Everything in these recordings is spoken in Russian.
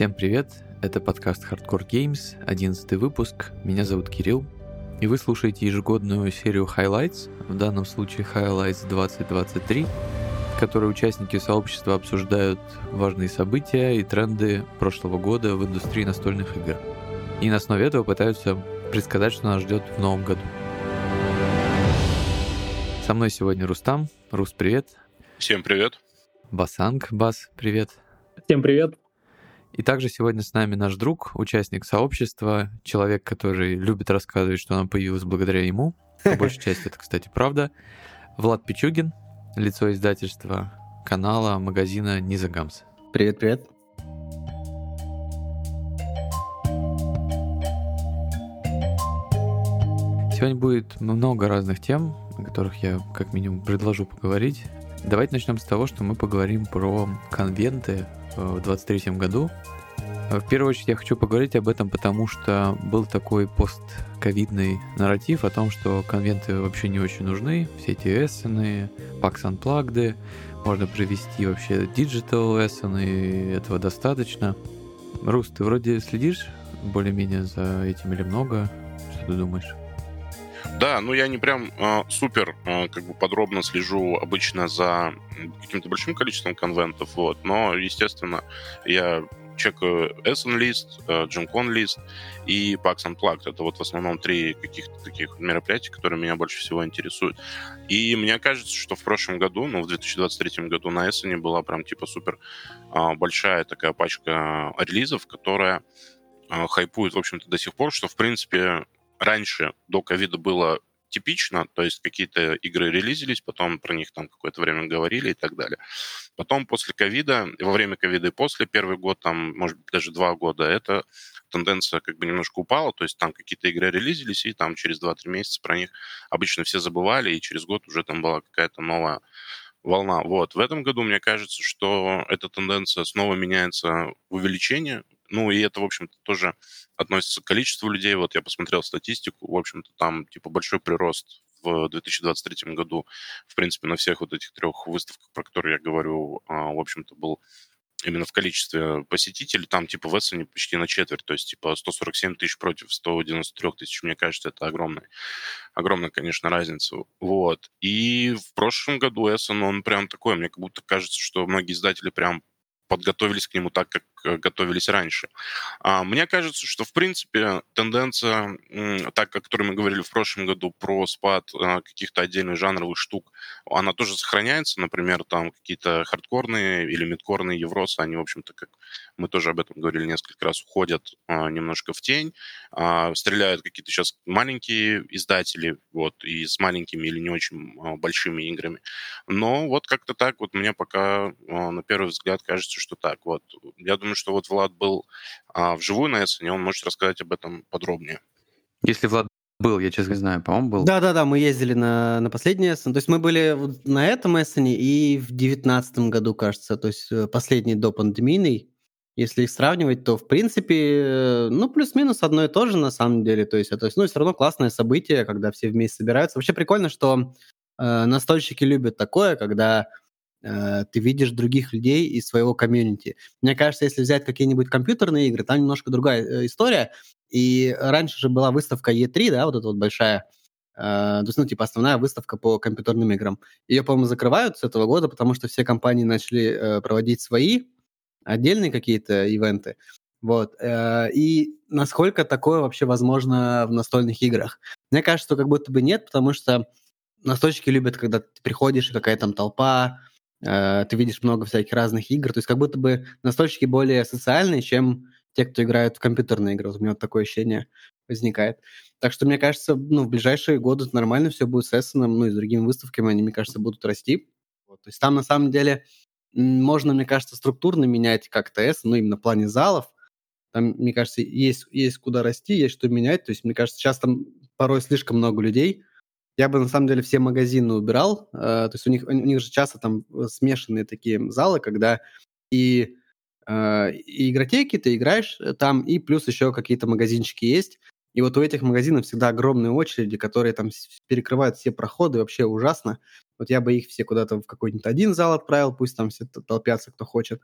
Всем привет, это подкаст Hardcore Games, 11 выпуск, меня зовут Кирилл, и вы слушаете ежегодную серию Highlights, в данном случае Highlights 2023, в которой участники сообщества обсуждают важные события и тренды прошлого года в индустрии настольных игр. И на основе этого пытаются предсказать, что нас ждет в новом году. Со мной сегодня Рустам. Рус, привет. Всем привет. Басанг, Бас, привет. Всем привет. И также сегодня с нами наш друг, участник сообщества, человек, который любит рассказывать, что она появилась благодаря ему. По большей части это, кстати, правда. Влад Пичугин, лицо издательства канала, магазина Низагамс. Привет-привет. Сегодня будет много разных тем, о которых я как минимум предложу поговорить. Давайте начнем с того, что мы поговорим про конвенты в 2023 году. В первую очередь я хочу поговорить об этом, потому что был такой постковидный нарратив о том, что конвенты вообще не очень нужны, все эти эссены, PAX Unplugged, можно провести вообще digital эссены, и этого достаточно. Рус, ты вроде следишь более-менее за этим или много? Что ты думаешь? Да, ну я не прям э, супер э, как бы подробно слежу обычно за каким-то большим количеством конвентов, вот, но, естественно, я чекаю Essen лист, GenCon лист и PAX Unplugged. Это вот в основном три каких-то таких мероприятия, которые меня больше всего интересуют. И мне кажется, что в прошлом году, ну, в 2023 году на Essen была прям типа супер э, большая такая пачка релизов, которая э, хайпует, в общем-то, до сих пор, что, в принципе, раньше, до ковида, было типично, то есть какие-то игры релизились, потом про них там какое-то время говорили и так далее. Потом после ковида, во время ковида и после, первый год, там, может быть, даже два года, эта тенденция как бы немножко упала, то есть там какие-то игры релизились, и там через 2-3 месяца про них обычно все забывали, и через год уже там была какая-то новая волна. Вот. В этом году, мне кажется, что эта тенденция снова меняется в увеличение, ну, и это, в общем-то, тоже относится к количеству людей. Вот я посмотрел статистику, в общем-то, там, типа, большой прирост в 2023 году, в принципе, на всех вот этих трех выставках, про которые я говорю, а, в общем-то, был именно в количестве посетителей, там типа в Эссене почти на четверть, то есть типа 147 тысяч против 193 тысяч, мне кажется, это огромная, огромная, конечно, разница. Вот. И в прошлом году Эссен, он прям такой, мне как будто кажется, что многие издатели прям подготовились к нему так, как готовились раньше. А, мне кажется, что, в принципе, тенденция, так, о которой мы говорили в прошлом году, про спад а, каких-то отдельных жанровых штук, она тоже сохраняется. Например, там какие-то хардкорные или мидкорные евросы, они, в общем-то, как мы тоже об этом говорили несколько раз, уходят а, немножко в тень, стреляют какие-то сейчас маленькие издатели, вот, и с маленькими или не очень большими играми. Но вот как-то так вот мне пока на первый взгляд кажется, что так. Вот. Я думаю, что вот Влад был а, вживую на Эссене, он может рассказать об этом подробнее. Если Влад был, я честно не знаю, по-моему, был. Да-да-да, мы ездили на, на последний Эссен. То есть мы были на этом Эссене и в девятнадцатом году, кажется, то есть э, последний до пандемийный. Если их сравнивать, то, в принципе, э, ну, плюс-минус одно и то же, на самом деле. То есть это, ну, все равно классное событие, когда все вместе собираются. Вообще прикольно, что э, настольщики любят такое, когда ты видишь других людей из своего комьюнити. Мне кажется, если взять какие-нибудь компьютерные игры, там немножко другая э, история. И раньше же была выставка E3, да, вот эта вот большая, э, то есть, ну, типа, основная выставка по компьютерным играм. Ее, по-моему, закрывают с этого года, потому что все компании начали проводить свои отдельные какие-то ивенты. Вот. И насколько такое вообще возможно в настольных играх? Мне кажется, что как будто бы нет, потому что настольщики любят, когда ты приходишь, и какая там толпа, Э, ты видишь много всяких разных игр, то есть как будто бы настольщики более социальные, чем те, кто играют в компьютерные игры. Вот у меня вот такое ощущение возникает. Так что, мне кажется, ну, в ближайшие годы нормально все будет с Эссеном, ну и с другими выставками, они, мне кажется, будут расти. Вот. То есть там, на самом деле, можно, мне кажется, структурно менять как-то Эссен, ну, именно в плане залов. Там, мне кажется, есть, есть куда расти, есть что менять. То есть, мне кажется, сейчас там порой слишком много людей, я бы на самом деле все магазины убирал. Э, то есть у них, у них же часто там э, смешанные такие залы, когда и, э, и игротеки ты играешь там, и плюс еще какие-то магазинчики есть. И вот у этих магазинов всегда огромные очереди, которые там перекрывают все проходы, вообще ужасно. Вот я бы их все куда-то в какой-нибудь один зал отправил, пусть там все толпятся, кто хочет.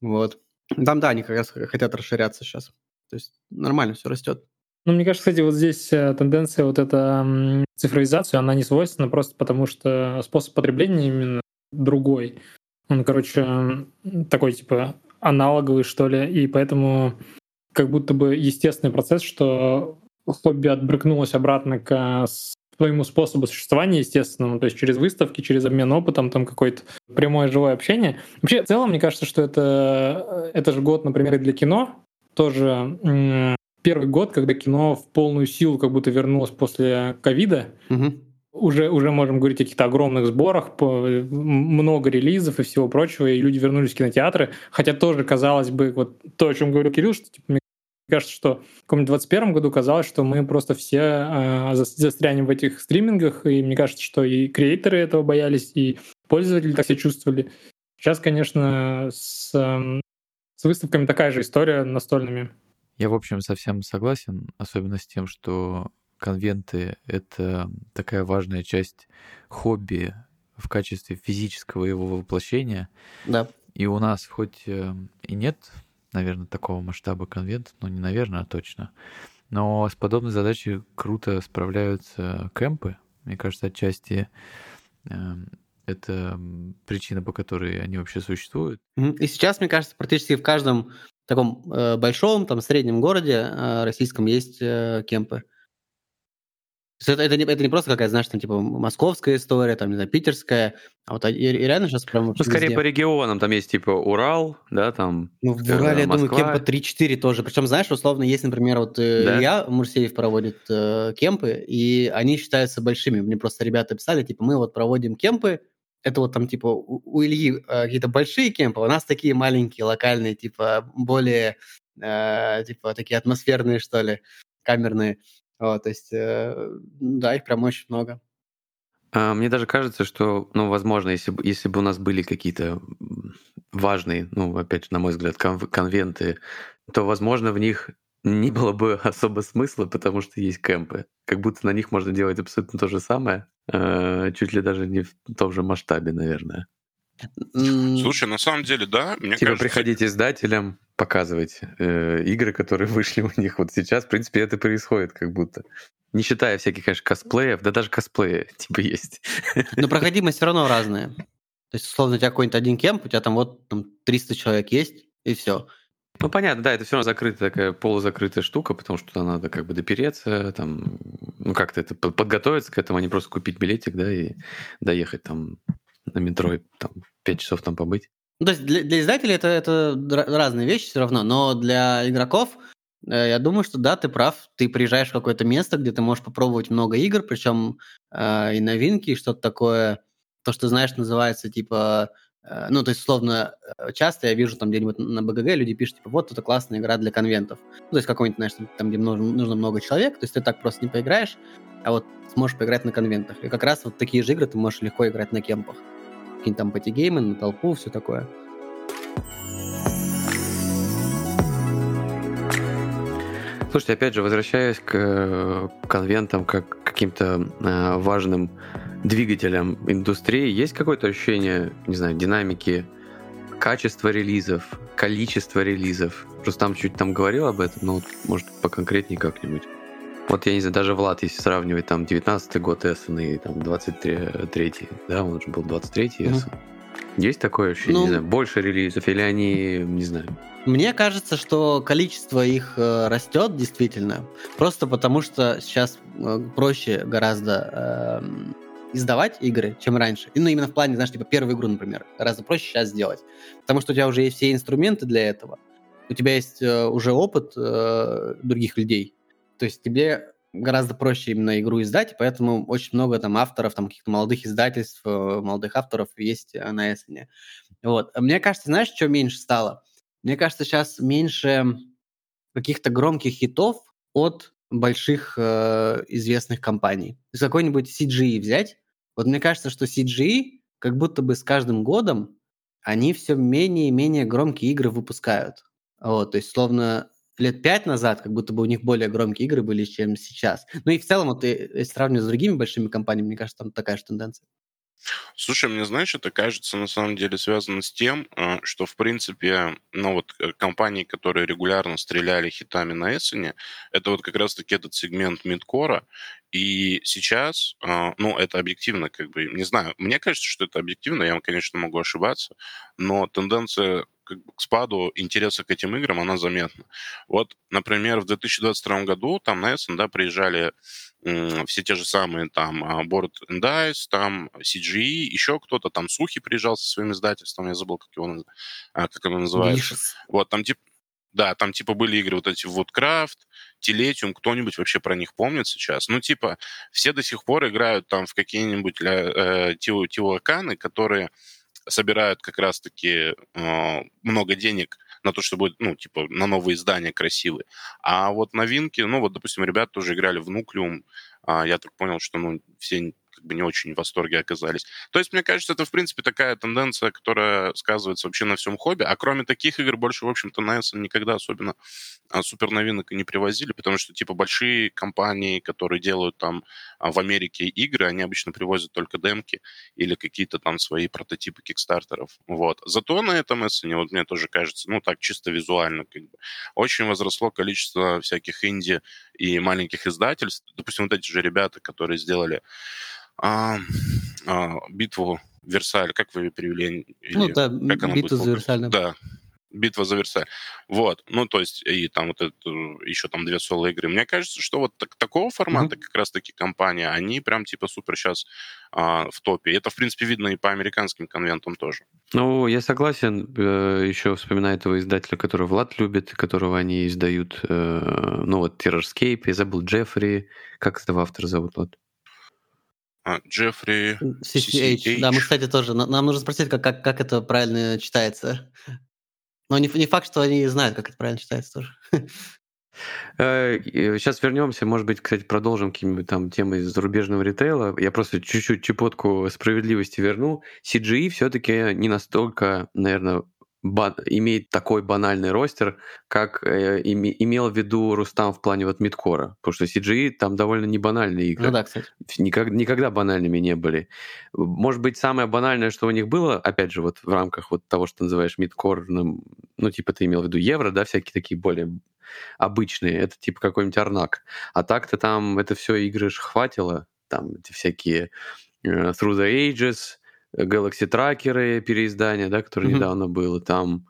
Вот. Там, да, они как раз хотят расширяться сейчас. То есть нормально все растет. Ну, мне кажется, кстати, вот здесь э, тенденция вот эта цифровизация, она не свойственна просто потому, что способ потребления именно другой. Он, короче, такой типа аналоговый, что ли, и поэтому как будто бы естественный процесс, что хобби отбрыкнулось обратно к своему способу существования естественному, то есть через выставки, через обмен опытом, там какое-то прямое живое общение. Вообще, в целом, мне кажется, что это, это же год, например, и для кино, тоже первый год, когда кино в полную силу как будто вернулось после ковида. Угу. Уже, уже можем говорить о каких-то огромных сборах, много релизов и всего прочего, и люди вернулись в кинотеатры. Хотя тоже, казалось бы, вот то, о чем говорил Кирилл, что типа, мне кажется, что в каком-нибудь 21 году казалось, что мы просто все э, застрянем в этих стримингах, и мне кажется, что и креаторы этого боялись, и пользователи так себя чувствовали. Сейчас, конечно, с, э, с выставками такая же история настольными. Я, в общем, совсем согласен, особенно с тем, что конвенты — это такая важная часть хобби в качестве физического его воплощения. Да. И у нас хоть э, и нет, наверное, такого масштаба конвента, ну не наверное, а точно, но с подобной задачей круто справляются кемпы. Мне кажется, отчасти эм, это причина, по которой они вообще существуют. И сейчас, мне кажется, практически в каждом таком э, большом, там, среднем городе э, российском есть э, кемпы. Это, это, не, это не просто какая-то, знаешь, там, типа, московская история, там, не знаю, питерская, а вот и, и реально сейчас прям Ну, скорее везде. по регионам, там есть, типа, Урал, да, там... Ну, в Урале, я думаю, кемпа 3-4 тоже. Причем, знаешь, условно, есть, например, вот э, да? Илья Мурсеев проводит э, кемпы, и они считаются большими. Мне просто ребята писали, типа, мы вот проводим кемпы, это вот там, типа, у, Ильи э, какие-то большие кемпы, у нас такие маленькие, локальные, типа, более, э, типа, такие атмосферные, что ли, камерные. Вот, то есть, э, да, их прям очень много. А, мне даже кажется, что, ну, возможно, если бы, если бы у нас были какие-то важные, ну, опять же, на мой взгляд, конвенты, то, возможно, в них не было бы особо смысла, потому что есть кемпы. Как будто на них можно делать абсолютно то же самое, чуть ли даже не в том же масштабе, наверное. Слушай, на самом деле, да. Мне типа кажется... приходить издателям, показывать э, игры, которые вышли у них вот сейчас. В принципе, это происходит как будто. Не считая всяких, конечно, косплеев, да даже косплеи типа есть. Но проходимость все равно разная. То есть, условно, у тебя какой-нибудь один кемп, у тебя там вот там 300 человек есть, и все. Ну, понятно, да, это все равно закрытая такая полузакрытая штука, потому что туда надо как бы допереться, там, ну, как-то это подготовиться к этому, а не просто купить билетик, да, и доехать там на метро и там 5 часов там побыть. Ну, то есть для, для издателей это, это разные вещи все равно, но для игроков э, я думаю, что да, ты прав. Ты приезжаешь в какое-то место, где ты можешь попробовать много игр, причем э, и новинки, и что-то такое, то, что знаешь, называется типа ну, то есть, условно, э, часто я вижу там где-нибудь на БГГ люди пишут, типа, вот это классная игра для конвентов. Ну, то есть, какой-нибудь, знаешь, там, где нужно, нужно много человек, то есть ты так просто не поиграешь, а вот сможешь поиграть на конвентах. И как раз вот такие же игры ты можешь легко играть на кемпах. Какие-нибудь там патигеймы, на толпу, все такое. Слушайте, опять же, возвращаясь к э, конвентам как к каким-то э, важным двигателям индустрии, есть какое-то ощущение, не знаю, динамики, качества релизов, количества релизов? Просто там чуть там говорил об этом, но вот, может поконкретнее как-нибудь. Вот я не знаю, даже Влад, если сравнивать там 19 год Эссен и там 23 да, он же был 23 Эссен. Mm-hmm. Есть такое ощущение, ну, не знаю, больше релизов или они, не знаю, мне кажется, что количество их э, растет действительно, просто потому что сейчас э, проще гораздо э, издавать игры, чем раньше. И, ну, именно в плане, знаешь, типа первую игру, например, гораздо проще сейчас сделать. Потому что у тебя уже есть все инструменты для этого. У тебя есть э, уже опыт э, других людей. То есть тебе гораздо проще именно игру издать, и поэтому очень много там авторов, там каких-то молодых издательств, э, молодых авторов есть э, на Эссене. Вот. Мне кажется, знаешь, что меньше стало? Мне кажется, сейчас меньше каких-то громких хитов от больших э, известных компаний. Есть какой-нибудь CGE взять. Вот мне кажется, что CGE как будто бы с каждым годом они все менее и менее громкие игры выпускают. Вот, то есть, словно лет пять назад, как будто бы у них более громкие игры были, чем сейчас. Ну и в целом, вот, если сравнивать с другими большими компаниями, мне кажется, там такая же тенденция. Слушай, мне, знаешь, это кажется на самом деле связано с тем, э, что, в принципе, ну вот э, компании, которые регулярно стреляли хитами на Эссене, это вот как раз-таки этот сегмент мидкора, и сейчас, э, ну, это объективно, как бы, не знаю, мне кажется, что это объективно, я, конечно, могу ошибаться, но тенденция бы, к спаду интереса к этим играм, она заметна. Вот, например, в 2022 году там на Essen, да, приезжали все те же самые там а, Board and Dice, там CGE, еще кто-то, там Сухи приезжал со своим издательством, я забыл, как его а, как оно называется. Vicious. Вот, там типа да, там типа были игры вот эти Woodcraft, Телетиум, кто-нибудь вообще про них помнит сейчас? Ну, типа, все до сих пор играют там в какие-нибудь э, тиуаканы, которые собирают как раз-таки э, много денег на то, чтобы, ну, типа, на новые издания красивые. А вот новинки, ну, вот, допустим, ребята тоже играли в Нуклеум, а, я так понял, что, ну, все как бы не очень в восторге оказались. То есть, мне кажется, это, в принципе, такая тенденция, которая сказывается вообще на всем хобби. А кроме таких игр, больше, в общем-то, на Эссен никогда особенно а, супер новинок и не привозили, потому что, типа, большие компании, которые делают там а, в Америке игры, они обычно привозят только демки или какие-то там свои прототипы кикстартеров. Вот. Зато на этом Эссене, вот мне тоже кажется, ну, так чисто визуально, как бы, очень возросло количество всяких инди и маленьких издательств. Допустим, вот эти же ребята, которые сделали а, а, битву Версаль, как вы перевели? Ну да, как она битва будет? за Версаль. Да, битва за Версаль. Вот, ну то есть и там вот это, еще там две соло игры. Мне кажется, что вот так, такого формата mm-hmm. как раз-таки компания, они прям типа супер сейчас а, в топе. И это, в принципе, видно и по американским конвентам тоже. Ну, я согласен. Э, еще вспоминаю этого издателя, который Влад любит, которого они издают. Э, ну вот Terrorscape, я забыл Джеффри. Как этого автора зовут, Влад? А, Джеффри CCH. Да, мы, кстати, тоже. Нам нужно спросить, как, как, как это правильно читается. Но не, не факт, что они знают, как это правильно читается тоже. Сейчас э, вернемся, может быть, кстати, продолжим какими-нибудь там темы из зарубежного ритейла. Я просто чуть-чуть чепотку справедливости верну. CGE все-таки не настолько, наверное, имеет такой банальный ростер, как э, име- имел в виду Рустам в плане вот мидкора. Потому что CGE там довольно не банальные игры. Ну да, кстати. Никак, никогда банальными не были. Может быть, самое банальное, что у них было, опять же, вот в рамках вот того, что ты называешь мидкорным, ну, типа ты имел в виду евро, да, всякие такие более обычные, это типа какой-нибудь Арнак. А так-то там это все игры хватило, там эти всякие uh, Through the Ages, Galaxy Tracker переиздание, да, которое mm-hmm. недавно было, там,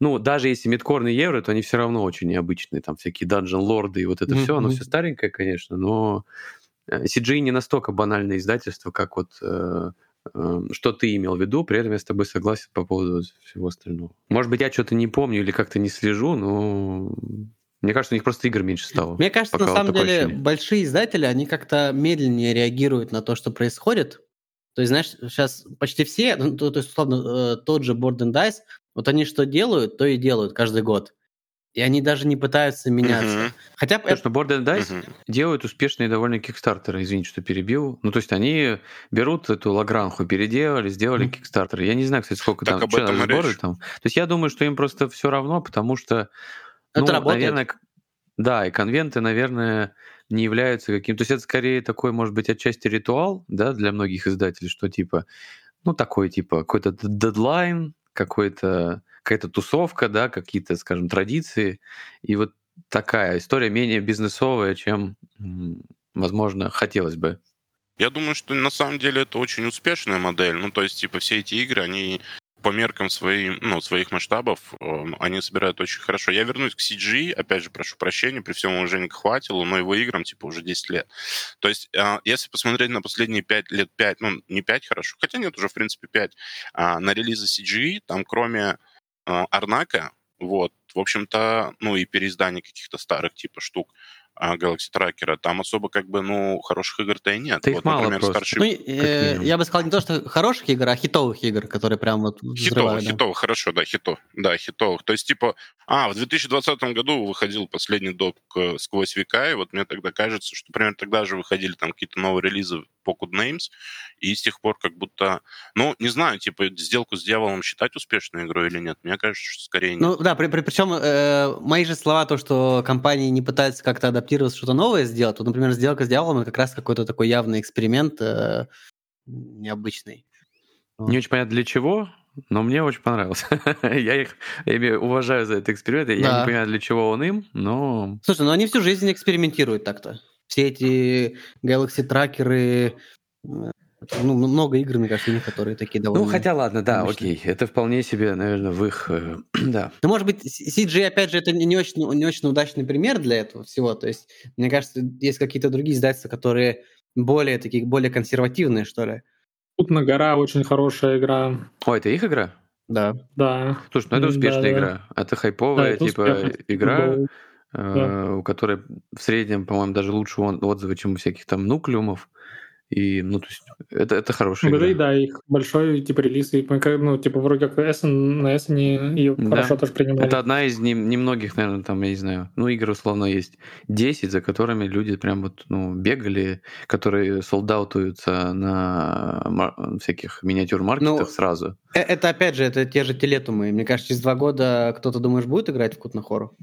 ну, даже если мидкорные евро, то они все равно очень необычные, там всякие Dungeon Лорды и вот это mm-hmm. все, оно все старенькое, конечно, но э, CG не настолько банальное издательство, как вот э, э, что ты имел в виду, при этом я с тобой согласен по поводу всего остального. Может быть, я что-то не помню или как-то не слежу, но мне кажется, у них просто игр меньше стало. Мне кажется, на самом деле, ощущение. большие издатели, они как-то медленнее реагируют на то, что происходит. То есть, знаешь, сейчас почти все, ну, то, то есть, условно, э, тот же Board and Dice, вот они что делают, то и делают каждый год. И они даже не пытаются меняться. Uh-huh. Хотя... Потому что Board and Dice uh-huh. делают успешные довольно кикстартеры, извините, что перебил. Ну, то есть они берут эту Лагранху, переделали, сделали uh-huh. кикстартеры. Я не знаю, кстати, сколько так там, об этом сборы там. То есть я думаю, что им просто все равно, потому что... Это ну, работает. Наверное, да, и конвенты, наверное, не являются каким... То есть это скорее такой, может быть, отчасти ритуал, да, для многих издателей, что типа, ну, такой типа какой-то дедлайн, какой-то какая-то тусовка, да, какие-то, скажем, традиции. И вот такая история менее бизнесовая, чем, возможно, хотелось бы. Я думаю, что на самом деле это очень успешная модель. Ну, то есть, типа, все эти игры, они по меркам своим, ну, своих масштабов эм, они собирают очень хорошо. Я вернусь к CG, опять же, прошу прощения, при всем уважении к Хватилу, но его играм, типа, уже 10 лет. То есть, а, если посмотреть на последние 5 лет, 5, ну, не 5, хорошо, хотя нет, уже, в принципе, 5, а, на релизы CG, там, кроме а, Арнака, вот, в общем-то, ну, и переиздание каких-то старых, типа, штук, Galaxy Tracker, там особо как бы, ну, хороших игр-то и нет. Да вот, мало например, просто. Starship... Ну, э, я бы сказал не то, что хороших игр, а хитовых игр, которые прям вот Хитовых, да. хитовых, хорошо, да, хито, да, хитовых. То есть, типа, а, в 2020 году выходил последний доп сквозь века, и вот мне тогда кажется, что примерно тогда же выходили там какие-то новые релизы по Names, и с тех пор как будто, ну, не знаю, типа, сделку с дьяволом считать успешной игрой или нет, мне кажется, что скорее нет. Ну, да, при, при, причем э, мои же слова, то, что компании не пытаются как-то адаптироваться, что-то новое сделать, вот, например, сделка с дьяволом, это как раз какой-то такой явный эксперимент, э, необычный. Не очень понятно для чего, но мне очень понравился. я их я уважаю за этот эксперимент. Да. Я не понимаю, для чего он им, но... Слушай, ну они всю жизнь экспериментируют так-то. Все эти Galaxy тракеры, ну, много игр, мне кажется, у них, которые такие довольно... Ну, хотя ладно, да, обычные. окей. Это вполне себе, наверное, в их... Э, да. Ну, может быть, CG, опять же, это не очень, не очень удачный пример для этого всего. То есть, мне кажется, есть какие-то другие издательства, которые более такие, более консервативные, что ли. Тут на гора очень хорошая игра. О, это их игра? Да. Да. Слушай, ну это успешная да, игра. Да. Это хайповая, да, это типа, успешная. игра, да. Э, у которой в среднем, по-моему, даже лучше отзывы, чем у всяких там нуклеумов. И, ну, то есть, это, это хорошая игра. Да, их большой, типа, релиз, и, ну, типа, вроде как Эссен, на Эссене ее да. хорошо тоже принимали. Это одна из немногих, наверное, там, я не знаю, ну, игр, условно, есть 10, за которыми люди прям вот, ну, бегали, которые солдаутуются на всяких миниатюр-маркетах ну, сразу. Э, это, опять же, это те же телетумы. Мне кажется, через два года кто-то, думаешь, будет играть в Кутнахору?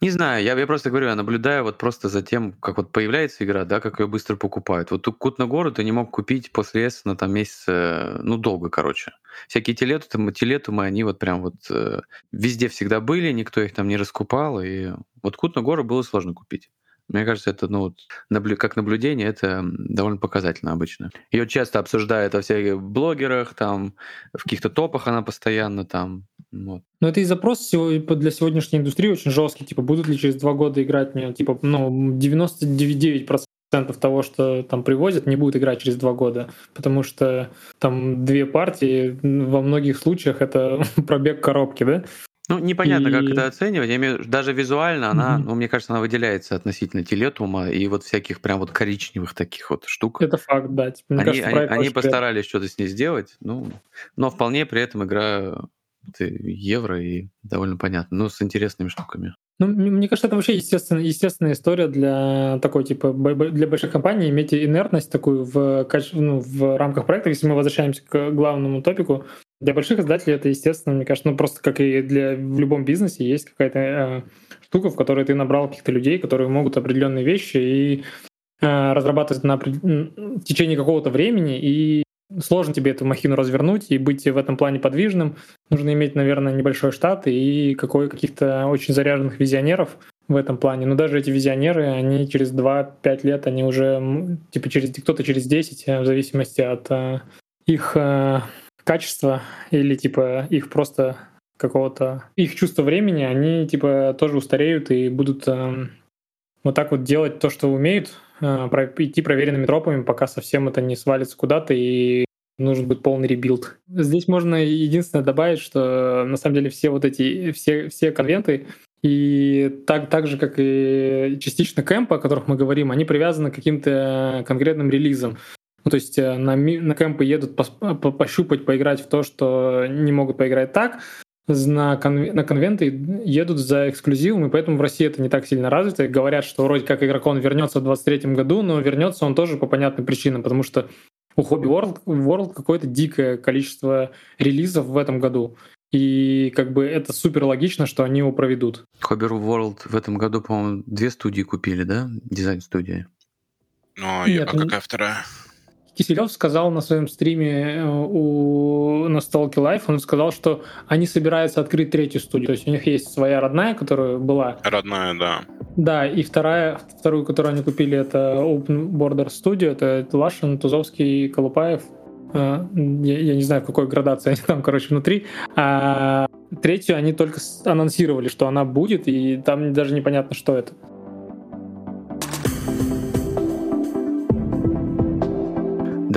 Не знаю, я, я просто говорю, я наблюдаю вот просто за тем, как вот появляется игра, да, как ее быстро покупают. Вот Кут на гору ты не мог купить после S на там месяц, ну, долго, короче. Всякие телетумы, телетумы, они вот прям вот э, везде всегда были, никто их там не раскупал, и вот Кут на гору было сложно купить. Мне кажется, это, ну, как наблюдение, это довольно показательно обычно. Ее часто обсуждают во всяких блогерах, там, в каких-то топах она постоянно там. Вот. Но это и запрос для сегодняшней индустрии очень жесткий. Типа, будут ли через два года играть мне, типа, ну, 99% того, что там привозят, не будет играть через два года, потому что там две партии во многих случаях это пробег коробки, да? Ну, непонятно, и... как это оценивать. Я имею, даже визуально она, mm-hmm. ну, мне кажется, она выделяется относительно телетума и вот всяких прям вот коричневых таких вот штук. Это факт, да. Типа, они кажется, они, они постарались что-то с ней сделать, ну, но вполне при этом игра евро и довольно понятно, но с интересными штуками. Ну, мне кажется, это вообще естественная, естественная история для такой, типа, для больших компаний иметь инертность такую в, ну, в рамках проекта. Если мы возвращаемся к главному топику, для больших издателей это естественно, мне кажется, ну просто как и для в любом бизнесе есть какая-то э, штука, в которой ты набрал каких-то людей, которые могут определенные вещи и э, разрабатывать на в течение какого-то времени, и сложно тебе эту махину развернуть и быть в этом плане подвижным. Нужно иметь, наверное, небольшой штат и какой, каких-то очень заряженных визионеров в этом плане. Но даже эти визионеры, они через 2-5 лет, они уже, типа, через кто-то через 10, э, в зависимости от э, их э, качества или типа их просто какого-то их чувства времени, они типа тоже устареют и будут э, вот так вот делать то, что умеют, э, идти проверенными тропами, пока совсем это не свалится куда-то и нужен будет полный rebuild. Здесь можно единственное добавить, что на самом деле все вот эти все все конвенты и так, так же, как и частично кемпы, о которых мы говорим, они привязаны к каким-то конкретным релизам. Ну, то есть э, на, на кемпы едут по, по, пощупать, поиграть в то, что не могут поиграть так. На, конвен, на конвенты едут за эксклюзивом, и поэтому в России это не так сильно развито. Говорят, что вроде как игрокон вернется в 23 году, но вернется он тоже по понятным причинам, потому что у Hobby World, World какое-то дикое количество релизов в этом году. И как бы это супер логично, что они его проведут. Hobby World в этом году, по-моему, две студии купили, да? Дизайн-студии. Ну, а а какая вторая? Киселев сказал на своем стриме э, у на Stalky Life, он сказал, что они собираются открыть третью студию. То есть у них есть своя родная, которая была. Родная, да. Да, и вторая, вторую, которую они купили, это Open Border Studio, это Лашин, Тузовский, Колупаев. Э, я, я не знаю, в какой градации они там, короче, внутри. А третью они только анонсировали, что она будет, и там даже непонятно, что это.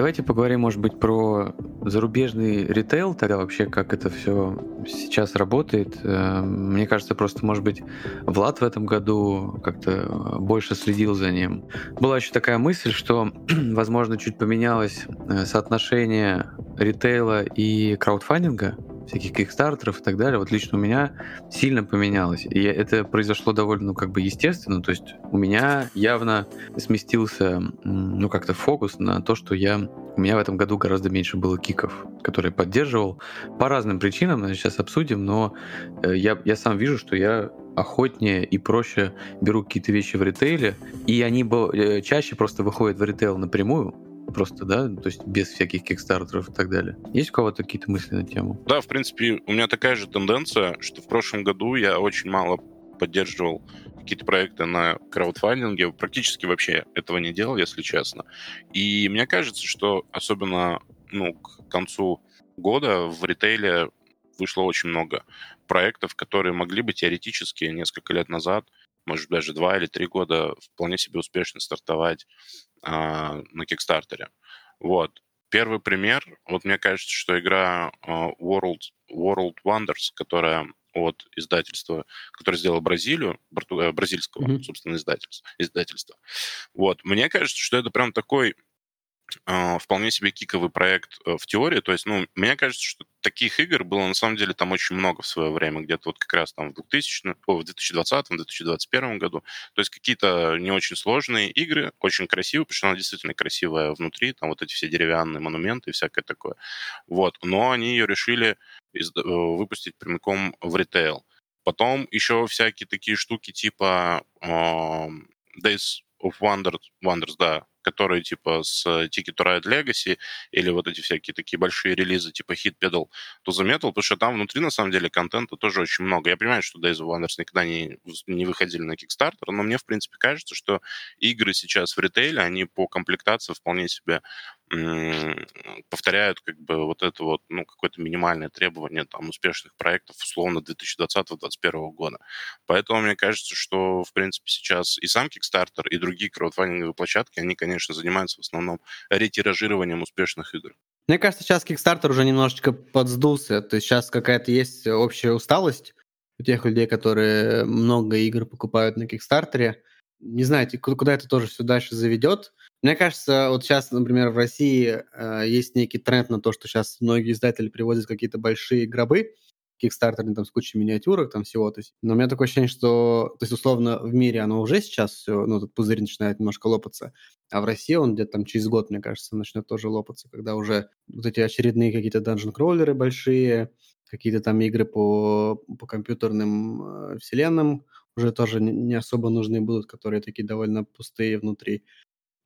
Давайте поговорим, может быть, про зарубежный ритейл, тогда вообще как это все сейчас работает. Э, мне кажется, просто, может быть, Влад в этом году как-то больше следил за ним. Была еще такая мысль, что, возможно, чуть поменялось э, соотношение ритейла и краудфандинга всяких кикстартеров и так далее, вот лично у меня сильно поменялось. И это произошло довольно, ну, как бы естественно. То есть у меня явно сместился, ну, как-то фокус на то, что я... У меня в этом году гораздо меньше было киков, которые поддерживал. По разным причинам, сейчас обсудим, но э, я, я сам вижу, что я охотнее и проще беру какие-то вещи в ритейле, и они э, чаще просто выходят в ритейл напрямую, просто, да, то есть без всяких кикстартеров и так далее. Есть у кого-то какие-то мысли на тему? Да, в принципе, у меня такая же тенденция, что в прошлом году я очень мало поддерживал какие-то проекты на краудфандинге, практически вообще этого не делал, если честно. И мне кажется, что особенно ну, к концу года в ритейле вышло очень много проектов, которые могли бы теоретически несколько лет назад, может даже два или три года вполне себе успешно стартовать на Кикстартере. Вот. Первый пример, вот мне кажется, что игра а, World, World Wonders, которая от издательства, которое сделало Бразилию, э, бразильского, mm-hmm. собственно, издательства, издательства. Вот. Мне кажется, что это прям такой э, вполне себе киковый проект э, в теории. То есть, ну, мне кажется, что таких игр было на самом деле там очень много в свое время, где-то вот как раз там в 2000, о, в 2020-2021 году. То есть какие-то не очень сложные игры, очень красивые, потому что она действительно красивая внутри, там вот эти все деревянные монументы и всякое такое. Вот. Но они ее решили из, э, выпустить прямиком в ритейл. Потом еще всякие такие штуки типа э, Days of Wonders, Wonders, да, которые типа с Ticket to Ride Legacy или вот эти всякие такие большие релизы типа Hit Pedal the Metal, потому что там внутри на самом деле контента тоже очень много. Я понимаю, что Days of Wonders никогда не, не выходили на Kickstarter, но мне в принципе кажется, что игры сейчас в ритейле, они по комплектации вполне себе повторяют как бы вот это вот, ну, какое-то минимальное требование там успешных проектов условно 2020-2021 года. Поэтому мне кажется, что, в принципе, сейчас и сам Kickstarter, и другие краудфандинговые площадки, они, конечно, занимаются в основном ретиражированием успешных игр. Мне кажется, сейчас Kickstarter уже немножечко подсдулся, то есть сейчас какая-то есть общая усталость у тех людей, которые много игр покупают на Кикстартере. Не знаю, куда это тоже все дальше заведет. Мне кажется, вот сейчас, например, в России э, есть некий тренд на то, что сейчас многие издатели приводят какие-то большие гробы, кикстартерные там с кучей миниатюрок, там всего. То есть, но у меня такое ощущение, что, то есть, условно, в мире оно уже сейчас все, ну, этот пузырь начинает немножко лопаться, а в России он где-то там через год, мне кажется, начнет тоже лопаться, когда уже вот эти очередные какие-то данжен-кроллеры большие, какие-то там игры по, по компьютерным э, вселенным уже тоже не особо нужны будут, которые такие довольно пустые внутри.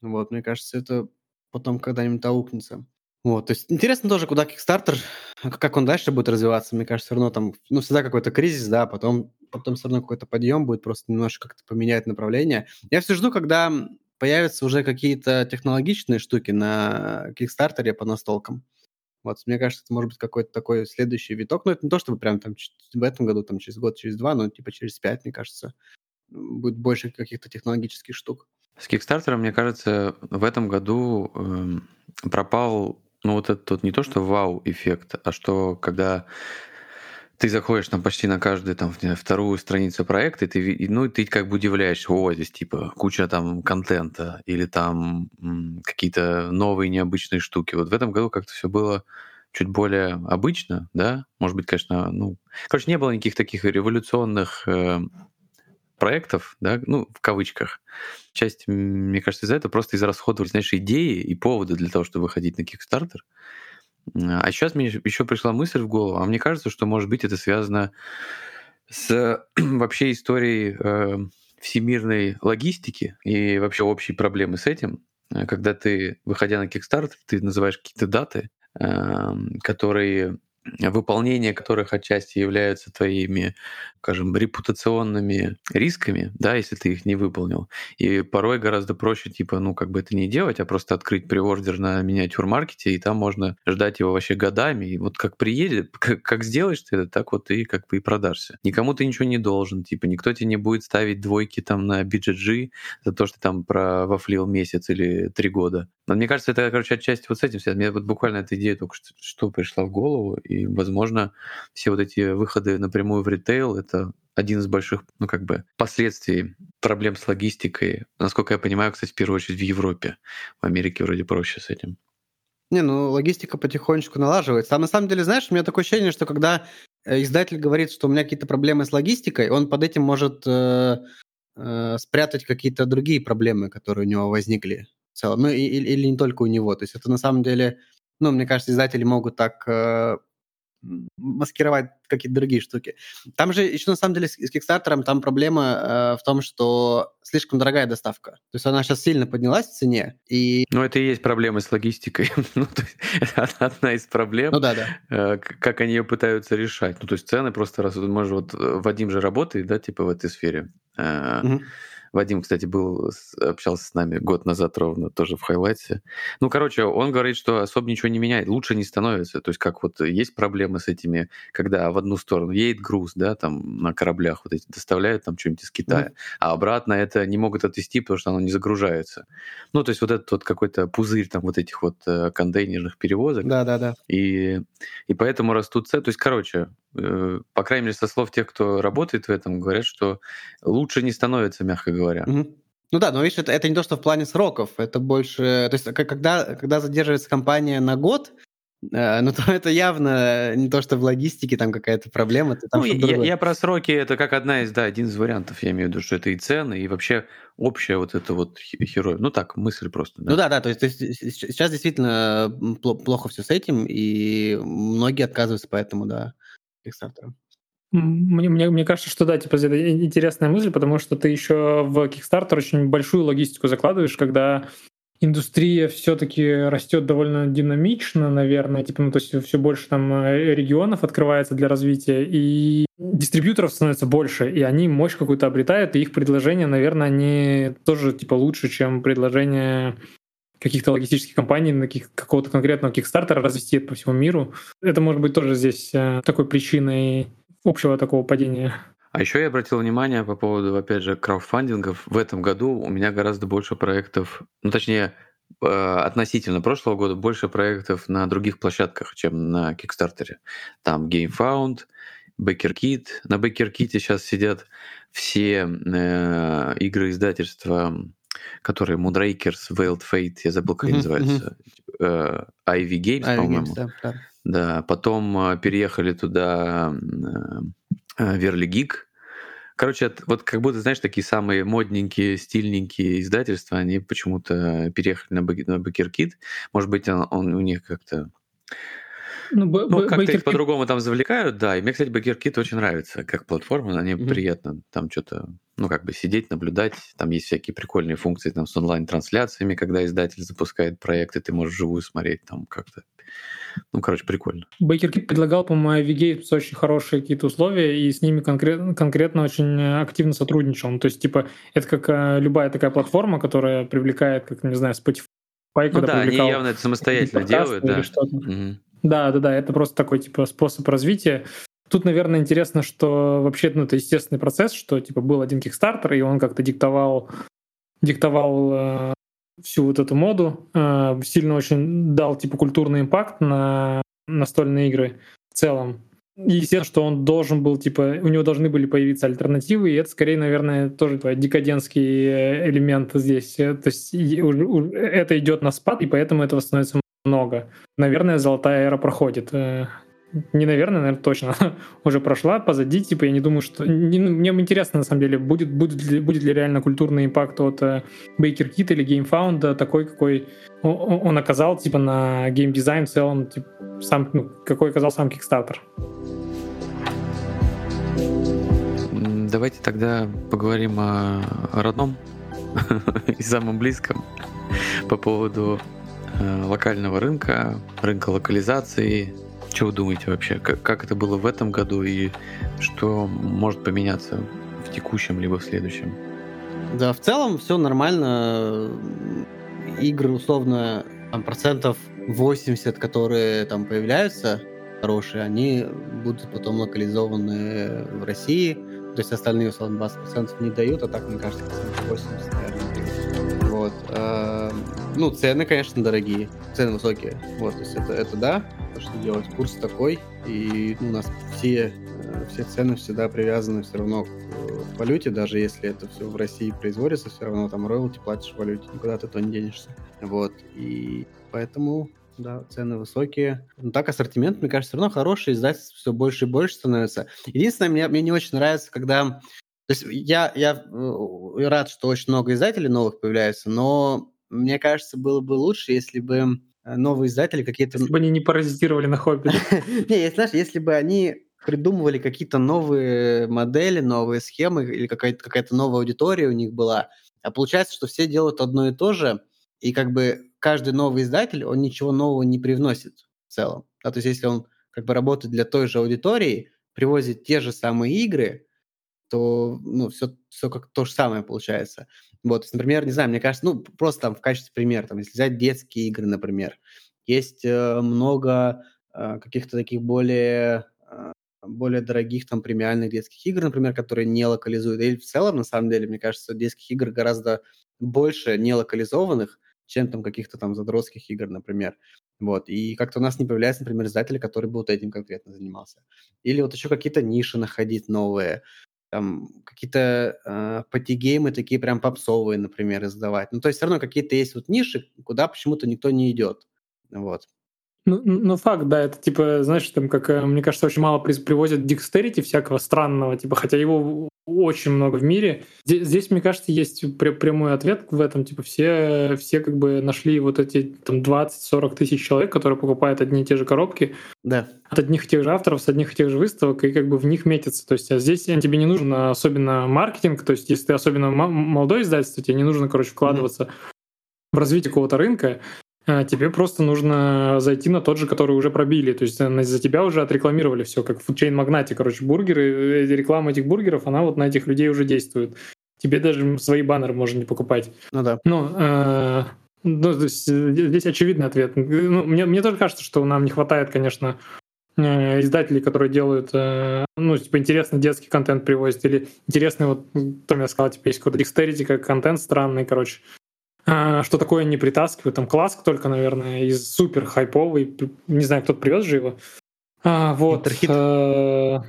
Вот, мне кажется, это потом когда-нибудь аукнется. Вот, то есть интересно тоже, куда Kickstarter, как он дальше будет развиваться. Мне кажется, все равно там, ну, всегда какой-то кризис, да, потом, потом все равно какой-то подъем будет, просто немножко как-то поменять направление. Я все жду, когда появятся уже какие-то технологичные штуки на Kickstarter по настолкам. Вот, мне кажется, это может быть какой-то такой следующий виток. Но это не то, чтобы прям там в этом году, там через год, через два, но типа через пять, мне кажется, будет больше каких-то технологических штук. С Kickstarter, мне кажется, в этом году э, пропал, ну вот этот вот не то, что вау-эффект, а что когда ты заходишь там почти на каждую там вторую страницу проекта, и ты, ну, ты как бы удивляешься, о, здесь типа куча там контента или там какие-то новые необычные штуки. Вот в этом году как-то все было чуть более обычно, да, может быть, конечно, ну, короче, не было никаких таких революционных э, проектов, да, ну, в кавычках. Часть, мне кажется, из-за этого просто израсходовали, знаешь, идеи и поводы для того, чтобы выходить на Kickstarter. А сейчас мне еще пришла мысль в голову, а мне кажется, что, может быть, это связано с вообще историей э, всемирной логистики и вообще общей проблемы с этим. Э, когда ты, выходя на Kickstarter, ты называешь какие-то даты, э, которые выполнение которых отчасти являются твоими, скажем, репутационными рисками, да, если ты их не выполнил. И порой гораздо проще, типа, ну, как бы это не делать, а просто открыть приордер на миниатюр-маркете, и там можно ждать его вообще годами. И вот как приедет, как, как сделаешь ты это, так вот ты как бы и продашься. Никому ты ничего не должен, типа, никто тебе не будет ставить двойки там на BGG за то, что там провафлил месяц или три года. Но мне кажется, это, короче, отчасти вот с этим связано. Мне вот буквально эта идея только что, что пришла в голову, и, возможно, все вот эти выходы напрямую в ритейл — это один из больших, ну, как бы, последствий проблем с логистикой. Насколько я понимаю, кстати, в первую очередь в Европе. В Америке вроде проще с этим. Не, ну, логистика потихонечку налаживается. Там, на самом деле, знаешь, у меня такое ощущение, что когда э, издатель говорит, что у меня какие-то проблемы с логистикой, он под этим может э, э, спрятать какие-то другие проблемы, которые у него возникли в целом. Ну, и, или не только у него. То есть это на самом деле, ну, мне кажется, издатели могут так э, маскировать какие-то другие штуки. Там же еще на самом деле с, с Kickstarter там проблема э, в том, что слишком дорогая доставка. То есть она сейчас сильно поднялась в цене. И... Ну, это и есть проблемы с логистикой. ну, то есть, это одна из проблем. Ну да, да. Э, как они ее пытаются решать. Ну, то есть цены просто раз... Может, вот э, Вадим же работает, да, типа в этой сфере. Угу. Вадим, кстати, был, общался с нами год назад ровно, тоже в хайлайте. Ну, короче, он говорит, что особо ничего не меняет, лучше не становится. То есть как вот есть проблемы с этими, когда в одну сторону едет груз, да, там на кораблях вот эти доставляют там что-нибудь из Китая, mm. а обратно это не могут отвезти, потому что оно не загружается. Ну, то есть вот этот вот какой-то пузырь там вот этих вот э, контейнерных перевозок. Да-да-да. И, и поэтому растут цены. То есть, короче, по крайней мере, со слов тех, кто работает в этом, говорят, что лучше не становится, мягко говоря. Угу. Ну да, но видишь, это, это не то, что в плане сроков, это больше... То есть когда, когда задерживается компания на год, э, ну, то это явно не то, что в логистике там какая-то проблема. Там ну, я, я про сроки, это как одна из, да, один из вариантов, я имею в виду, что это и цены, и вообще общая вот это вот херой. Ну так, мысль просто. Да? Ну да, да, то есть, то есть сейчас действительно плохо все с этим, и многие отказываются поэтому, да. Kickstarter? Мне, мне, мне кажется, что да, типа, это интересная мысль, потому что ты еще в Kickstarter очень большую логистику закладываешь, когда индустрия все-таки растет довольно динамично, наверное, типа, ну, то есть все больше там э, регионов открывается для развития, и дистрибьюторов становится больше, и они мощь какую-то обретают, и их предложения, наверное, они тоже типа лучше, чем предложения каких-то логистических компаний на каких, какого-то конкретного кикстартера развести это по всему миру. Это может быть тоже здесь э, такой причиной общего такого падения. А еще я обратил внимание по поводу, опять же, краудфандингов. В этом году у меня гораздо больше проектов, ну точнее, э, относительно прошлого года больше проектов на других площадках, чем на Кикстартере. Там GameFound, BakerKit. На BakerKit сейчас сидят все э, игры издательства которые Moonrakers, Veiled Fate, я забыл, как mm-hmm, называется, mm-hmm. Ivy Games, Ivy по-моему. Games, да, да. да, потом э, переехали туда Верли Гик. Короче, вот как будто, знаешь, такие самые модненькие, стильненькие издательства, они почему-то переехали на, на Бакеркит. Может быть, он, он у них как-то ну, б- ну как-то их по-другому там завлекают, да. И мне, кстати, BakerKit очень нравится как платформа, они mm-hmm. приятно там что-то, ну, как бы сидеть, наблюдать. Там есть всякие прикольные функции там с онлайн-трансляциями, когда издатель запускает проекты, ты можешь живую смотреть там как-то. Ну, короче, прикольно. BakerKit предлагал, по-моему, Avigates очень хорошие какие-то условия, и с ними конкретно, конкретно очень активно сотрудничал. Ну, то есть, типа, это как э, любая такая платформа, которая привлекает, как, не знаю, Spotify, ну да, они явно это самостоятельно делают, да. Угу. Да, да, да, это просто такой типа способ развития. Тут, наверное, интересно, что вообще ну, это естественный процесс, что типа был один Kickstarter, и он как-то диктовал, диктовал э, всю вот эту моду, э, сильно очень дал типа культурный импакт на настольные игры в целом. И естественно, что он должен был, типа, у него должны были появиться альтернативы, и это скорее, наверное, тоже твой декадентский э, элемент здесь. То есть это идет на спад, и поэтому этого становится много. Наверное, золотая эра проходит. Э, не наверное, наверное, точно. Уже прошла, позади, типа, я не думаю, что... Не, ну, мне интересно, на самом деле, будет, будет, ли, будет ли реально культурный импакт от uh, Baker Kit или GameFound такой, какой он оказал, типа, на геймдизайн в целом, типа, сам, ну, какой оказал сам Kickstarter. Давайте тогда поговорим о родном и самом близком по поводу Э, локального рынка, рынка локализации. Что вы думаете вообще? Как, как это было в этом году и что может поменяться в текущем либо в следующем? Да, в целом все нормально. Игры, условно, там, процентов 80, которые там появляются, хорошие, они будут потом локализованы в России. То есть остальные, условно, 20% не дают, а так, мне кажется, 80, наверное. Вот. Э, ну, цены, конечно, дорогие, цены высокие. Вот, то есть это, это да, что делать. Курс такой, и ну, у нас все, э, все цены всегда привязаны все равно э, к валюте, даже если это все в России производится, все равно там роялти платишь в валюте, никуда ты то не денешься. Вот, и поэтому да, цены высокие. Но так ассортимент, мне кажется, все равно хороший, издательств все больше и больше становится. Единственное, мне, мне не очень нравится, когда... То есть я, я э, рад, что очень много издателей новых появляется, но мне кажется, было бы лучше, если бы э, новые издатели какие-то... Если бы они не паразитировали на хобби. Не, знаешь, если бы они придумывали какие-то новые модели, новые схемы или какая-то какая новая аудитория у них была. А получается, что все делают одно и то же, и как бы каждый новый издатель, он ничего нового не привносит в целом. Да, то есть если он как бы работает для той же аудитории, привозит те же самые игры, то ну, все, все как то же самое получается. Вот, то есть, например, не знаю, мне кажется, ну, просто там в качестве примера, там, если взять детские игры, например, есть э, много э, каких-то таких более э, более дорогих там премиальных детских игр, например, которые не локализуют. И в целом, на самом деле, мне кажется, детских игр гораздо больше не локализованных, чем там каких-то там задротских игр, например. Вот. И как-то у нас не появляется, например, издатель, который бы вот этим конкретно занимался. Или вот еще какие-то ниши находить новые, там какие-то э, пати-геймы такие прям попсовые, например, издавать. Ну, то есть все равно какие-то есть вот ниши, куда почему-то никто не идет. Вот. Ну, ну, факт, да, это типа, знаешь, там, как, э, мне кажется, очень мало привозят дикстерити всякого странного, типа, хотя его очень много в мире. Здесь, здесь мне кажется, есть прямой ответ в этом, типа, все, все как бы нашли вот эти там 20-40 тысяч человек, которые покупают одни и те же коробки да. от одних и тех же авторов, с одних и тех же выставок, и как бы в них метятся. То есть а здесь тебе не нужен особенно маркетинг, то есть если ты особенно молодой издательство, тебе не нужно, короче, вкладываться mm-hmm. в развитие какого-то рынка, а, тебе просто нужно зайти на тот же, который уже пробили. То есть э, за тебя уже отрекламировали все, как в Chain Magnate, короче, бургеры, э, реклама этих бургеров, она вот на этих людей уже действует. Тебе даже свои баннеры можно не покупать. Ну да. Ну, э, ну э, здесь очевидный ответ. Ну, мне, мне тоже кажется, что нам не хватает, конечно, издателей, которые делают, ну, типа, интересный детский контент привозят, или интересный, вот, Том я сказал, типа, есть какой-то dexterity, как контент странный, короче. А, что такое не притаскивают. Там класс только, наверное, из супер хайповый. Не знаю, кто-то привез же его. А, вот. А,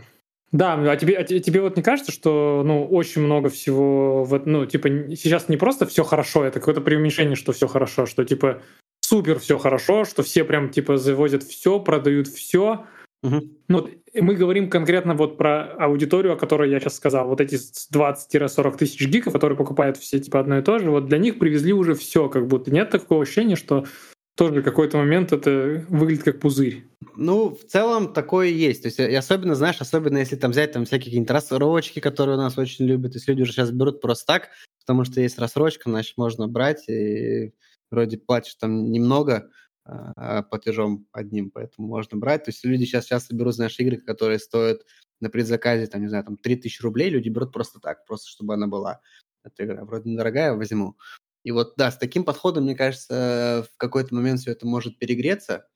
да, а тебе, а тебе вот не кажется, что ну, очень много всего, в, ну, типа, сейчас не просто все хорошо, это какое-то преуменьшение, что все хорошо, что типа супер все хорошо, что все прям типа завозят все, продают все, Угу. Ну, мы говорим конкретно вот про аудиторию, о которой я сейчас сказал. Вот эти 20-40 тысяч гиков, которые покупают все типа одно и то же, вот для них привезли уже все, как будто нет такого ощущения, что тоже в какой-то момент это выглядит как пузырь. Ну, в целом такое есть. То есть, и особенно, знаешь, особенно если там взять там всякие какие-нибудь рассрочки, которые у нас очень любят, то люди уже сейчас берут просто так, потому что есть рассрочка, значит, можно брать, и вроде платишь там немного, платежом одним, поэтому можно брать. То есть люди сейчас часто берут, знаешь, игры, которые стоят на предзаказе, там, не знаю, там 3000 рублей, люди берут просто так, просто чтобы она была. Эта игра вроде недорогая, возьму. И вот, да, с таким подходом, мне кажется, в какой-то момент все это может перегреться.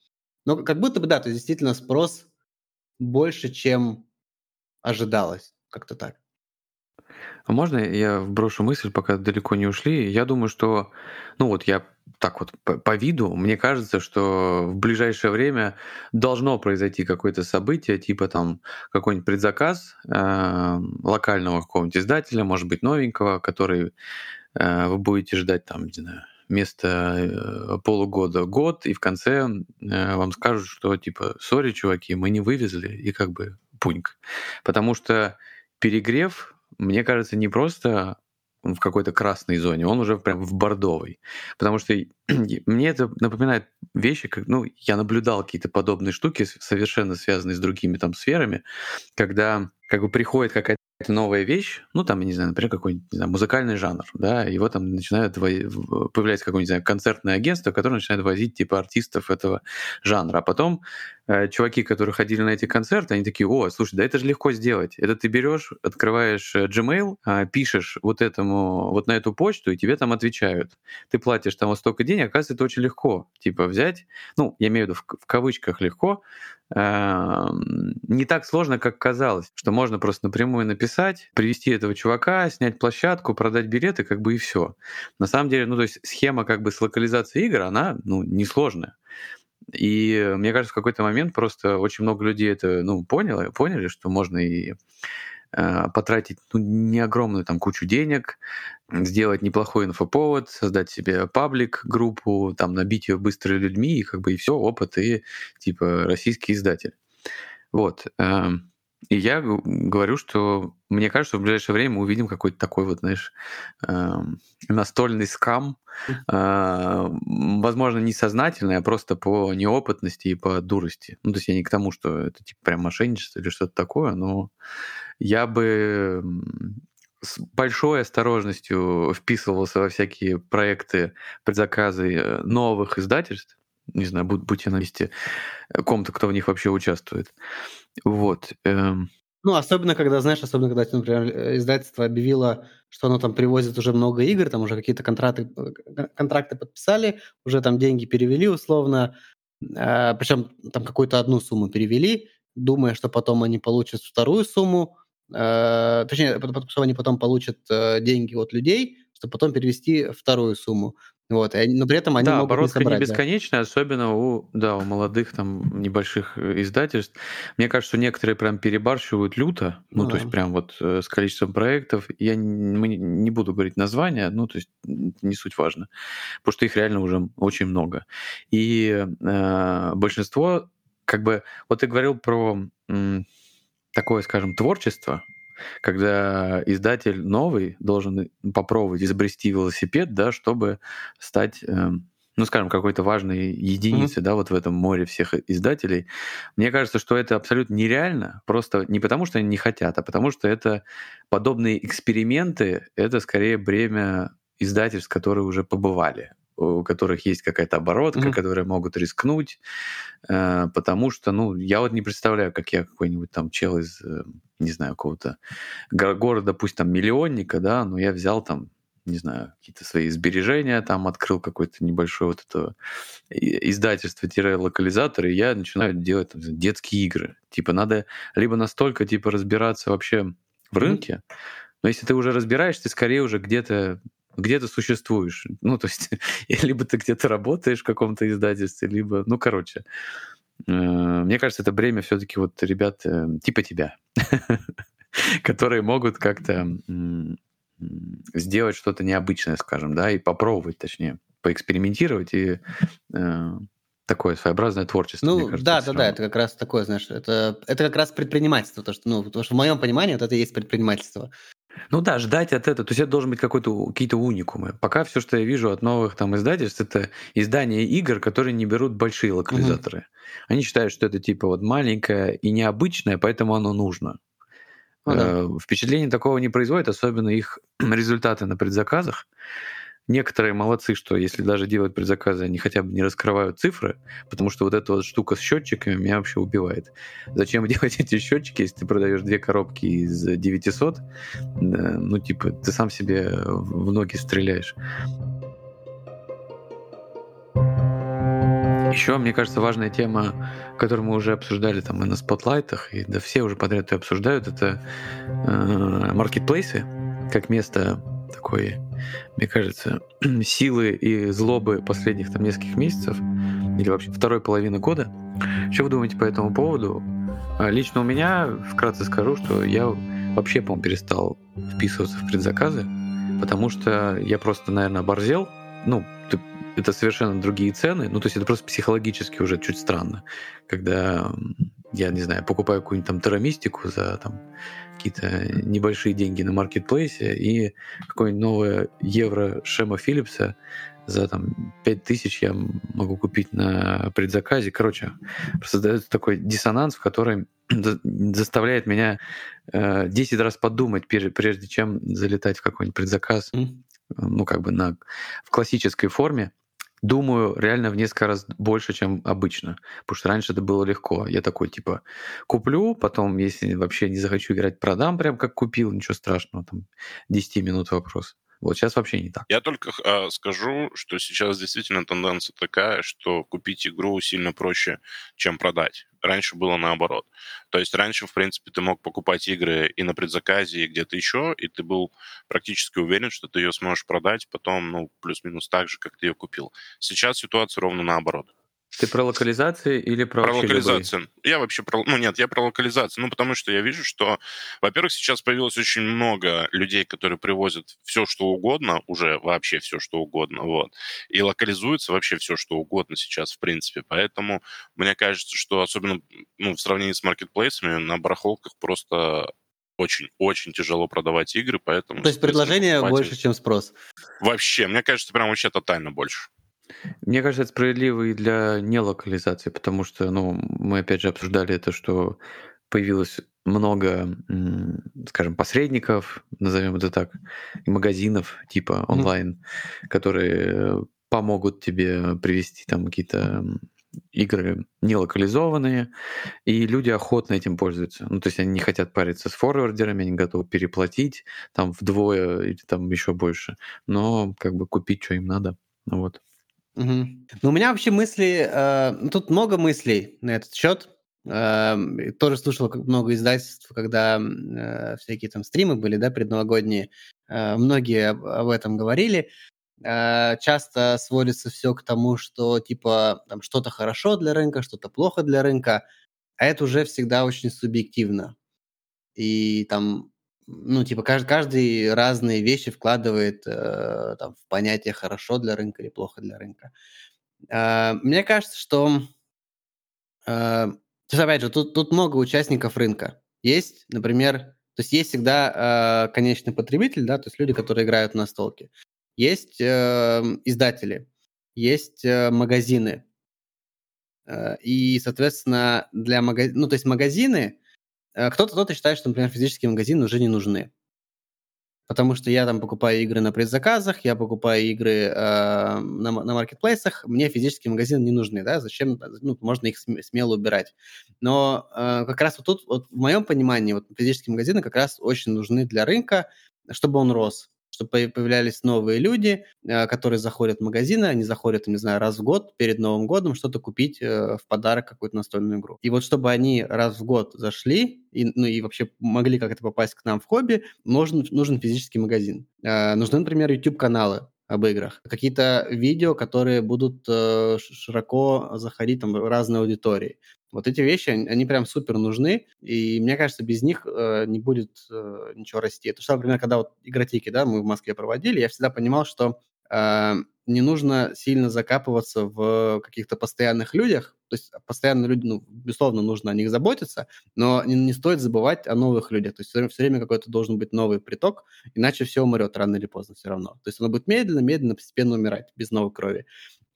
Но как будто бы, да, то есть действительно спрос больше, чем ожидалось. Как-то так. А можно я вброшу мысль, пока далеко не ушли? Я думаю, что, ну вот я так вот по, по виду, мне кажется, что в ближайшее время должно произойти какое-то событие, типа там какой-нибудь предзаказ э, локального какого-нибудь издателя, может быть новенького, который э, вы будете ждать там, не знаю, вместо э, полугода год, и в конце э, вам скажут, что типа, сори, чуваки, мы не вывезли, и как бы пуньк. Потому что перегрев мне кажется, не просто в какой-то красной зоне, он уже прям в бордовой. Потому что мне это напоминает вещи, как, ну, я наблюдал какие-то подобные штуки, совершенно связанные с другими там сферами, когда как бы приходит какая-то новая вещь, ну там, я не знаю, например, какой-нибудь не знаю, музыкальный жанр, да, его там начинают, появляется какое-нибудь, не знаю, концертное агентство, которое начинает возить типа артистов этого жанра, а потом чуваки, которые ходили на эти концерты, они такие, о, слушай, да это же легко сделать, это ты берешь, открываешь э, Gmail, э, пишешь вот этому, вот на эту почту, и тебе там отвечают, ты платишь там столько денег, оказывается, это очень легко, типа взять, ну, я имею в виду в, в кавычках легко, не так сложно, как казалось, что можно просто напрямую написать, привести этого чувака, снять площадку, продать билеты, как бы и все. На самом деле, ну то есть схема как бы с локализацией игр, она ну, несложная. И мне кажется, в какой-то момент просто очень много людей это ну, поняло, поняли, что можно и Э, потратить ну, не огромную там кучу денег, сделать неплохой инфоповод, создать себе паблик, группу, там набить ее быстро людьми, и как бы и все, опыт, и типа российский издатель. Вот. Эм, И я говорю, что мне кажется, что в ближайшее время мы увидим какой-то такой вот, знаешь, э, настольный скам, э, возможно, не сознательный, а просто по неопытности и по дурости. Ну, то есть я не к тому, что это типа прям мошенничество или что-то такое, но я бы с большой осторожностью вписывался во всякие проекты, предзаказы э, новых издательств. Не знаю, будь, будь я на месте э, ком-то, кто в них вообще участвует. Вот. Эм. Ну, особенно, когда, знаешь, особенно, когда, например, э, издательство объявило, что оно там привозит уже много игр, там уже какие-то контракты, контракты подписали, уже там деньги перевели условно, причем там какую-то одну сумму перевели, думая, что потом они получат вторую сумму, э, точнее, что они потом получат э, деньги от людей, чтобы потом перевести вторую сумму. Вот, но при этом они да, могут оборотка не собрать. не бесконечная, да. особенно у, да, у молодых там небольших э, издательств. Мне кажется, что некоторые прям перебарщивают люто, ну, ну то есть прям вот э, с количеством проектов. Я не, не буду говорить названия, ну, то есть не суть важно, потому что их реально уже очень много. И э, большинство, как бы, вот ты говорил про такое, скажем, творчество, когда издатель новый должен попробовать изобрести велосипед, да, чтобы стать, э, ну, скажем, какой-то важной единицей, mm-hmm. да, вот в этом море всех издателей. Мне кажется, что это абсолютно нереально, просто не потому, что они не хотят, а потому что это подобные эксперименты, это скорее бремя издательств, которые уже побывали у которых есть какая-то оборотка, mm-hmm. которые могут рискнуть, э, потому что, ну, я вот не представляю, как я какой-нибудь там чел из, э, не знаю, какого-то города, пусть там миллионника, да, но я взял там не знаю, какие-то свои сбережения, там открыл какой-то небольшой вот это издательство-локализатор, и я начинаю делать там, детские игры. Типа надо либо настолько типа разбираться вообще в рынке, но если ты уже разбираешься, ты скорее уже где-то где ты существуешь. Ну, то есть, либо ты где-то работаешь в каком-то издательстве, либо, ну, короче. Э, мне кажется, это бремя все-таки вот ребят э, типа тебя, которые могут как-то сделать что-то необычное, скажем, да, и попробовать, точнее, поэкспериментировать и э, такое своеобразное творчество. Ну, кажется, да, да, да, это как раз такое, знаешь, это, это как раз предпринимательство, то, что, ну, потому что в моем понимании вот это и есть предпринимательство. Ну да, ждать от этого. То есть это должен быть какой-то какие-то уникумы. Пока все, что я вижу от новых там издательств, это издания игр, которые не берут большие локализаторы. Угу. Они считают, что это типа вот маленькое и необычное, поэтому оно нужно. Ну, да. Э, впечатление такого не производит, особенно их результаты на предзаказах. Некоторые молодцы, что если даже делают предзаказы, они хотя бы не раскрывают цифры, потому что вот эта вот штука с счетчиками меня вообще убивает. Зачем делать эти счетчики, если ты продаешь две коробки из 900? Ну, типа, ты сам себе в ноги стреляешь. Еще, мне кажется, важная тема, которую мы уже обсуждали там и на спотлайтах, и да все уже подряд ее обсуждают, это э, маркетплейсы как место такой, мне кажется, силы и злобы последних там нескольких месяцев или вообще второй половины года. Что вы думаете по этому поводу? А, лично у меня, вкратце скажу, что я вообще, по-моему, перестал вписываться в предзаказы, потому что я просто, наверное, оборзел. Ну, это совершенно другие цены. Ну, то есть это просто психологически уже чуть странно, когда я не знаю, покупаю какую-нибудь там терамистику за там какие-то небольшие деньги на маркетплейсе и какое-нибудь новое евро Шема Филлипса за там 5000 я могу купить на предзаказе. Короче, создается такой диссонанс, в который заставляет меня э, 10 раз подумать, прежде чем залетать в какой-нибудь предзаказ, mm. ну, как бы на, в классической форме думаю реально в несколько раз больше, чем обычно. Потому что раньше это было легко. Я такой, типа, куплю, потом, если вообще не захочу играть, продам прям как купил, ничего страшного, там, 10 минут вопрос. Вот сейчас вообще не так. Я только э, скажу, что сейчас действительно тенденция такая, что купить игру сильно проще, чем продать. Раньше было наоборот. То есть раньше, в принципе, ты мог покупать игры и на предзаказе, и где-то еще, и ты был практически уверен, что ты ее сможешь продать потом, ну, плюс-минус так же, как ты ее купил. Сейчас ситуация ровно наоборот. Ты про локализации или про Про локализацию. Любые? Я вообще про... Ну, нет, я про локализацию. Ну, потому что я вижу, что, во-первых, сейчас появилось очень много людей, которые привозят все, что угодно, уже вообще все, что угодно, вот. И локализуется вообще все, что угодно сейчас, в принципе. Поэтому мне кажется, что особенно ну, в сравнении с маркетплейсами на барахолках просто очень-очень тяжело продавать игры, поэтому... То есть предложение больше, чем спрос? Вообще, мне кажется, прям вообще тотально больше. Мне кажется, это справедливо и для нелокализации, потому что, ну, мы опять же обсуждали это, что появилось много, скажем, посредников, назовем это так, магазинов типа онлайн, mm-hmm. которые помогут тебе привести там какие-то игры нелокализованные, и люди охотно этим пользуются. Ну, то есть они не хотят париться с форвардерами, они готовы переплатить там вдвое или там еще больше, но как бы купить, что им надо. Вот. Угу. Ну, у меня вообще мысли, э, тут много мыслей на этот счет. Э, тоже слушал много издательств, когда э, всякие там стримы были, да, предновогодние. Э, многие об, об этом говорили. Э, часто сводится все к тому, что типа там что-то хорошо для рынка, что-то плохо для рынка, а это уже всегда очень субъективно. И там ну, типа, каждый, каждый разные вещи вкладывает э, там, в понятие хорошо для рынка или плохо для рынка. Э, мне кажется, что... Э, опять же, тут, тут много участников рынка. Есть, например, то есть есть всегда э, конечный потребитель, да, то есть люди, которые играют на столке. Есть э, издатели, есть э, магазины. Э, и, соответственно, для магазинов... Ну, то есть магазины кто-то кто-то считает, что, например, физические магазины уже не нужны. Потому что я там покупаю игры на предзаказах, я покупаю игры э, на, на маркетплейсах, мне физические магазины не нужны, да, зачем, ну, можно их смело убирать. Но э, как раз вот тут, вот в моем понимании, вот физические магазины как раз очень нужны для рынка, чтобы он рос чтобы появлялись новые люди, э, которые заходят в магазины, они заходят, не знаю, раз в год перед Новым годом что-то купить э, в подарок какую-то настольную игру. И вот чтобы они раз в год зашли и, ну, и вообще могли как-то попасть к нам в хобби, нужен, нужен физический магазин. Э, нужны, например, YouTube-каналы, об играх. Какие-то видео, которые будут э, широко заходить там разной аудитории. Вот эти вещи, они, прям супер нужны, и мне кажется, без них э, не будет э, ничего расти. Это что, например, когда вот игротеки, да, мы в Москве проводили, я всегда понимал, что э, не нужно сильно закапываться в каких-то постоянных людях. То есть постоянно люди, ну, безусловно, нужно о них заботиться, но не, не стоит забывать о новых людях. То есть все, все время какой-то должен быть новый приток, иначе все умрет рано или поздно все равно. То есть оно будет медленно, медленно, постепенно умирать, без новой крови.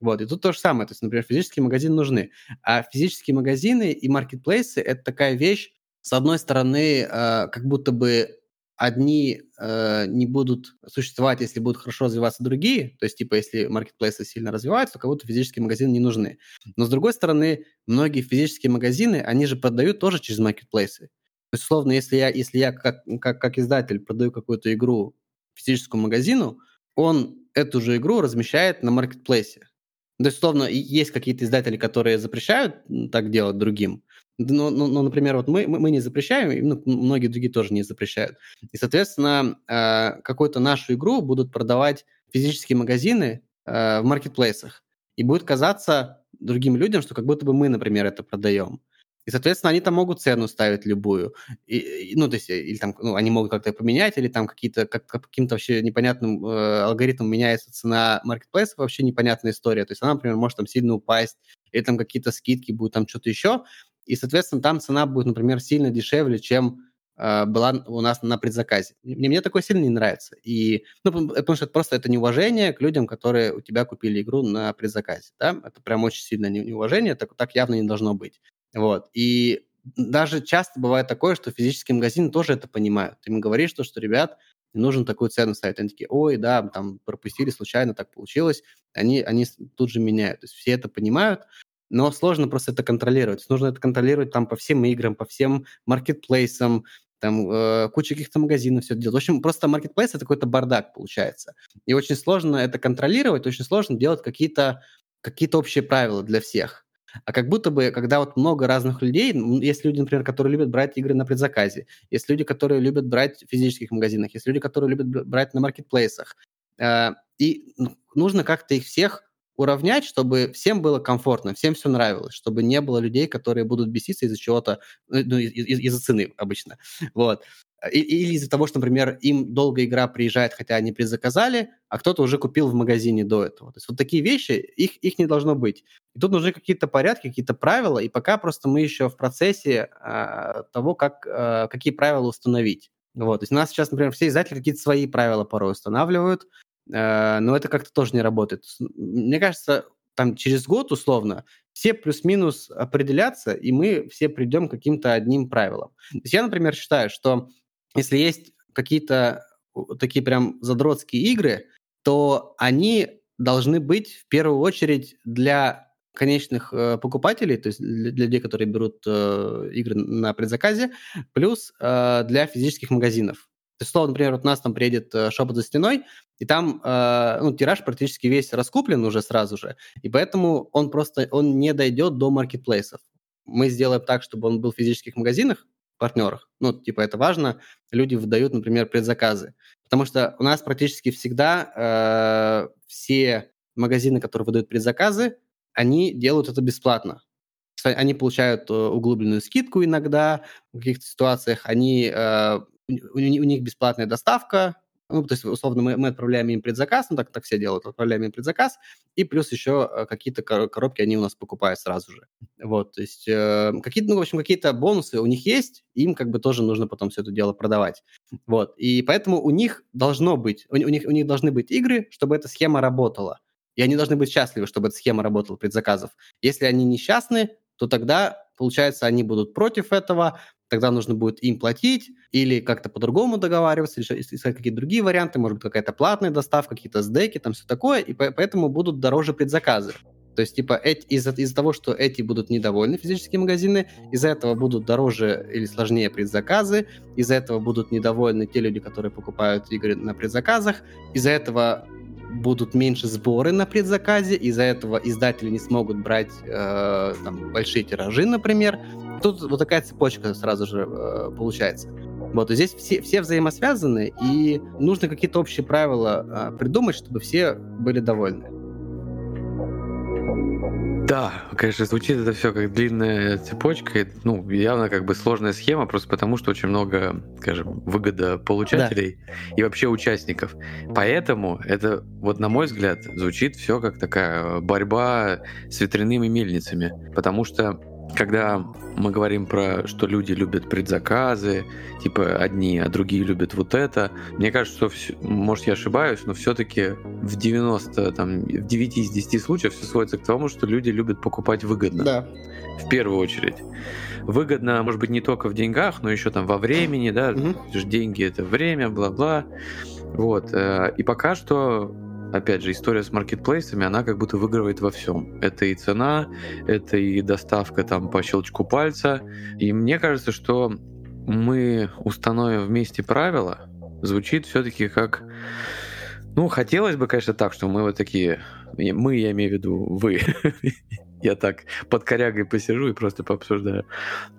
Вот, и тут то же самое. То есть, например, физические магазины нужны. А физические магазины и маркетплейсы – это такая вещь, с одной стороны, э, как будто бы одни э, не будут существовать, если будут хорошо развиваться другие, то есть, типа, если маркетплейсы сильно развиваются, то кого-то физические магазины не нужны. Но, с другой стороны, многие физические магазины, они же продают тоже через маркетплейсы. То есть, условно, если я, если я как, как, как издатель продаю какую-то игру физическому магазину, он эту же игру размещает на маркетплейсе. То есть, условно, есть какие-то издатели, которые запрещают так делать другим, но, но, но например, вот мы, мы, мы не запрещаем, и ну, многие другие тоже не запрещают. И, соответственно, э, какую-то нашу игру будут продавать физические магазины э, в маркетплейсах. И будет казаться другим людям, что как будто бы мы, например, это продаем. И, соответственно, они там могут цену ставить любую. И, ну, то есть, или там, ну, они могут как-то поменять, или там какие-то, как, каким-то вообще непонятным э, алгоритмом меняется цена маркетплейса, вообще непонятная история. То есть она, например, может там сильно упасть, или там какие-то скидки будут, там что-то еще. И, соответственно, там цена будет, например, сильно дешевле, чем э, была у нас на предзаказе. Мне, мне такое сильно не нравится. И, ну, потому что это просто это неуважение к людям, которые у тебя купили игру на предзаказе. Да? Это прям очень сильное неуважение, так, так явно не должно быть. Вот. И даже часто бывает такое, что физические магазины тоже это понимают. Ты им говоришь, что, что ребят, не нужно такую цену ставить. Они такие, ой, да, там пропустили случайно, так получилось. Они, они тут же меняют. То есть все это понимают, но сложно просто это контролировать. Нужно это контролировать там по всем играм, по всем маркетплейсам, там э, куча каких-то магазинов все это делать. В общем, просто маркетплейс это какой-то бардак получается. И очень сложно это контролировать, очень сложно делать какие-то какие общие правила для всех. А как будто бы, когда вот много разных людей, есть люди, например, которые любят брать игры на предзаказе, есть люди, которые любят брать в физических магазинах, есть люди, которые любят брать на маркетплейсах. Э, и нужно как-то их всех уравнять, чтобы всем было комфортно, всем все нравилось, чтобы не было людей, которые будут беситься из-за чего-то, ну, ну из- из- за цены обычно. Вот. Или из-за того, что, например, им долго игра приезжает, хотя они предзаказали, а кто-то уже купил в магазине до этого. То есть вот такие вещи, их, их не должно быть. И тут нужны какие-то порядки, какие-то правила, и пока просто мы еще в процессе э, того, как, э, какие правила установить. Вот. То есть у нас сейчас, например, все издатели какие-то свои правила порой устанавливают, э, но это как-то тоже не работает. Мне кажется, там через год условно все плюс-минус определятся, и мы все придем к каким-то одним правилам. То есть я, например, считаю, что если есть какие-то такие прям задротские игры, то они должны быть в первую очередь для конечных э, покупателей, то есть для, для людей, которые берут э, игры на предзаказе, плюс э, для физических магазинов. То есть, словно, например, вот у нас там приедет э, шепот за стеной, и там э, ну, тираж практически весь раскуплен уже сразу же, и поэтому он просто он не дойдет до маркетплейсов. Мы сделаем так, чтобы он был в физических магазинах, партнерах. Ну, типа, это важно. Люди выдают, например, предзаказы. Потому что у нас практически всегда э, все магазины, которые выдают предзаказы, они делают это бесплатно. Они получают э, углубленную скидку иногда в каких-то ситуациях, они, э, у, у них бесплатная доставка, ну, то есть, условно, мы, мы отправляем им предзаказ, ну, так, так все делают, отправляем им предзаказ, и плюс еще э, какие-то коробки они у нас покупают сразу же. Вот, то есть, э, какие-то, ну, в общем, какие-то бонусы у них есть, им как бы тоже нужно потом все это дело продавать. Вот, и поэтому у них должно быть, у, у, них, у них должны быть игры, чтобы эта схема работала. И они должны быть счастливы, чтобы эта схема работала предзаказов. Если они несчастны, то тогда, получается, они будут против этого, тогда нужно будет им платить или как-то по-другому договариваться, искать какие-то другие варианты, может быть, какая-то платная доставка, какие-то сдеки, там все такое, и поэтому будут дороже предзаказы. То есть, типа, из-за из того, что эти будут недовольны, физические магазины, из-за этого будут дороже или сложнее предзаказы, из-за этого будут недовольны те люди, которые покупают игры на предзаказах, из-за этого будут меньше сборы на предзаказе, из-за этого издатели не смогут брать э, там, большие тиражи, например. Тут вот такая цепочка сразу же э, получается. Вот, и здесь все, все взаимосвязаны, и нужно какие-то общие правила э, придумать, чтобы все были довольны. Да, конечно, звучит это все как длинная цепочка. Ну, явно как бы сложная схема, просто потому что очень много, скажем, выгода получателей да. и вообще участников. Поэтому это, вот на мой взгляд, звучит все как такая борьба с ветряными мельницами. Потому что когда мы говорим про, что люди любят предзаказы, типа одни, а другие любят вот это, мне кажется, что, все, может, я ошибаюсь, но все-таки в 90, там, в 9 из 10 случаев все сводится к тому, что люди любят покупать выгодно. Да. В первую очередь. Выгодно, может быть, не только в деньгах, но еще там во времени, да, угу. деньги это время, бла-бла. Вот. Э, и пока что опять же, история с маркетплейсами, она как будто выигрывает во всем. Это и цена, это и доставка там по щелчку пальца. И мне кажется, что мы установим вместе правила, звучит все-таки как... Ну, хотелось бы, конечно, так, что мы вот такие... Мы, я имею в виду вы. я так под корягой посижу и просто пообсуждаю.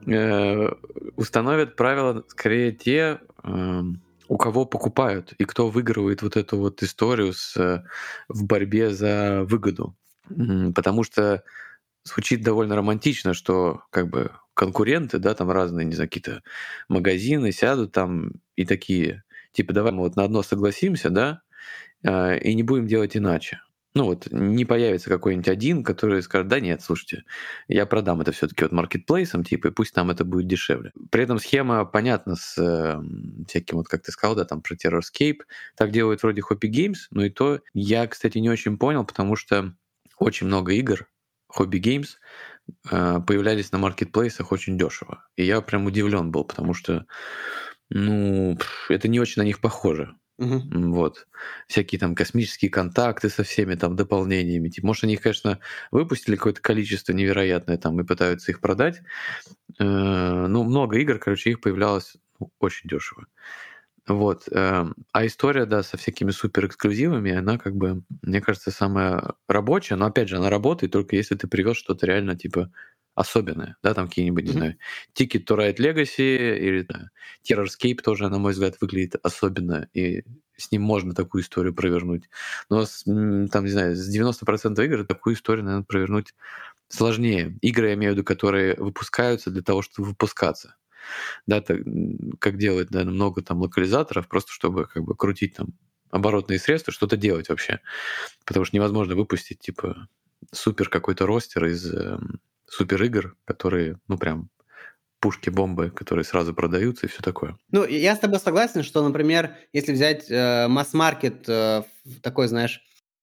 Э, установят правила скорее те, эм, у кого покупают и кто выигрывает вот эту вот историю с, э, в борьбе за выгоду. Потому что звучит довольно романтично, что как бы конкуренты, да, там разные, не знаю, какие-то магазины сядут там и такие, типа, давай мы вот на одно согласимся, да, э, и не будем делать иначе ну вот не появится какой-нибудь один, который скажет, да нет, слушайте, я продам это все-таки вот маркетплейсом, типа, и пусть там это будет дешевле. При этом схема понятна с э, всяким, вот как ты сказал, да, там про Terrorscape, так делают вроде Hobby Games, но и то я, кстати, не очень понял, потому что очень много игр Hobby Games э, появлялись на маркетплейсах очень дешево. И я прям удивлен был, потому что, ну, это не очень на них похоже. Угу. Вот. Всякие там космические контакты со всеми там дополнениями. Может, они, конечно, выпустили какое-то количество невероятное там и пытаются их продать. Э, ну, много игр, короче, их появлялось ну, очень дешево. Вот. Э, а история, да, со всякими супер эксклюзивами, она как бы, мне кажется, самая рабочая, но опять же, она работает только если ты привез что-то реально типа особенное, да, там какие-нибудь, mm-hmm. не знаю, Ticket to Ride Legacy или да, Terrorscape тоже, на мой взгляд, выглядит особенно, и с ним можно такую историю провернуть. Но с, там, не знаю, с 90% игр такую историю, наверное, провернуть сложнее. Игры, я имею в виду, которые выпускаются для того, чтобы выпускаться. Да, так, как делать, да, много там локализаторов, просто чтобы как бы крутить там оборотные средства, что-то делать вообще. Потому что невозможно выпустить, типа, супер какой-то ростер из э, супер игр, которые, ну, прям пушки, бомбы, которые сразу продаются и все такое. Ну, я с тобой согласен, что, например, если взять э, масс-маркет, э, такой, знаешь,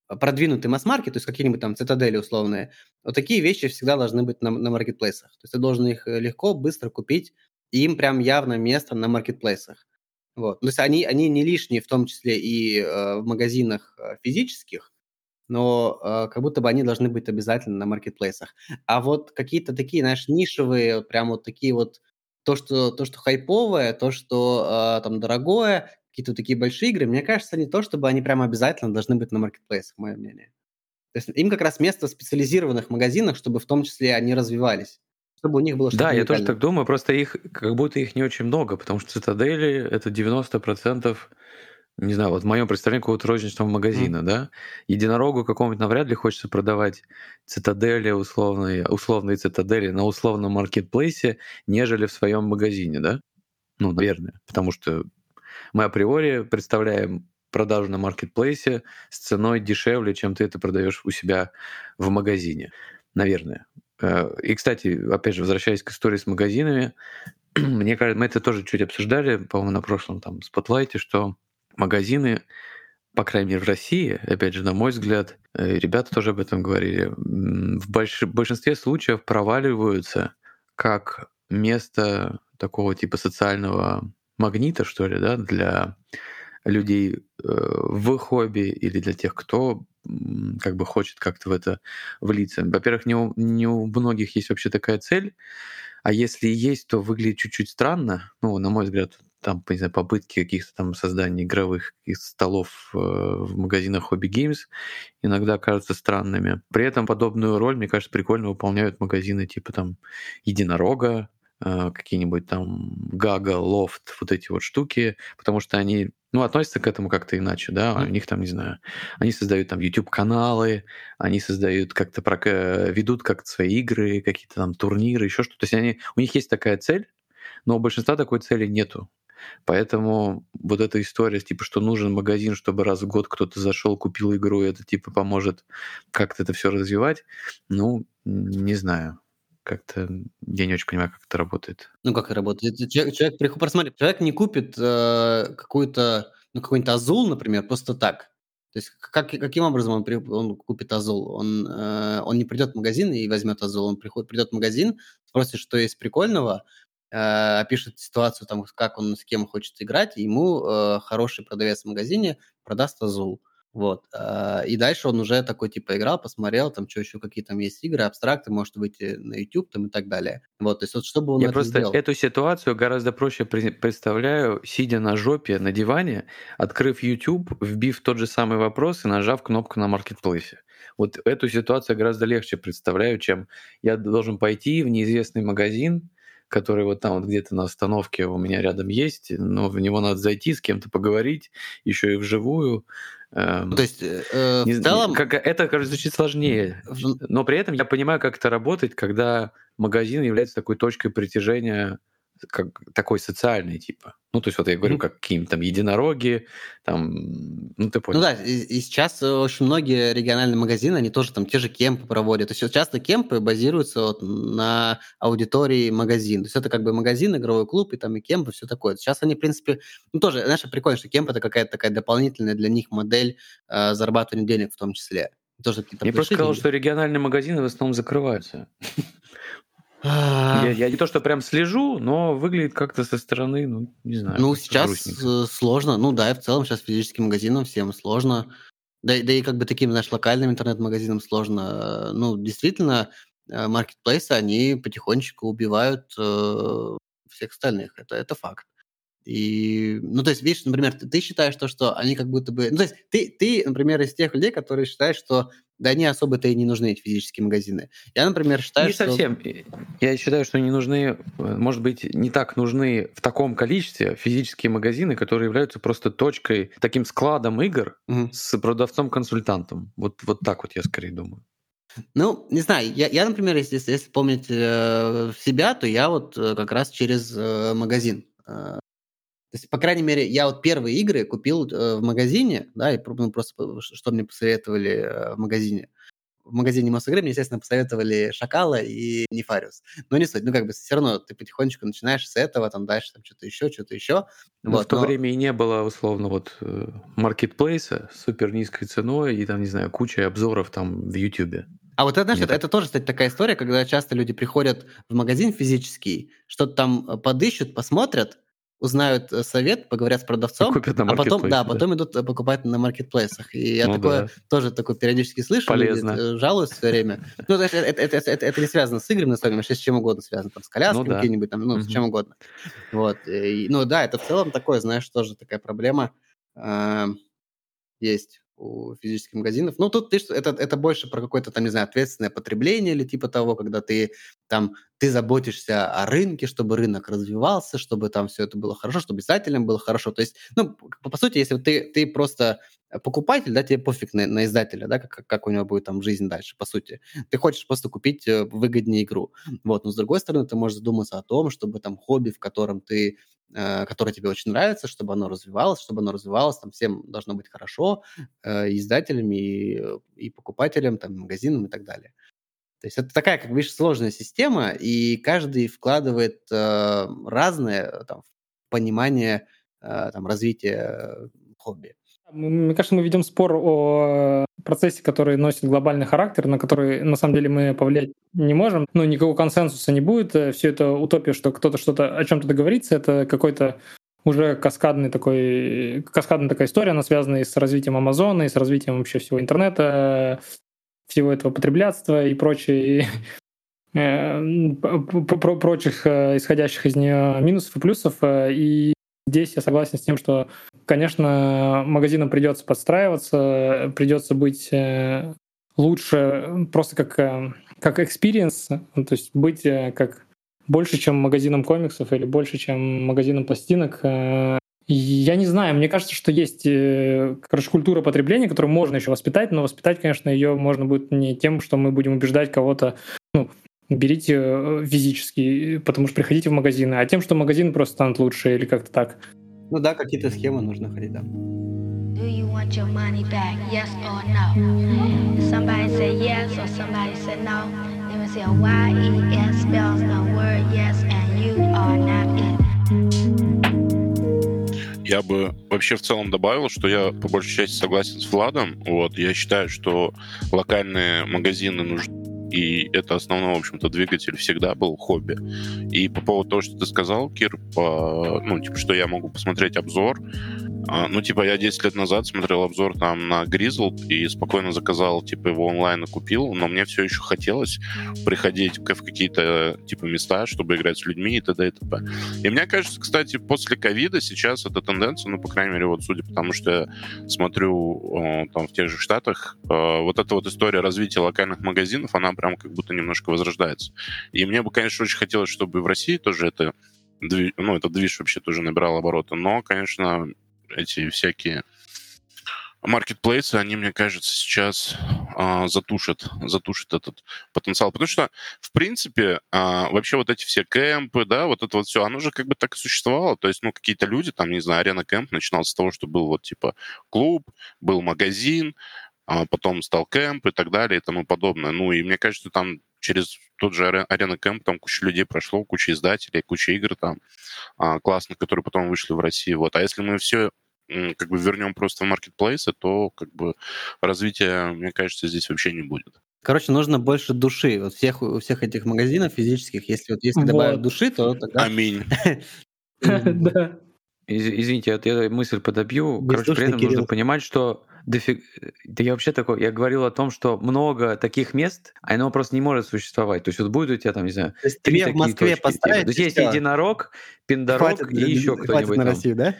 продвинутый масс-маркет, то есть какие-нибудь там цитадели условные, вот такие вещи всегда должны быть на, на маркетплейсах. То есть ты должен их э, легко, быстро купить, и им прям явно место на маркетплейсах. Вот. То есть они, они не лишние, в том числе и э, в магазинах э, физических, но э, как будто бы они должны быть обязательно на маркетплейсах. А вот какие-то такие, знаешь, нишевые, прям вот такие вот то, что, то, что хайповое, то, что э, там дорогое, какие-то такие большие игры, мне кажется, не то, чтобы они прям обязательно должны быть на маркетплейсах, мое мнение. То есть им как раз место в специализированных магазинах, чтобы в том числе они развивались чтобы у них было что-то Да, я тоже так думаю, просто их, как будто их не очень много, потому что цитадели — это 90%, не знаю, вот в моем представлении какого-то розничного магазина, mm. да? Единорогу какому-нибудь навряд ли хочется продавать цитадели, условные, условные цитадели на условном маркетплейсе, нежели в своем магазине, да? Ну, наверное, потому что мы априори представляем продажу на маркетплейсе с ценой дешевле, чем ты это продаешь у себя в магазине. Наверное. Э, и, кстати, опять же, возвращаясь к истории с магазинами, мне кажется, мы это тоже чуть обсуждали, по-моему, на прошлом там спотлайте, что магазины, по крайней мере, в России, опять же, на мой взгляд, э, ребята тоже об этом говорили, в больш... большинстве случаев проваливаются как место такого типа социального магнита, что ли, да, для людей э, в хобби или для тех, кто как бы хочет как-то в это влиться. Во-первых, не у, не у многих есть вообще такая цель, а если есть, то выглядит чуть-чуть странно. Ну, на мой взгляд, там, не знаю, попытки каких-то там создания игровых столов э, в магазинах Hobby Games иногда кажутся странными. При этом подобную роль, мне кажется, прикольно выполняют магазины типа там Единорога, э, какие-нибудь там Гага, Лофт, вот эти вот штуки, потому что они ну, относятся к этому как-то иначе, да, у них там, не знаю, они создают там YouTube-каналы, они создают как-то, про, ведут как-то свои игры, какие-то там турниры, еще что-то. То есть они, у них есть такая цель, но у большинства такой цели нету. Поэтому вот эта история, типа, что нужен магазин, чтобы раз в год кто-то зашел, купил игру, и это типа поможет как-то это все развивать, ну, не знаю как-то я не очень понимаю, как это работает. Ну, как это работает? Человек, человек посмотри, человек не купит э, какую-то, ну, какой-нибудь Азул, например, просто так. То есть как, каким образом он, при, он купит Азул? Он, э, он не придет в магазин и возьмет Азул, он приходит, придет в магазин, спросит, что есть прикольного, э, опишет ситуацию, там, как он с кем хочет играть, и ему э, хороший продавец в магазине продаст Азул. Вот. А, и дальше он уже такой, типа, играл, посмотрел, там, что еще, какие там есть игры, абстракты, может выйти на YouTube там и так далее. Вот, то есть вот чтобы он Я это просто сделал. эту ситуацию гораздо проще представляю, сидя на жопе на диване, открыв YouTube, вбив тот же самый вопрос и нажав кнопку на маркетплейсе. Вот эту ситуацию гораздо легче представляю, чем я должен пойти в неизвестный магазин, который вот там вот где-то на остановке у меня рядом есть, но в него надо зайти, с кем-то поговорить, еще и вживую. Эм, То есть э, не, в целом... Как, это, кажется, звучит сложнее. Но при этом я понимаю, как это работает, когда магазин является такой точкой притяжения как такой социальный типа. Ну, то есть вот я говорю, mm-hmm. как какие-нибудь там единороги, там, ну, ты понял. Ну да, и, и сейчас очень многие региональные магазины, они тоже там те же кемпы проводят. То есть часто кемпы базируются вот на аудитории магазин. То есть это как бы магазин, игровой клуб, и там и кемпы, все такое. Сейчас они, в принципе, ну тоже, знаешь, прикольно, что кемп это какая-то такая дополнительная для них модель э, зарабатывания денег в том числе. Тоже Я просто сказал, что региональные магазины в основном закрываются. Я, я не то, что прям слежу, но выглядит как-то со стороны, ну, не знаю. Ну, сейчас грустненько. сложно. Ну да, и в целом сейчас физическим магазинам всем сложно. Да, да и как бы таким, знаешь, локальным интернет-магазинам сложно. Ну, действительно, э, маркетплейсы, они потихонечку убивают э, всех остальных. Это, это факт. И, ну, то есть, видишь, например, ты, ты считаешь то, что они как будто бы... Ну, то есть, ты, ты, например, из тех людей, которые считают, что да они особо-то и не нужны, эти физические магазины. Я, например, считаю, не что... совсем. Я считаю, что они нужны, может быть, не так нужны в таком количестве физические магазины, которые являются просто точкой, таким складом игр Мгм. с продавцом-консультантом. Вот, вот так вот я скорее думаю. Ну, не знаю, я, я например, если, если если помнить э, себя, то я вот э, как раз через э, магазин. То есть, по крайней мере, я вот первые игры купил э, в магазине, да, и ну, просто что мне посоветовали э, в магазине. В магазине Мосигры мне, естественно, посоветовали Шакала и Нефариус. Но не суть, ну как бы все равно ты потихонечку начинаешь с этого, там дальше там что-то еще, что-то еще. Но Вот, в то но- время и не было, условно, вот э, маркетплейса с супер низкой ценой и там, не знаю, куча обзоров там в Ютубе. А вот это, знаешь, это, это тоже, кстати, такая история, когда часто люди приходят в магазин физический, что-то там э, подыщут, посмотрят, узнают э, совет, поговорят с продавцом, а потом, да, да. потом идут э, покупать на маркетплейсах. И я Ну такое да. тоже такое периодически слышу, Полезно. люди, э, жалуются все время. Ну, это, это, это- это- это не связано с играми, на самом деле, вообще с чем угодно связано, там, с колясками Ну да. какие-нибудь, там, ну, с Мгм. чем угодно. Вот. И, ну да, это в целом такое, знаешь, тоже такая проблема э, есть у физических магазинов. Ну, тут ты, это, это больше про какое-то там, не знаю, ответственное потребление или типа того, когда ты там, ты заботишься о рынке, чтобы рынок развивался, чтобы там все это было хорошо, чтобы издателям было хорошо. То есть, ну, по, по сути, если ты, ты просто покупатель, да, тебе пофиг на, на издателя, да, как, как у него будет там жизнь дальше, по сути. Ты хочешь просто купить э, выгоднее игру. Вот, но с другой стороны, ты можешь задуматься о том, чтобы там хобби, в котором ты которое тебе очень нравится, чтобы оно развивалось, чтобы оно развивалось, там всем должно быть хорошо, э, и издателям, и, э, и покупателям, там, магазинам и так далее. То есть это такая, как видишь, сложная система, и каждый вкладывает э, разное э, там, понимание э, там, развития э, хобби. М- Мне кажется, мы ведем спор о процессе, который носит глобальный характер, на который на самом деле мы повлиять не можем. Ну, никакого консенсуса не будет. Все это утопия, что кто-то что-то о чем-то договорится. Это какой-то уже каскадный такой, каскадная такая история, она связана и с развитием Амазона, и с развитием вообще всего интернета, всего этого потреблятства и прочее, э, п- про- прочих э, исходящих из нее минусов и плюсов. Э, И здесь я согласен с тем, что, конечно, магазинам придется подстраиваться, придется быть э, лучше просто как, э, как experience, то есть быть э, как больше, чем магазином комиксов или больше, чем магазином пластинок. Я не знаю, мне кажется, что есть, короче, культура потребления, которую можно еще воспитать, но воспитать, конечно, ее можно будет не тем, что мы будем убеждать кого-то, ну, берите э, физически, потому что приходите в магазины, а тем, что магазины просто станут лучше или как-то так. Ну да, какие-то схемы нужно ходить, да. Do you want your money back? Yes or no? If somebody say yes or somebody say no, then we say Y-E-S spells the word yes and you are not it. Я бы вообще в целом добавил, что я по большей части согласен с Владом. Вот, я считаю, что локальные магазины нужны. И это основной, в общем-то, двигатель всегда был хобби. И по поводу того, что ты сказал, Кир, по, ну, типа, что я могу посмотреть обзор. А, ну, типа, я 10 лет назад смотрел обзор там на Grizzled и спокойно заказал, типа, его онлайн и купил, но мне все еще хотелось приходить в какие-то, типа, места, чтобы играть с людьми и т.д. и т.п. И мне кажется, кстати, после ковида сейчас эта тенденция, ну, по крайней мере, вот судя по тому, что я смотрю там в тех же Штатах, э, вот эта вот история развития локальных магазинов, она прям как будто немножко возрождается. И мне бы, конечно, очень хотелось, чтобы и в России тоже это, ну, этот движ вообще тоже набирал обороты, но, конечно, эти всякие маркетплейсы, они, мне кажется, сейчас а, затушат, затушат этот потенциал. Потому что, в принципе, а, вообще вот эти все кемпы, да, вот это вот все, оно же как бы так и существовало. То есть, ну, какие-то люди, там, не знаю, арена кемп начинался с того, что был вот типа клуб, был магазин, а потом стал кемп и так далее и тому подобное. Ну, и мне кажется, там через тот же аре- арена кемп там куча людей прошло, куча издателей, куча игр там а, классных, которые потом вышли в Россию. Вот. А если мы все как бы вернем просто в маркетплейсы, то как бы развития, мне кажется, здесь вообще не будет. Короче, нужно больше души. Вот всех, у всех этих магазинов физических, если вот если Вот. добавить души, то тогда... Аминь. Да. Извините, я, я мысль подобью. Короче, при этом нужно понимать, что дофиг... Да я вообще такой, я говорил о том, что много таких мест, а оно просто не может существовать. То есть вот будет у тебя там, не знаю, То есть три тебе в Москве точки, типа. поставить, То есть есть единорог, пиндорог Хватит, и еще хватит кто-нибудь на там. Россию, да?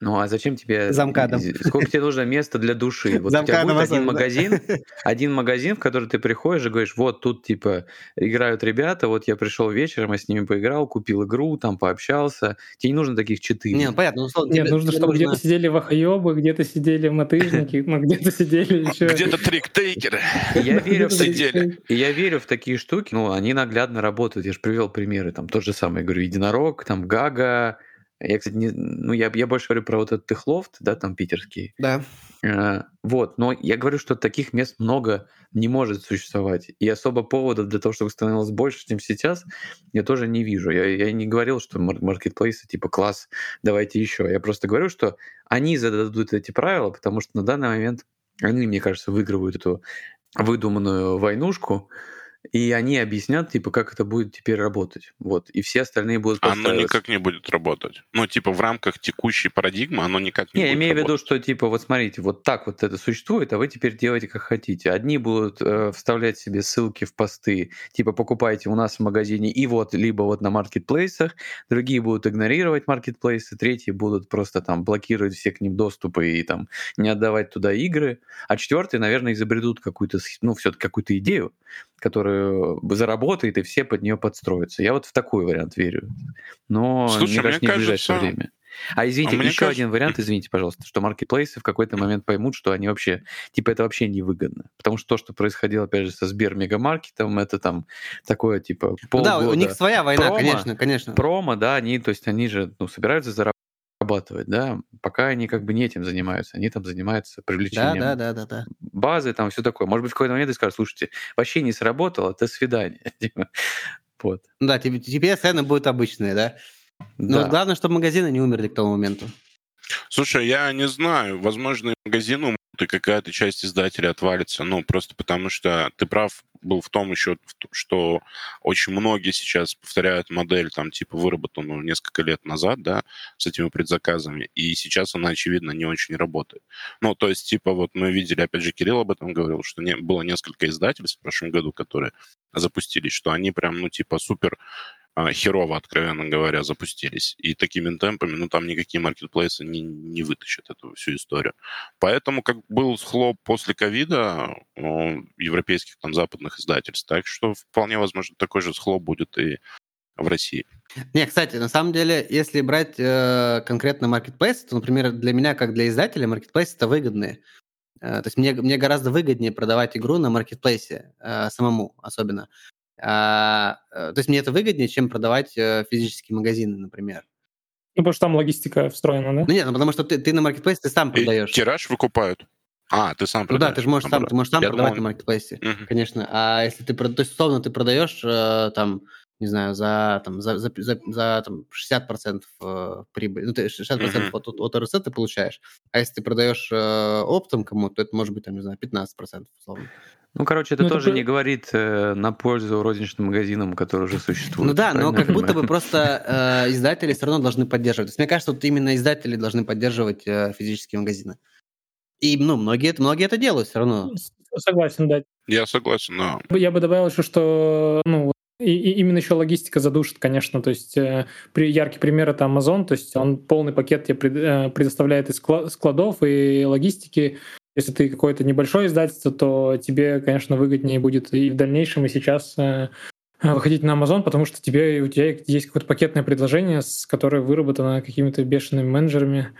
Ну а зачем тебе... Замкадом. Сколько тебе нужно места для души? Вот у тебя Замкадом будет один магазин, один магазин, в который ты приходишь и говоришь, вот тут типа играют ребята, вот я пришел вечером, я с ними поиграл, купил игру, там пообщался. Тебе не нужно таких четыре. Не, ну понятно, ну, условно, Нет, тебе- нужно, тебе чтобы где-то сидели вахоебы, где-то сидели мотыжники, ну, где-то сидели еще... Где-то трик-тейкеры И я верю сидели. Я верю в такие штуки, ну, они наглядно работают. Я же привел примеры, там, тот же самый, говорю, единорог, там, Гага. Я, кстати, не, ну, я, я больше говорю про вот этот Техлофт, да, там, питерский. Да. Э, Вот, но я говорю, что таких мест много не может существовать. И особо поводов для того, чтобы становилось больше, чем сейчас, я тоже не вижу. Я, я не говорил, что мар- маркетплейсы типа класс, давайте еще. Я просто говорю, что они зададут эти правила, потому что на данный момент они, мне кажется, выигрывают эту выдуманную войнушку, и они объяснят, типа, как это будет теперь работать. Вот. И все остальные будут Оно никак не будет работать. Ну, типа, в рамках текущей парадигмы оно никак не, Не, я будет имею в виду, что типа вот смотрите, вот так вот это существует, а вы теперь делаете как хотите. Одни будут э, вставлять себе ссылки в посты, типа покупайте у нас в магазине и вот либо вот на маркетплейсах, другие будут игнорировать маркетплейсы, третьи будут просто там блокировать все к ним доступы и там не отдавать туда игры, а четвертые, наверное, изобретут какую-то, ну все-таки какую-то идею, которая заработает и все под нее подстроятся. Я вот в такой вариант верю, но Слушай, мне кажется, не в ближайшее кажется- время. А извините, А еще кажется- один вариант, извините, пожалуйста, что маркетплейсы в какой-то момент поймут, что они вообще, типа, это вообще невыгодно. Потому что то, что происходило, опять же, со Сбер Мегамаркетом, это там такое, типа, Ну полгода да, у них своя война, промо, конечно, конечно. промо, да, они, то есть они же, ну, собираются зарабатывать, да, пока они как бы не этим занимаются, они там занимаются Да, привлечением да, да, да, да. базы, там все такое. Может быть, в какой-то момент ты скажешь, слушайте, вообще не сработало, до свидания. Типа, Вот. Ну Да, тебе- теперь цены будут обычные, да? Но Да. главное, чтобы магазины не умерли к тому моменту. Слушай, я не знаю, возможно, и магазин умрут, и какая-то часть издателей отвалится, ну, просто потому что ты прав был в том еще, что очень многие сейчас повторяют модель, там, типа, выработанную несколько лет назад, да, с этими предзаказами, и сейчас она, очевидно, не очень работает. Ну, то есть, типа, вот мы видели, опять же, Кирилл об этом говорил, что не, было несколько издательств в прошлом году, которые запустились, что они прям, ну, типа, супер херово, откровенно говоря, запустились. И такими темпами, ну, там никакие маркетплейсы не, не вытащат эту всю историю. Поэтому, как был хлоп после ковида европейских, там, западных издательств, так что вполне возможно такой же схлоп будет и в России. Не, кстати, на самом деле, если брать э, конкретно маркетплейс, то, например, для меня, как для издателя, маркетплейс это выгодные. Э, то есть мне, мне гораздо выгоднее продавать игру на маркетплейсе, э, самому особенно. А, э, то есть мне это выгоднее, чем продавать э, физические магазины, например. Ну, потому что там логистика встроена, да? Ну нет, ну потому что ты, ты на маркетплейсе ты сам И продаешь. тираж выкупают. А, ты сам Ну продаешь. да, ты же можешь сам, наоборот. ты можешь сам Я продавать думал- на маркетплейсе, Мгм. конечно. А если ты, то есть, условно, ты продаешь э, там, не знаю, за, там, за, за, за, за, там, 60% э, прибыли, ну, ты 60% Мгм. от, от, от РС ты получаешь, а если ты продаешь э, оптом кому-то, то это может быть, там, не знаю, 15% условно. Ну, короче, это Ну, это тоже про- не говорит э, на пользу розничным магазинам, которые уже существуют. Ну да, но как я будто бы понимаю? просто э, издатели все равно должны поддерживать. То есть мне кажется, вот именно издатели должны поддерживать э, физические магазины. И, ну, многие, это- многие это делают все равно. Согласен, да. Я согласен, но Я бы добавил еще, что ну, и, и именно еще логистика задушит, конечно. То есть э, при, яркий пример это Amazon, то есть он полный пакет тебе пред- э, предоставляет из скла- складов и логистики. Если ты какое-то небольшое издательство, то тебе, конечно, выгоднее будет и в дальнейшем, и сейчас э, выходить на Amazon, потому что тебе, у тебя есть какое-то пакетное предложение, с которое выработано какими-то бешеными менеджерами.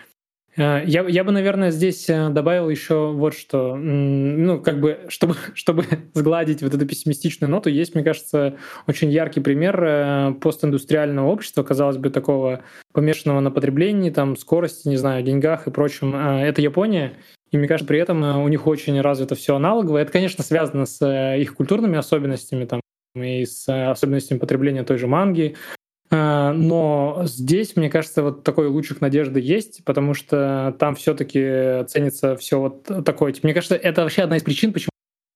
Э, Я, я бы, наверное, здесь э, добавил еще вот что. Ну, как бы, чтобы, чтобы сгладить вот эту пессимистичную ноту, есть, мне кажется, очень яркий пример э, постиндустриального общества, казалось бы, такого помешанного на потреблении, там, скорости, не знаю, деньгах и прочем. Э, Это Япония. И мне кажется, при этом э, у них очень развито все аналоговое. Это, конечно, связано с э, их культурными особенностями, там, и с э, особенностями потребления той же манги, Но здесь, мне кажется, вот такой лучик надежды есть, потому что там все-таки ценится все вот такое. Мне кажется, это вообще одна из причин, почему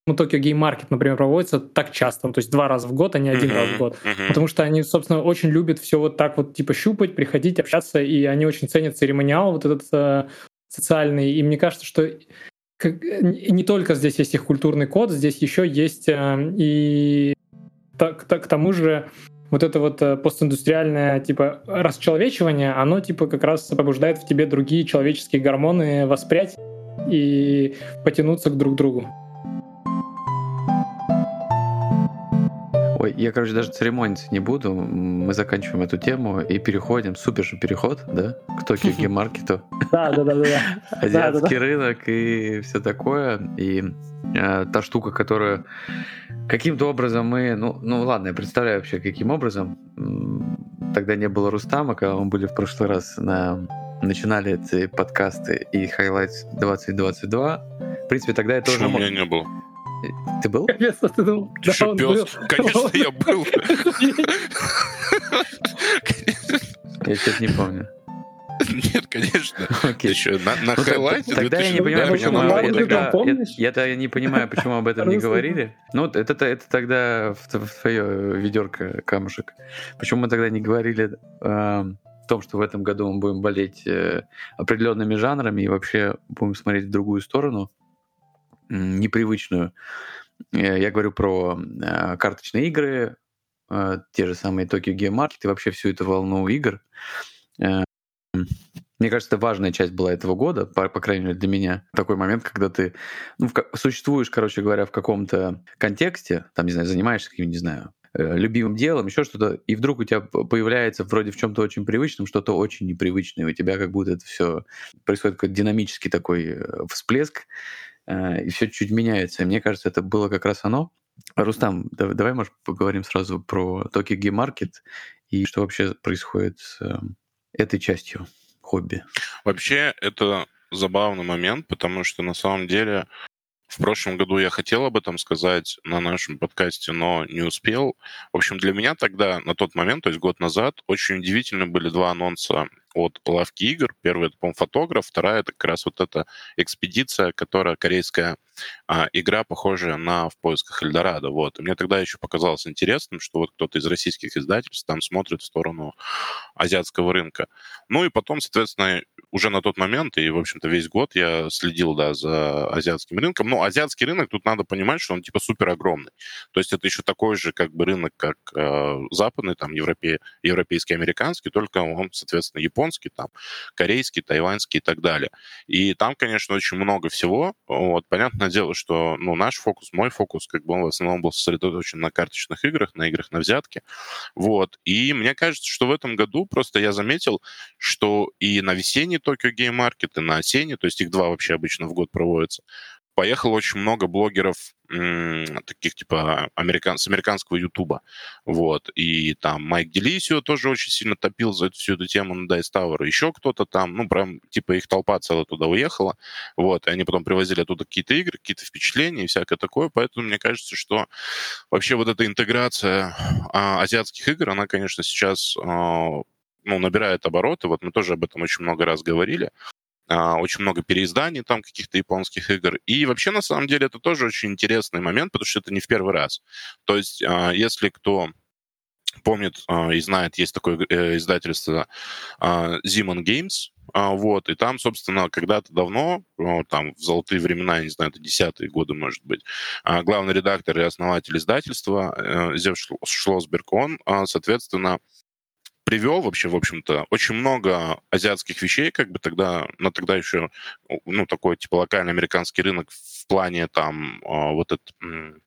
Tokyo Game Market, например, проводится так часто, то есть два раза в год, а не один раз в год. Потому что они, собственно, очень любят все вот так вот типа щупать, приходить, общаться, и они очень ценят церемониал вот этот э, социальный. И мне кажется, что как, не только здесь есть их культурный код, здесь еще есть э, и так, так, к тому же вот это вот э, постиндустриальное типа расчеловечивание, оно типа как раз побуждает в тебе другие человеческие гормоны воспрять и потянуться к друг другу. Ой, я, короче, даже церемониться не буду. Мы заканчиваем эту тему и переходим, супер же переход, да, к Токио Геймаркету. Да, да, да, да. Азиатский рынок и все такое. И э, та штука, которая каким-то образом мы, ну, ну ладно, я представляю вообще, каким образом. Тогда не было Рустама, когда мы были в прошлый раз на начинали эти подкасты и Highlights 2022. В принципе, тогда я тоже... Почему меня не было? Ты был? Конечно, ты был. Ты что, пес? Конечно, я был. Я что-то не помню. Нет, конечно. Окей. Еще на, на Ну, хайлайте. Тогда я не понимаю, Да, почему я тогда, я, я не понимаю, почему об этом не говорили. Ну, вот это, это тогда в, в твое ведерко камушек. Почему мы тогда не говорили э, в том, что в этом году мы будем болеть э, определенными жанрами и вообще будем смотреть в другую сторону, непривычную. Э, Я говорю про э, карточные игры, э, те же самые Tokyo Game Market и вообще всю эту волну игр. Мне кажется, это важная часть была этого года, по, по крайней мере для меня. Такой момент, когда ты ну, в существуешь, короче говоря, в каком-то контексте, там, не знаю, занимаешься каким, не знаю, любимым делом, еще что-то, и вдруг у тебя появляется вроде в чем-то очень привычном, что-то очень непривычное, у тебя как будто это все происходит какой-то динамический такой всплеск, и все чуть меняется. Мне кажется, это было как раз оно. Рустам, да- давай, может, поговорим сразу про Tokyo Game Market и что вообще происходит с э, этой частью хобби. Вообще, это забавный момент, потому что на самом деле в прошлом году я хотел об этом сказать на нашем подкасте, но не успел. В общем, для меня тогда, на тот момент, то есть год назад, очень удивительно были два анонса от лавки игр. Первый, это, по-моему, фотограф, вторая, это как раз вот эта экспедиция, которая корейская а, игра, похожая на «В поисках Эльдорадо». Вот. И мне тогда еще показалось интересным, что вот кто-то из российских издательств там смотрит в сторону азиатского рынка. Ну и потом, соответственно, уже на тот момент и, в общем-то, весь год я следил, да, за азиатским рынком. Но азиатский рынок, тут надо понимать, что он типа супер огромный. То есть это еще такой же как бы рынок, как э, западный, там, европе, европейский, американский, только он, соответственно, японский, там, корейский, тайваньский и так далее. И там, конечно, очень много всего. Вот, понятное дело, что, ну, наш фокус, мой фокус, как бы он в основном был сосредоточен на карточных играх, на играх на взятки. Вот. И мне кажется, что в этом году просто я заметил, что и на весенний Tokyo Game Market, и на осенний, то есть их два вообще обычно в год проводятся, поехало очень много блогеров таких типа американ, с американского Ютуба. Вот. И там Майк Делисио тоже очень сильно топил за всю эту тему на Dice Tower. Еще кто-то там, ну, прям, типа, их толпа целая туда уехала. Вот. И они потом привозили оттуда какие-то игры, какие-то впечатления и всякое такое. Поэтому мне кажется, что вообще вот эта интеграция а, азиатских игр, она, конечно, сейчас а, ну, набирает обороты. Вот мы тоже об этом очень много раз говорили. А, очень много переизданий там каких-то японских игр. И вообще, на самом деле, это тоже очень интересный момент, потому что это не в первый раз. То есть, а, если кто помнит а, и знает, есть такое э, издательство Zimmon Games, вот, и там, собственно, когда-то давно, там, в золотые времена, я не знаю, это десятые годы, может быть, главный редактор и основатель издательства э, Зев Шло- Шлосберг, он, соответственно, привел вообще, в общем-то, очень много азиатских вещей, как бы тогда, на тогда еще, ну, такой, типа, локальный американский рынок в плане, там, а, вот это, м,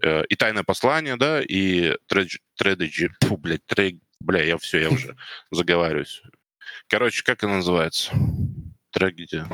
э, и «Тайное послание», да, и «Тредеджи», фу, блядь, трей, бля, я все, я уже заговариваюсь. Короче, как это называется? Трагедия.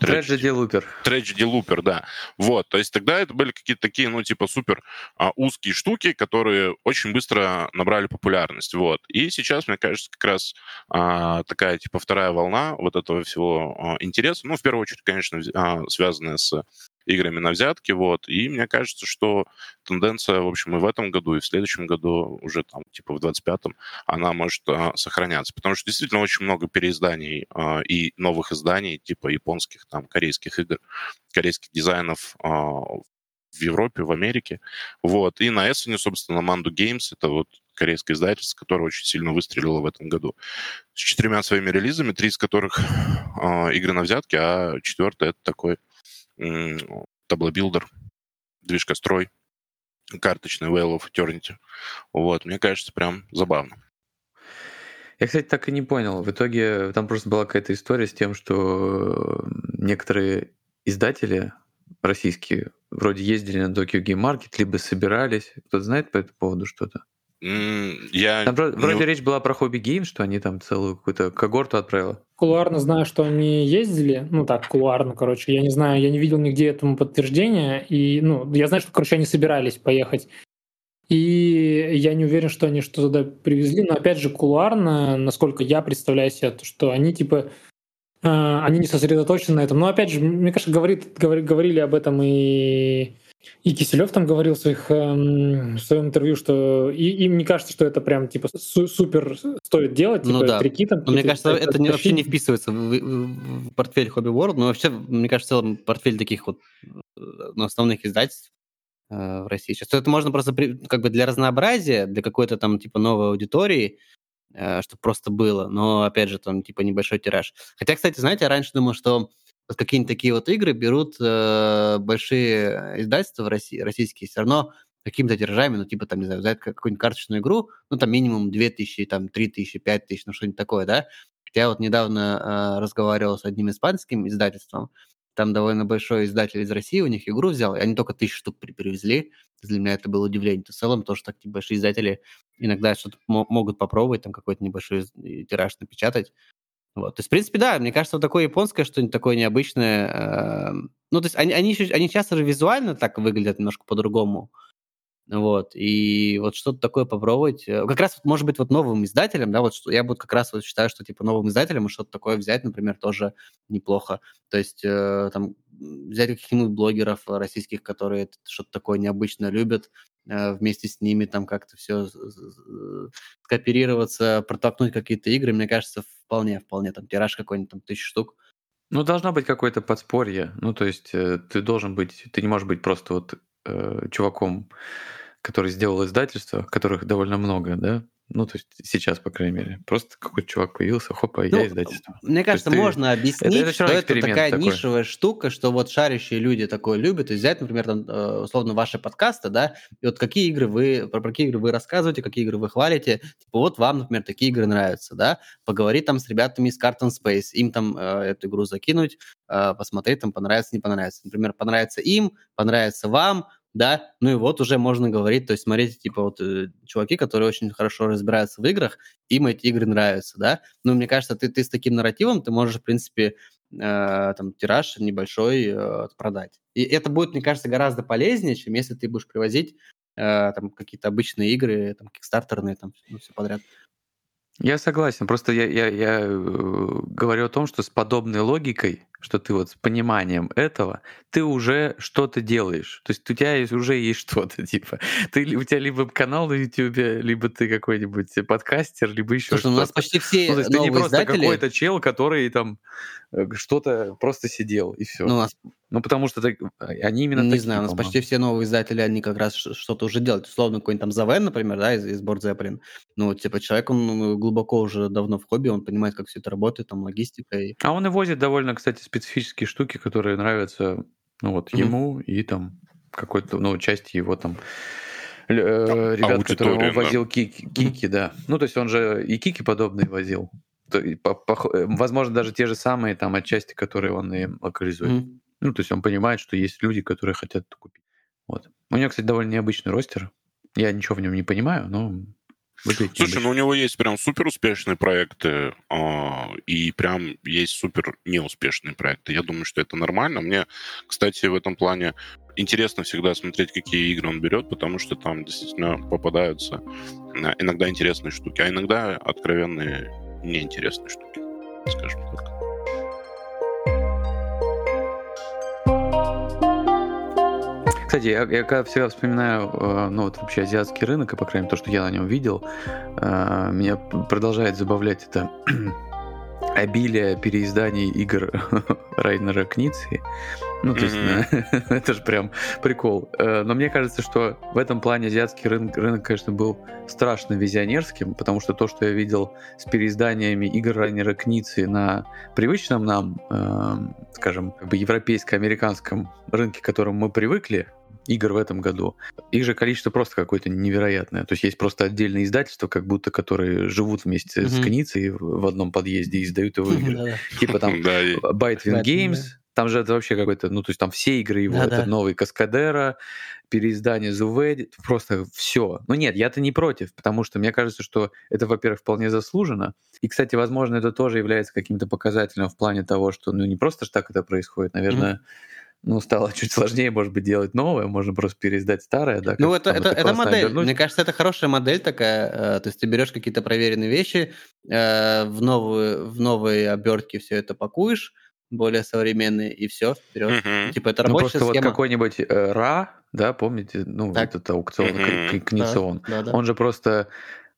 Tragedy Looper. Tragedy Looper, да. Вот, то есть тогда это были какие-то такие, ну, типа, супер а, узкие штуки, которые очень быстро набрали популярность, вот. И сейчас, мне кажется, как раз а, такая, типа, вторая волна вот этого всего а, интереса, ну, в первую очередь, конечно, а, связанная с играми на взятки, вот. И мне кажется, что тенденция, в общем, и в этом году, и в следующем году, уже там, типа, в 25-м, она может а, сохраняться. Потому что действительно очень много переизданий а, и новых изданий, типа японских, там, корейских игр, корейских дизайнов а, в Европе, в Америке. Вот. И на Эссене, собственно, Mandu Games, это вот корейское издательство, которое очень сильно выстрелило в этом году. С четырьмя своими релизами, три из которых э, игры на взятки, а четвертый это такой э, tableau builder, движкострой, карточный Whale of Eternity. Вот, мне кажется, прям забавно. Я, кстати, так и не понял. В итоге там просто была какая-то история с тем, что некоторые издатели российские вроде ездили на Tokyo Game Market, либо собирались. Кто-то знает по этому поводу что-то? Я Там вроде не... речь была про Hobby Game, что они там целую какую-то когорту отправила. Кулуарно знаю, что они ездили, ну так, кулуарно, короче, я не знаю, я не видел нигде этому подтверждения, и, ну, я знаю, что, короче, они собирались поехать. И я не уверен, что они что туда привезли, но опять же, кулуарно, насколько я представляю себе, то, что они типа э, они не сосредоточены на этом. Но опять же, мне кажется, говорит, говорили об этом и и Киселев там говорил в, своих, эм, в своем интервью, что и, им не кажется, что это прям типа су- супер стоит делать, ну, да. трики там. Но мне кажется, это, это не, вообще не вписывается в, в, в портфель Hobby World, но вообще, мне кажется, в целом портфель таких вот ну, основных издательств э, в России. Сейчас это можно просто при, как бы для разнообразия, для какой-то там типа новой аудитории, э, чтобы просто было, но опять же там типа небольшой тираж. Хотя, кстати, знаете, я раньше думал, что вот какие-нибудь такие вот игры берут э, большие издательства в России, российские, все равно какими-то тиражами, ну, типа, там, не знаю, взять какую-нибудь карточную игру, ну, там, минимум 2000, там, 3000, 5000, ну, что-нибудь такое, да. Я вот недавно э, разговаривал с одним испанским издательством, там довольно большой издатель из России у них игру взял, и они только тысячу штук привезли. Для меня это было удивление. То в целом тоже так типа, большие издатели иногда что-то могут попробовать, там какой-то небольшой тираж напечатать. Вот. То есть, в принципе, да, мне кажется, вот такое японское, что-нибудь такое необычное. Э, ну, то есть они, они, они часто же визуально так выглядят немножко по-другому. Вот, и вот что-то такое попробовать. Э, как раз, может быть, вот новым издателем, да, вот что я вот как раз вот считаю, что типа новым издателем что-то такое взять, например, тоже неплохо. То есть э, там взять каких-нибудь блогеров российских, которые что-то такое необычное любят, э, вместе с ними там как-то все кооперироваться, протолкнуть какие-то игры, мне кажется, вполне, вполне, там тираж какой-нибудь там тысячу штук. Ну, должно быть какое-то подспорье. Ну, то есть э, ты должен быть, ты не можешь быть просто вот э, чуваком, который сделал издательство, которых довольно много, да, ну, то есть сейчас, по крайней мере. Просто какой-то чувак появился, хоп, а ну, я издательство. Мне кажется, ты... можно объяснить, это, это что это такая такой. нишевая штука, что вот шарящие люди такое любят. И взять, например, там, э, условно, ваши подкасты, да, и вот какие игры вы, про какие игры вы рассказываете, какие игры вы хвалите. Типа вот вам, например, такие игры нравятся, да. Поговорить там с ребятами из Carton Space, им там э, эту игру закинуть, э, посмотреть, там понравится, не понравится. Например, понравится им, понравится вам, да, ну и вот уже можно говорить, то есть смотрите, типа вот э, чуваки, которые очень хорошо разбираются в играх, им эти игры нравятся, да, ну мне кажется, ты, ты с таким нарративом, ты можешь, в принципе, э, там тираж небольшой э, продать. И это будет, мне кажется, гораздо полезнее, чем если ты будешь привозить э, там какие-то обычные игры, там, кикстартерные, там, ну, все подряд. Я согласен. Просто я, я, я э, говорю о том, что с подобной логикой, что ты вот с пониманием этого, ты уже что-то делаешь. То есть у тебя есть, уже есть что-то, типа. Ты, у тебя либо канал на YouTube, либо ты какой-нибудь подкастер, либо еще что-то. у нас почти все ну, то есть ты не просто издатели... какой-то чел, который там э, что-то просто сидел, и все. Ну, у нас ну, потому что так, они именно Не такие, знаю, у нас почти все новые издатели, они как раз что-то уже делают. Условно, какой-нибудь там Завен, например, да, из, из Борд Zeppelin. Ну, типа, человек, он глубоко уже давно в хобби, он понимает, как все это работает, там, логистика. И... А он и возит довольно, кстати, специфические штуки, которые нравятся, ну, вот, mm-hmm. ему и там какой-то, ну, части его там э, ребят, которые он возил да. кики, кики, да. Ну, то есть он же и кики подобные возил. Возможно, даже те же самые там отчасти, которые он и локализует. Mm-hmm. Ну, то есть он понимает, что есть люди, которые хотят это купить. Вот. У него, кстати, довольно необычный ростер. Я ничего в нем не понимаю, но выглядит Слушай, ну у него есть прям супер успешные проекты, э, и прям есть супер неуспешные проекты. Я думаю, что это нормально. Мне, кстати, в этом плане интересно всегда смотреть, какие игры он берет, потому что там действительно попадаются иногда интересные штуки, а иногда откровенные неинтересные штуки, скажем так. Кстати, я, я когда всегда вспоминаю, э, ну вот вообще азиатский рынок, и по крайней мере то, что я на нем видел, э, меня продолжает забавлять это обилие переизданий игр Райнера Кницы. Ну, то есть, это же прям прикол. Э, но мне кажется, что в этом плане азиатский рынок, рынок, конечно, был страшно визионерским, потому что то, что я видел с переизданиями игр Райнера Кницы на привычном нам, э, скажем, европейско-американском рынке, к которому мы привыкли, игр в этом году. Их же количество просто какое-то невероятное. То есть есть просто отдельные издательства, как будто которые живут вместе mm-hmm. с Кницей в одном подъезде и издают его игры. Типа там Bytewin Games, там же это вообще какой-то, ну, то есть там все игры его, да, это да. новый Каскадера, переиздание Зуведи, просто все. Ну нет, я-то не против, потому что мне кажется, что это, во-первых, вполне заслуженно. И, кстати, возможно, это тоже является каким-то показателем в плане того, что, ну, не просто ж так это происходит, наверное, mm-hmm ну, стало чуть сложнее, может быть, делать новое, можно просто переиздать старое, да. Ну, это, это, это модель. Обернуть. Мне кажется, это хорошая модель такая. Э, то есть ты берешь какие-то проверенные вещи, э, в, новую, в новые обертки все это пакуешь, более современные, и все, вперед. Mm-hmm. Типа это рабочая ну, просто схема. вот какой-нибудь э, РА, да, помните, ну, так. этот аукцион, mm-hmm. Кницион, да, да, да. он же просто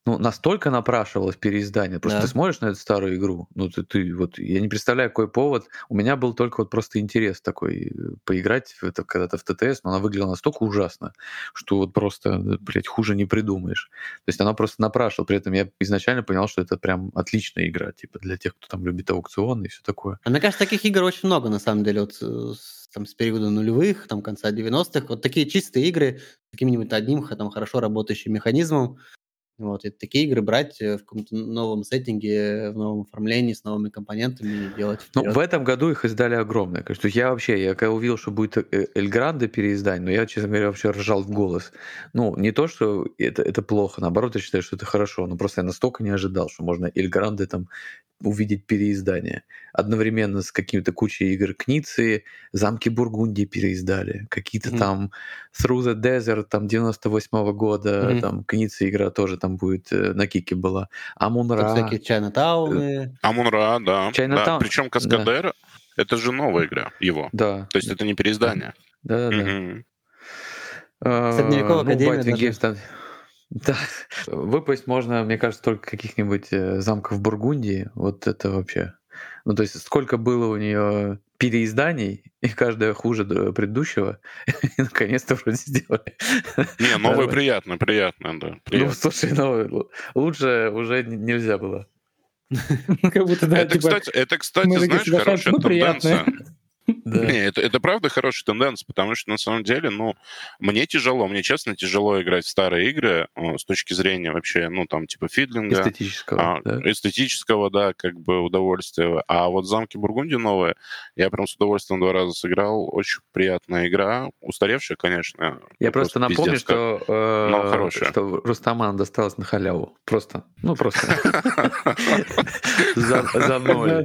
ну, настолько напрашивалось переиздание. Просто да. ты смотришь на эту старую игру, ну, ты, ты вот, я не представляю, какой повод. У меня был только вот просто интерес такой э, поиграть в это когда-то в ТТС, но она выглядела настолько ужасно, что вот просто, блядь, хуже не придумаешь. То есть она просто напрашивала. При этом я изначально понял, что это прям отличная игра, типа, для тех, кто там любит аукционы и все такое. А мне кажется, таких игр очень много, на самом деле, вот там, с периода нулевых, там, конца 90-х. Вот такие чистые игры с каким-нибудь одним там, хорошо работающим механизмом, вот, и такие игры брать э, в каком-то новом сеттинге, в новом оформлении, с новыми компонентами и делать вперед. Ну, в этом году их издали огромное. То есть я вообще, я когда увидел, что будет э, Эль Гранде переиздание, но я, честно говоря, вообще ржал в голос. Ну, не то, что это, это плохо, наоборот, я считаю, что это хорошо, но просто я настолько не ожидал, что можно Эль Гранде там увидеть переиздание. Одновременно с какими-то кучей игр Кницы, Замки Бургундии переиздали, какие-то mm-hmm. там Through the Desert, там 98-го года, mm-hmm. там Кницы игра тоже там будет, э, на Кике была. Амунра. Всякие Чайнатауны. Амунра, да. Чайнатаун. да. Причем Каскадер, да. это же новая игра его. Да. То есть это не переиздание. Да-да-да. Mm-hmm. Средневековая академия ну, даже. Там... Да, выпасть можно, мне кажется, только каких-нибудь э, замков Бургундии. Вот это вообще. Ну, то есть сколько было у нее переизданий, и каждая хуже предыдущего, и наконец-то вроде сделали. Не, новое приятно, приятно, да. Ну, слушай, ну, лучше уже нельзя было. Как будто, да, это, типа, кстати, это, кстати, знаешь, хорошая ну, тенденция. Да. Не, это, это правда хорошая тенденция, потому что на самом деле, ну, мне тяжело, мне честно тяжело играть в старые игры с точки зрения вообще, ну, там, типа фидлинга. Эстетического, а, да? Эстетического, да, как бы удовольствия. А вот «Замки Бургундии» новые, я прям с удовольствием два раза сыграл, очень приятная игра, устаревшая, конечно. Я просто напомню, пиздец, что, э, но хорошая. что Рустаман досталось на халяву. Просто, ну, просто. За ноль.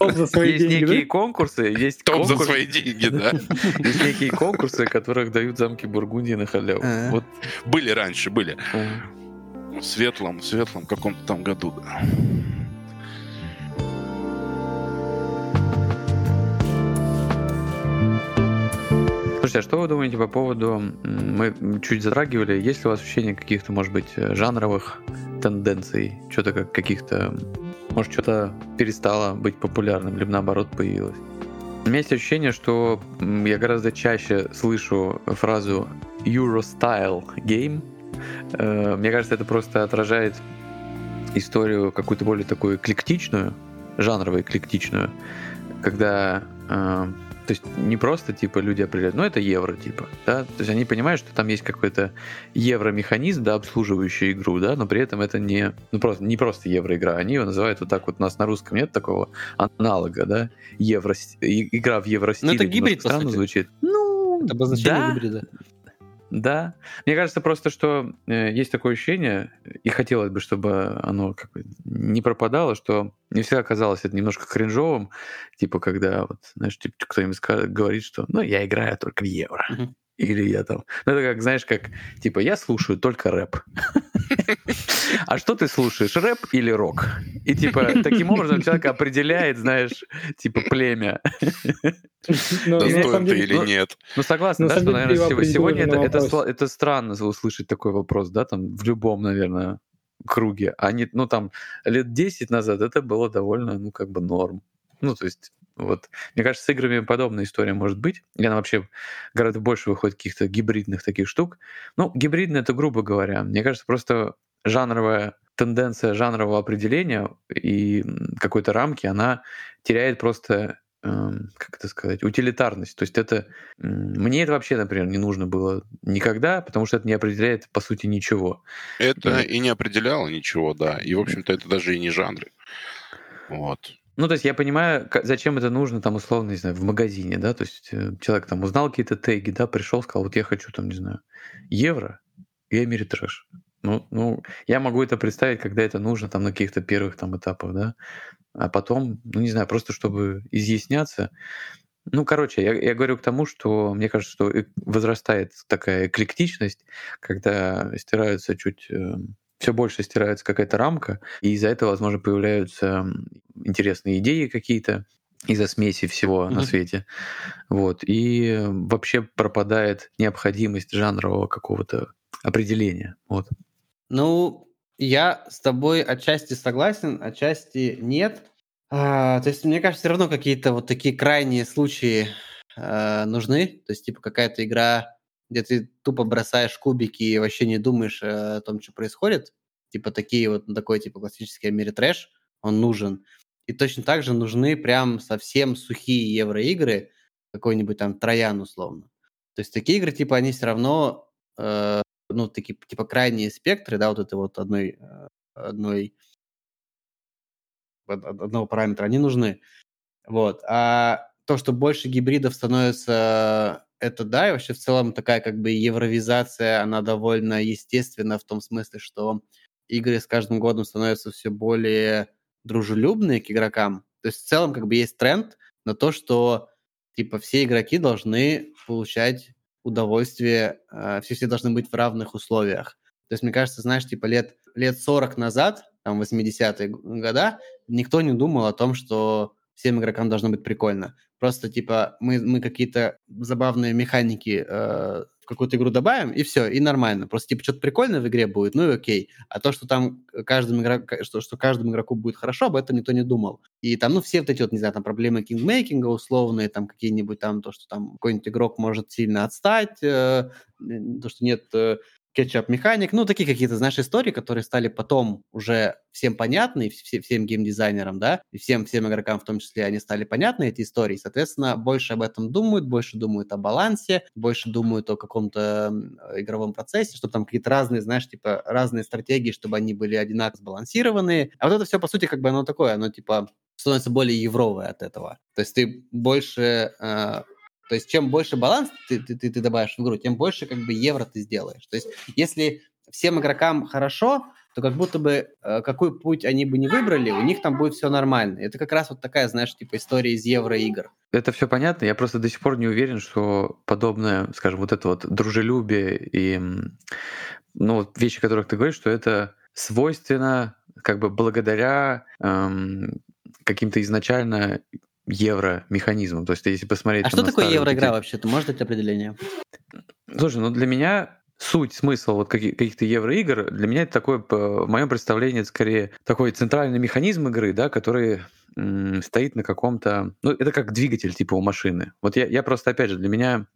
Есть некие конкурсы, есть Топ конкурс... за свои деньги, да. Есть некие конкурсы, которых дают замки Бургундии на халяву. А. Вот. Были раньше, были. В светлом, в светлом каком-то там году, да. Слушайте, а что вы думаете по поводу, мы чуть затрагивали, есть ли у вас ощущение каких-то, может быть, жанровых тенденций, что-то как каких-то, может, что-то перестало быть популярным, либо наоборот появилось? У меня есть ощущение, что я гораздо чаще слышу фразу Euro-style game. Э, мне кажется, это просто отражает историю какую-то более такую эклектичную, жанровую эклектичную, когда э, то есть не просто типа люди определяют, ну это евро типа, да, то есть они понимают, что там есть какой-то евромеханизм, да, обслуживающий игру, да, но при этом это не, ну просто не просто евроигра, они его называют вот так вот, у нас на русском нет такого аналога, да, евро, игра в евростиле. Ну это гибрид, странно звучит. Ну, это обозначение да, гибрида. Да. Мне кажется просто, что э, есть такое ощущение, и хотелось бы, чтобы оно как бы не пропадало, что мне всегда казалось это немножко кринжовым, типа когда вот, знаешь, типа, кто-нибудь говорит, что ну я играю только в евро. Uh-huh. Или я там... Ну, это как, знаешь, как, типа, я слушаю только рэп. А что ты слушаешь, рэп или рок? И, типа, таким образом человек определяет, знаешь, типа, племя. Ну, Достоин ты или ну, нет. Ну, согласен, да, что, наверное, сегодня это странно услышать такой вопрос, да, там, в любом, наверное, круге. А не, ну там лет 10 назад это было довольно, ну как бы норм. Ну то есть вот. Мне кажется, с играми подобная история может быть. И она вообще гораздо больше выходит каких-то гибридных таких штук. Ну, гибридно это грубо говоря. Мне кажется, просто жанровая тенденция жанрового определения и какой-то рамки, она теряет просто эм, как это сказать, утилитарность. То есть это мне это вообще, например, не нужно было никогда, потому что это не определяет по сути ничего. Это и, и не определяло ничего, да. И в общем-то это даже и не жанры. Вот. Ну, то есть я понимаю, зачем это нужно, там, условно, не знаю, в магазине, да, то есть э, человек там узнал какие-то теги, да, пришел, сказал, вот я хочу там, не знаю, евро и Америтрэш. Ну, ну, я могу это представить, когда это нужно там на каких-то первых там этапах, да, а потом, ну, не знаю, просто чтобы изъясняться. Ну, короче, я, я говорю к тому, что мне кажется, что возрастает такая эклектичность, когда стираются чуть э, все больше стирается какая-то рамка, и из-за этого, возможно, появляются интересные идеи какие-то из-за смеси всего mm-hmm. на свете. Вот. И вообще пропадает необходимость жанрового какого-то определения. Вот. Ну, я с тобой отчасти согласен, отчасти нет. А, то есть, мне кажется, все равно какие-то вот такие крайние случаи а, нужны. То есть, типа, какая-то игра где ты тупо бросаешь кубики и вообще не думаешь о том, что происходит. Типа такие вот, ну, такой типа классический Америтрэш, он нужен. И точно так же нужны прям совсем сухие евроигры, какой-нибудь там Троян условно. То есть такие игры, типа, они все равно, э, ну, такие, типа, крайние спектры, да, вот это вот одной, э, одной, одного параметра, они нужны. Вот. А то, что больше гибридов становится это да, и вообще в целом такая как бы евровизация, она довольно естественна в том смысле, что игры с каждым годом становятся все более дружелюбные к игрокам. То есть в целом как бы есть тренд на то, что типа все игроки должны получать удовольствие, э, все все должны быть в равных условиях. То есть мне кажется, знаешь, типа лет, лет 40 назад, там 80-е года, никто не думал о том, что всем игрокам должно быть прикольно. Просто, типа, мы, мы какие-то забавные механики э, в какую-то игру добавим, и все, и нормально. Просто, типа, что-то прикольное в игре будет, ну и окей. А то, что там каждому игроку, что, что каждому игроку будет хорошо, об этом никто не думал. И там, ну, все вот эти вот, не знаю, там проблемы кингмейкинга условные, там какие-нибудь там, то, что там какой-нибудь игрок может сильно отстать, э, то, что нет э, кетчап-механик, ну, такие какие-то, знаешь, истории, которые стали потом уже всем понятны, все, всем геймдизайнерам, да, и всем, всем игрокам в том числе, они стали понятны, эти истории, соответственно, больше об этом думают, больше думают о балансе, больше думают о каком-то игровом процессе, чтобы там какие-то разные, знаешь, типа, разные стратегии, чтобы они были одинаково сбалансированные, а вот это все, по сути, как бы оно такое, оно, типа, становится более евровое от этого. То есть ты больше э, то есть чем больше баланс ты, ты, ты, ты добавишь в игру, тем больше как бы евро ты сделаешь. То есть если всем игрокам хорошо, то как будто бы э, какой путь они бы не выбрали, у них там будет все нормально. Это как раз вот такая, знаешь, типа история из евроигр. Это все понятно. Я просто до сих пор не уверен, что подобное, скажем, вот это вот дружелюбие и ну, вещи, о которых ты говоришь, что это свойственно как бы благодаря эм, каким-то изначально евро-механизмом. То есть, если посмотреть... А что такое евроигра эти... вообще? Ты можешь дать определение? Слушай, ну для меня суть, смысл вот каких-то евроигр, для меня это такое, в моем представлении, это скорее такой центральный механизм игры, да, который стоит на каком-то... Ну, это как двигатель типа у машины. Вот я, я просто, опять же, для меня...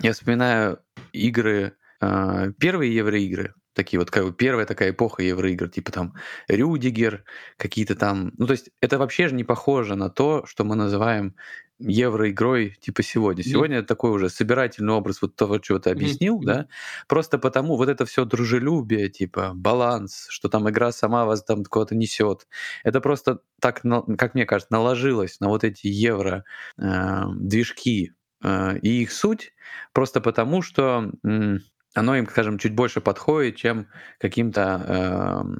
Я вспоминаю игры, э, первые евроигры, такие вот, как бы первая такая эпоха евроигр, типа там Рюдигер, какие-то там... Ну, то есть это вообще же не похоже на то, что мы называем евроигрой типа сегодня. Сегодня mm. это такой уже собирательный образ вот того, чего ты объяснил, mm. да, просто потому вот это все дружелюбие, типа баланс, что там игра сама вас там куда-то несет. Это просто так, как мне кажется, наложилось на вот эти евро э, движки э, и их суть, просто потому что э, оно им, скажем, чуть больше подходит, чем каким-то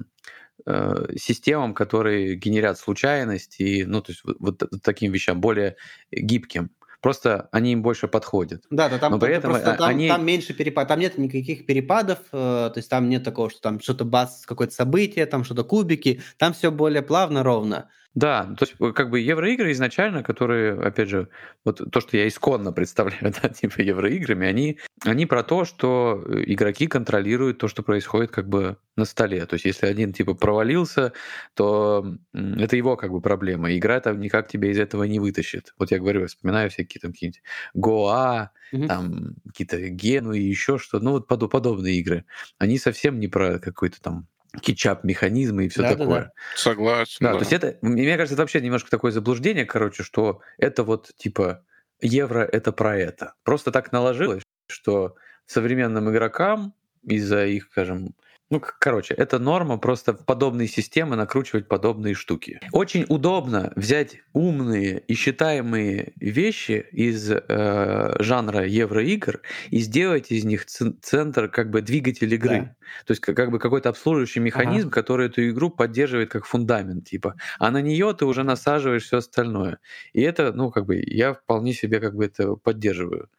э, э, системам, которые генерят случайность и, ну, то есть вот, вот таким вещам более гибким. Просто они им больше подходят. Да, да, там, Но при этом просто, там, они... там меньше перепадов, там нет никаких перепадов, э, то есть там нет такого, что там что-то бац, какое-то событие, там что-то кубики, там все более плавно, ровно. Да, то есть как бы евроигры изначально, которые, опять же, вот то, что я исконно представляю, да, типа евроиграми, они, они про то, что игроки контролируют то, что происходит как бы на столе. То есть если один типа провалился, то это его как бы проблема. Игра там никак тебя из этого не вытащит. Вот я говорю, я вспоминаю всякие там какие-нибудь Гоа, mm там какие-то Гену и еще что ну вот подобные игры. Они совсем не про какой-то там кетчап-механизмы и все да, такое. Да, да. Согласен. Да, да, то есть это, мне кажется, это вообще немножко такое заблуждение, короче, что это вот типа евро это про это. Просто так наложилось, что современным игрокам из-за их, скажем, ну, короче, это норма просто в подобные системы накручивать подобные штуки. Очень удобно взять умные и считаемые вещи из э, жанра евроигр и сделать из них центр, как бы двигатель игры. Да. То есть как бы какой-то обслуживающий механизм, ага. который эту игру поддерживает как фундамент, типа. А на нее ты уже насаживаешь все остальное. И это, ну, как бы, я вполне себе как бы это поддерживаю.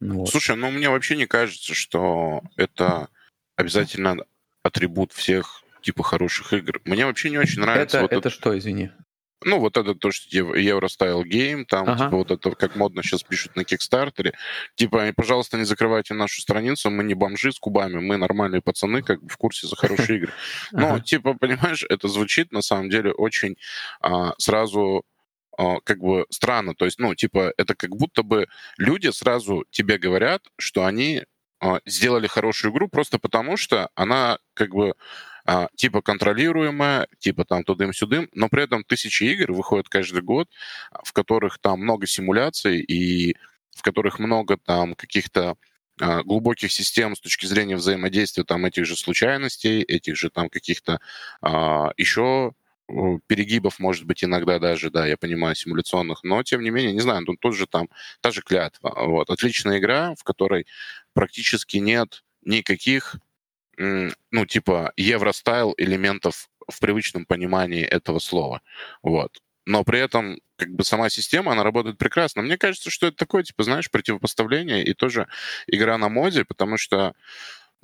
Вот. Слушай, ну мне вообще не кажется, что это обязательно атрибут всех типа хороших игр. Мне вообще не очень нравится. Это, вот это, это что, извини? Ну, вот это то, что Евростайл Гейм, там, ага. типа, вот это, как модно сейчас пишут на Кикстартере. Типа, пожалуйста, не закрывайте нашу страницу, мы не бомжи с кубами, мы нормальные пацаны, как бы в курсе за хорошие игры. Ну, типа, понимаешь, это звучит на самом деле очень а, сразу а, как бы странно. То есть, ну, типа, это как будто бы люди сразу тебе говорят, что они сделали хорошую игру просто потому, что она как бы а, типа контролируемая, типа там тудым-сюдым, но при этом тысячи игр выходят каждый год, в которых там много симуляций и в которых много там каких-то а, глубоких систем с точки зрения взаимодействия там этих же случайностей, этих же там каких-то а, еще перегибов, может быть, иногда даже, да, я понимаю, симуляционных, но, тем не менее, не знаю, ну, тут же там та же клятва. Вот. Отличная игра, в которой практически нет никаких, ну, типа, евростайл элементов в привычном понимании этого слова. Вот. Но при этом, как бы, сама система, она работает прекрасно. Мне кажется, что это такое, типа, знаешь, противопоставление и тоже игра на моде, потому что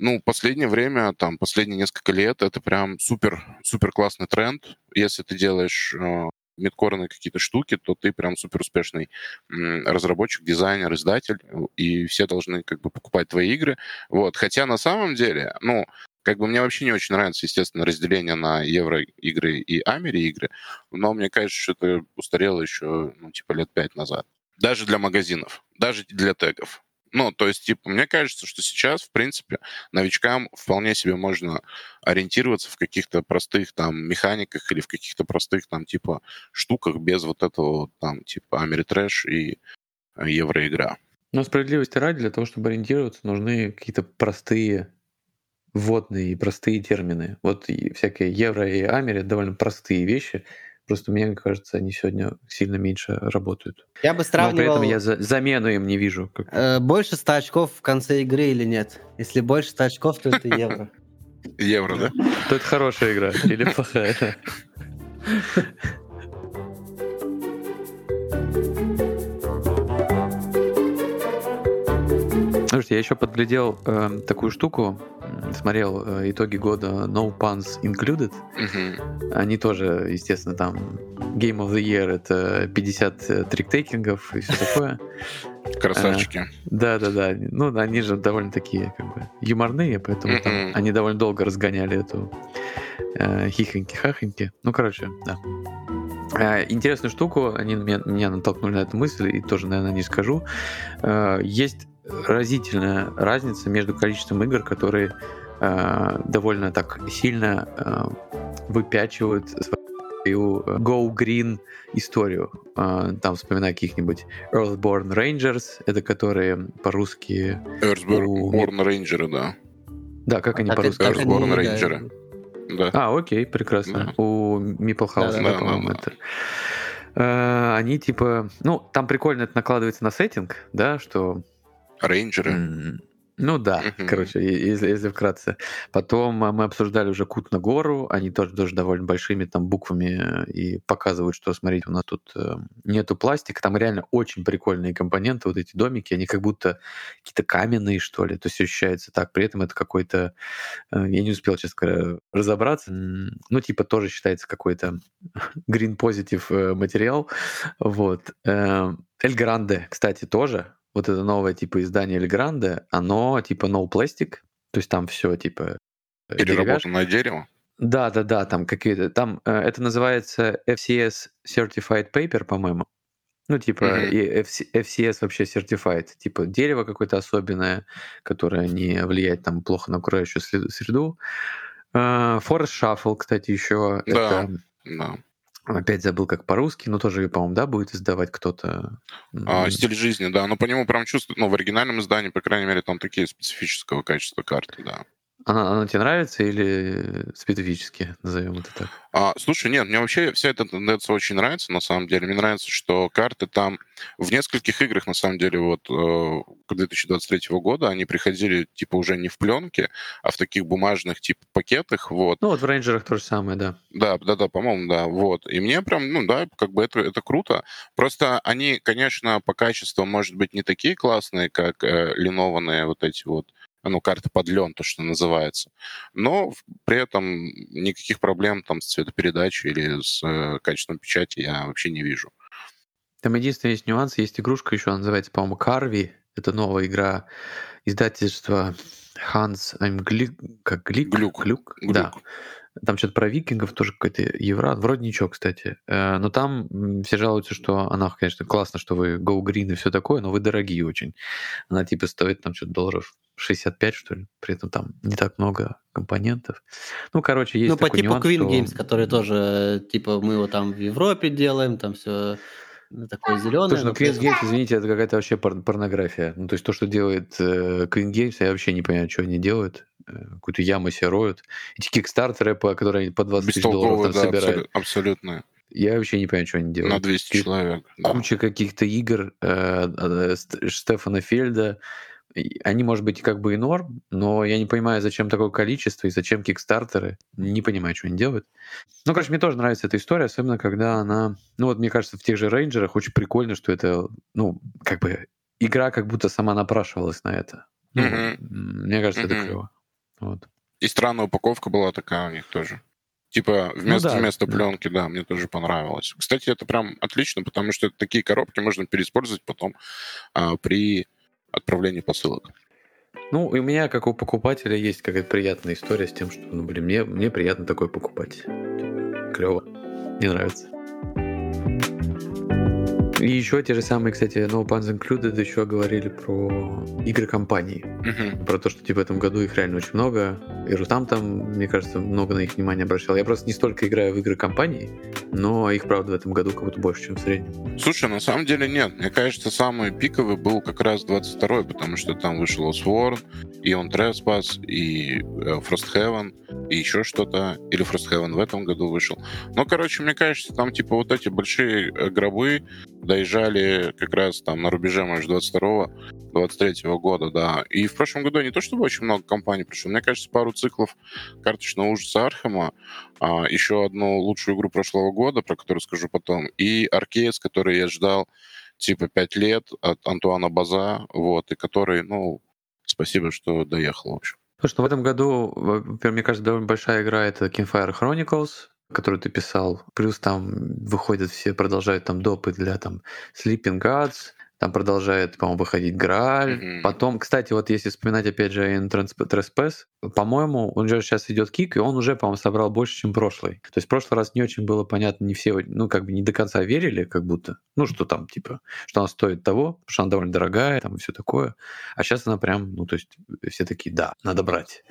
ну, последнее время, там, последние несколько лет, это прям супер, супер классный тренд. Если ты делаешь э, мидкорные какие-то штуки, то ты прям супер успешный разработчик, дизайнер, издатель, и все должны как бы покупать твои игры. Вот. Хотя на самом деле, ну, как бы мне вообще не очень нравится, естественно, разделение на евро-игры и амери-игры, но мне кажется, что это устарело еще, ну, типа, лет пять назад. Даже для магазинов, даже для тегов. Ну, то есть, типа, мне кажется, что сейчас, в принципе, новичкам вполне себе можно ориентироваться в каких-то простых там механиках или в каких-то простых там типа штуках без вот этого там типа Америтрэш и Евроигра. Но справедливости ради, для того, чтобы ориентироваться, нужны какие-то простые вводные и простые термины. Вот всякие евро и амери — довольно простые вещи, Просто мне кажется, они сегодня сильно меньше работают. Я бы сравнивал... Но при этом я за, замену им не вижу. Как... Э, больше 100 очков в конце игры или нет? Если больше 100 очков, то это евро. Евро, да? То это хорошая игра или плохая? Слушайте, я еще подглядел э, такую штуку смотрел э, итоги года No Puns Included. Угу. Они тоже, естественно, там Game of the Year это 50 э, триктейкингов и все такое. Красавчики. А, да, да, да. Ну, они же довольно такие, как бы, юморные, поэтому mm там, они довольно долго разгоняли эту э, хихоньки-хахоньки. Ну, короче, да. А, интересную штуку, они меня, меня натолкнули на эту мысль, и тоже, наверное, не скажу. Есть разительная разница между количеством игр, которые э, довольно так сильно э, выпячивают свою э, Go Green историю. Э, там вспоминаю каких-нибудь Earthborn Rangers, это которые по-русски... Earthborn у... Rangers, да. Да, как они а по-русски? Earthborn Rangers. Да. А, окей, прекрасно. Да. У Meeple House, да, да, да, по-моему, да, это. Э, они типа, ну, там прикольно это накладывается на сеттинг, да, что Рейнджеры. Ну да, Мгм. короче, если, если вкратце. Потом а, мы обсуждали уже Кут на гору, они тоже, тоже довольно большими там буквами э, и показывают, что, смотрите, у нас тут э, нету пластика, там реально очень прикольные компоненты, вот эти домики, они как будто какие-то каменные, что ли, то есть ощущается так, при этом это какой-то, э, я не успел, честно говоря, разобраться, ну типа тоже считается какой-то green positive материал, вот. Эль Гранде, кстати, тоже, вот это новое типа издание Эль Гранде, оно типа no plastic, то есть там все типа э. Переработанное дерево. Да, да, да, там какие-то, там э, это называется FCS Certified Paper, по-моему. Ну, типа, Мгм. и FC FCS вообще Certified. Типа, дерево какое-то особенное, которое не влияет там плохо на окружающую среду. Э, Forest Shuffle, кстати, еще. Да. Это, Да. Опять забыл, как по-русски, но тоже, по-моему, да, будет издавать кто-то. А, стиль жизни, да. Но по нему прям чувствую, ну, в оригинальном издании, по крайней мере, там такие специфического качества карты, да. Она, она тебе нравится или специфически, назовем это так? А, слушай, нет, мне вообще вся эта тенденция очень нравится, на самом деле. Мне нравится, что карты там в нескольких играх, на самом деле, вот э, к 2023 года они приходили, типа, уже не в пленке, а в таких бумажных, типа, пакетах, вот. Ну, вот в рейнджерах то же самое, да. Да, да, да, по-моему, да, вот. И мне прям, ну да, как бы это, это круто. Просто они, конечно, по качеству, может быть, не такие классные, как э, линованные вот эти вот, ну, карты под лен, то, что называется. Но при этом никаких проблем там с цветопередачей или с э, качеством печати я вообще не вижу. Там единственный есть нюанс, есть игрушка еще, она называется, по-моему, Карви. Это новая игра издательства Hans Glück, как Глик? Глюк. Глюк? Глюк. Да. Там что-то про викингов, тоже какой-то евро. Вроде ничего, кстати. Э, Но там все жалуются, что она, конечно, классно, что вы Go Green и все такое, но вы дорогие очень. Она типа стоит там что-то долларов 65, что ли. При этом там не так много компонентов. Ну, короче, есть ну, по типу нюанс, Queen что- Games, которые тоже, типа, мы его там в Европе делаем, там все такое зеленое. Слушай, ну Queen Games, извините, это какая-то вообще пор- порнография. Ну, то есть то, что делает э, Queen Games, я вообще не понимаю, что они делают. Э, какую-то яму себе роют. Эти кикстартеры, по которые они по 20 тысяч долларов там да, собирают. абсолю- абсолютно. Я вообще не понимаю, что они делают. На 200 Ки- человек. да. Куча каких-то игр э, э, Ст- Стефана Фельда. Они, может быть, как бы и норм, но я не понимаю, зачем такое количество и зачем кикстартеры. Не понимаю, что они делают. Ну, короче, мне тоже нравится эта история, особенно когда она... Ну, вот мне кажется, в тех же рейнджерах очень прикольно, что это, ну, как бы игра как будто сама напрашивалась на это. Ну, м, Мне кажется, это Мгм. клево. Вот. И странная упаковка была такая у них тоже. Типа вместо, да, вместо да. пленки, да, мне тоже понравилось. Кстати, это прям отлично, потому что такие коробки можно переиспользовать потом а, при отправлении посылок. Ну, и у меня, как у покупателя, есть какая-то приятная история с тем, что, ну, блин, мне, мне приятно такое покупать. Клево. Мне нравится. И еще те же самые, кстати, No Puns Included еще говорили про игры компании. Мгм. Про то, что типа в этом году их реально очень много. И Рустам там, мне кажется, много на их внимание обращал. Я просто не столько играю в игры компании, но их, правда, в этом году как будто больше, чем в среднем. Слушай, на самом деле нет. Мне кажется, самый пиковый был как раз 22-й, потому что там вышел Osworn, и он Trespass, и э, Frosthaven, и еще что-то. Или Frosthaven в этом году вышел. Но, короче, мне кажется, там типа вот эти большие э, гробы доезжали как раз там на рубеже, может, 22-го, 23 года, да. И в прошлом году не то чтобы очень много компаний пришло, мне кажется, пару циклов карточного ужаса Архема, а, еще одну лучшую игру прошлого года, про которую скажу потом, и Аркейс, который я ждал типа пять лет от Антуана База, вот, и который, ну, спасибо, что доехал, в общем. Слушай, ну в этом году, мне кажется, довольно большая игра это Campfire Chronicles, которую ты писал. Плюс там выходят все, продолжают там допы для там Sleeping Gods, там продолжает, по-моему, выходить Грааль. Мгм. Потом, кстати, вот если вспоминать опять же Trespass, по-моему, он же сейчас идет кик, и он уже, по-моему, собрал больше, чем прошлый. То есть в прошлый раз не очень было понятно, не все, ну, как бы не до конца верили, как будто, ну, что там, типа, что она стоит того, потому что она довольно дорогая, там, и все такое. А сейчас она прям, ну, то есть все такие, да, надо брать.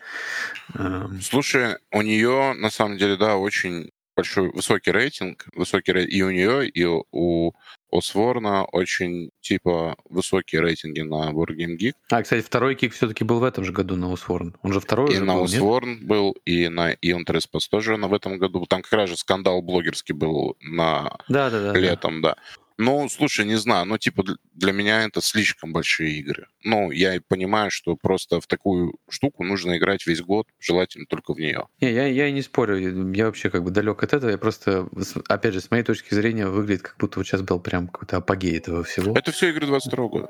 Эм, Слушай, у нее, на самом деле, да, очень большой, высокий рейтинг, высокий рей- и у нее, и у Осворна очень, типа, высокие рейтинги на Board Game Geek. А, кстати, второй кик все-таки был в этом же году на Усворн. Он же второй И уже на был, нет? Осворн был, и на Ион Треспас тоже на в этом году. Там как раз же скандал блогерский был на Да, да, да. да. летом, да. Ну, слушай, не знаю, ну, типа, для меня это слишком большие игры. Ну, я и понимаю, что просто в такую штуку нужно играть весь год, желательно только в нее. Не, я, я и не спорю, я вообще как бы далек от этого, я просто, опять же, с моей точки зрения, выглядит, как будто вот сейчас был прям какой-то апогей этого всего. Это все игры 22 года.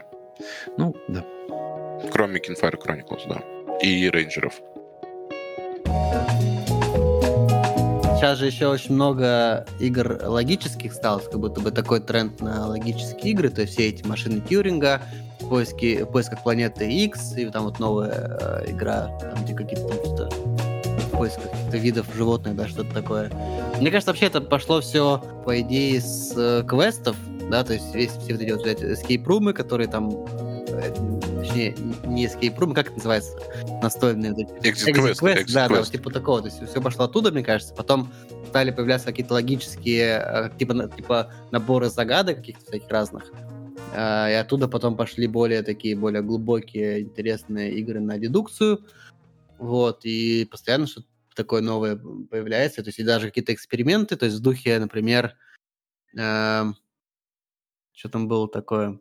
Ну, да. Кроме Kinfire Chronicles, да. И Рейнджеров. Сейчас же еще очень много игр логических стало, как будто бы такой тренд на логические игры, то есть все эти машины Тьюринга, поиски, поисках планеты X, и там вот новая э, игра, там где какие-то что-то в поисках каких-то видов животных, да, что-то такое. Мне кажется, вообще это пошло все, по идее, с э, квестов, да, то есть весь, все вот эти вот escape румы, которые там точнее, не escape room, как это называется? Настольные. Exit, quest. quest. да, да, типа такого. То есть все пошло оттуда, мне кажется. Потом стали появляться какие-то логические, э, типа, типа наборы загадок каких-то таких разных. А, и оттуда потом пошли более такие, более глубокие, интересные игры на дедукцию. Вот, и постоянно что-то такое новое появляется. То есть и даже какие-то эксперименты, то есть в духе, например, э, что там было такое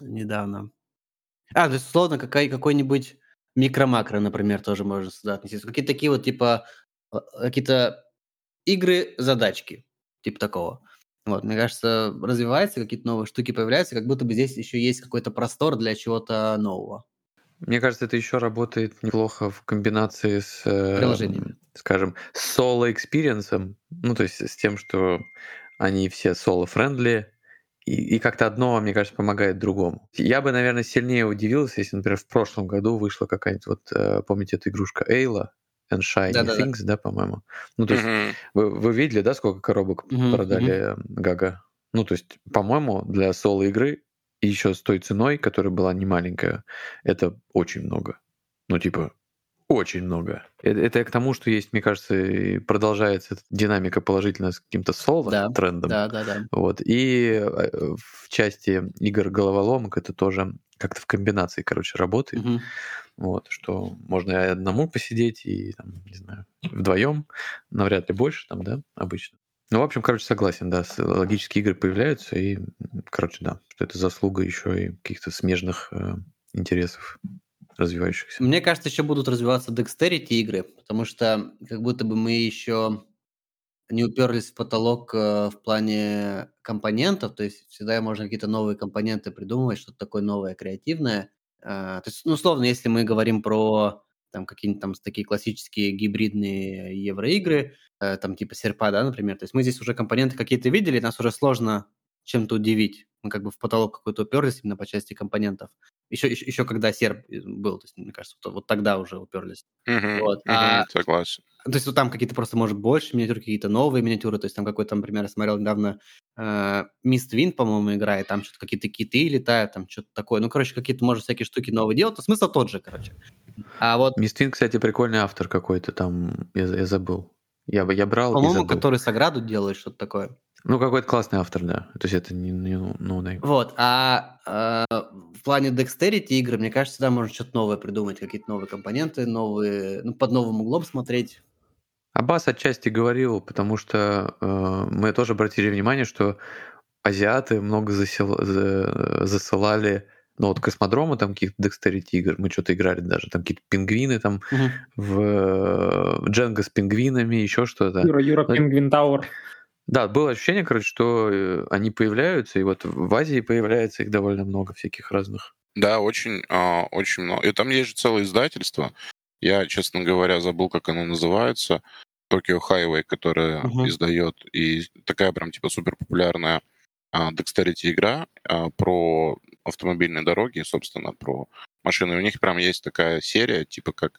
недавно? А, то есть, условно, какая, какой-нибудь MicroMacro, например, тоже можно сюда отнести. Какие-то такие вот, типа, э, какие-то игры-задачки, типа такого. Вот, мне кажется, развивается, какие-то новые штуки появляются, как будто бы здесь еще есть какой-то простор для чего-то нового. Мне кажется, это еще работает неплохо в комбинации с, э, Приложениями. скажем, соло- experience ом, ну, то есть с тем, что они все соло- friendly, и, и как-то одно, мне кажется, помогает другому. Я бы, наверное, сильнее удивился, если, например, в прошлом году вышла какая-нибудь, вот, э, помните, эту игрушка Eila and Shiny Да-да-да. Things, да, по-моему? Ну, то есть Мгм. вы, вы видели, да, сколько коробок Мгм, продали э, Гага? Ну, то есть, по-моему, для соло-игры и еще с той ценой, которая была не маленькая, это очень много. Ну, типа, очень много. Это, это я к тому, что есть, мне кажется, и продолжается динамика положительно с каким-то соло Да, трендом. Да, да, да. Вот. И э, в части игр головоломок это тоже как-то в комбинации, короче, работает. Мгм. Вот, что можно и одному посидеть, и, там, не знаю, вдвоем, навряд ли больше там, да, обычно. Ну, в общем, короче, согласен, да, логические игры появляются, и, короче, да, что это заслуга еще и каких-то смежных э, интересов развивающихся. Мне кажется, еще будут развиваться Dexterity игры, потому что как будто бы мы еще не уперлись в потолок э, в плане компонентов, то есть всегда можно какие-то новые компоненты придумывать, что-то такое новое, креативное. А, то есть, ну, условно, если мы говорим про там какие-нибудь там такие классические гибридные евроигры, э, там типа серпа, да, например, то есть мы здесь уже компоненты какие-то видели, нас уже сложно чем-то удивить. Мы как бы в потолок какой-то уперлись именно по части компонентов. Еще, еще, еще когда серп э, был, то есть, мне кажется, вот, вот тогда уже уперлись. Мгм. Вот, Мгм. а- Согласен. То есть вот там какие-то просто, может, больше миниатюры, какие-то новые миниатюры. То есть там какой-то, например, я смотрел недавно Мист Вин, по-моему, играет, там что-то какие-то киты летают, там что-то такое. Ну, короче, какие-то, может, всякие штуки новые делать. Но смысл тот же, короче. А вот, Миствин, кстати, прикольный автор какой-то там, я, я забыл. Я, бы- я брал и по-моему, забыл. который Саграду делает, что-то такое. Ну, какой-то классный автор, да. То есть это не, не no Вот, а э, в плане Dexterity игры, мне кажется, да, можно что-то новое придумать, какие-то новые компоненты, новые, ну, под новым углом смотреть. Аббас отчасти говорил, потому что э, мы тоже обратили внимание, что азиаты много засел- за- засылали, ну вот космодрома, там каких-то Dexterity игр, мы что-то играли даже, там какие-то пингвины, там в э, Дженга с пингвинами, еще что-то. Юра, Юра, Пингвин Тауэр. Да, было ощущение, короче, что э, они появляются, и вот в Азии появляется их довольно много всяких разных. Да, очень, а, очень много. И там есть же целое издательство. Я, честно говоря, забыл, как оно называется. Tokyo Highway, которое Мгм. издает. И такая прям типа супер популярная Dexterity игра а, про автомобильные дороги, собственно, про машины. И у них прям есть такая серия, типа как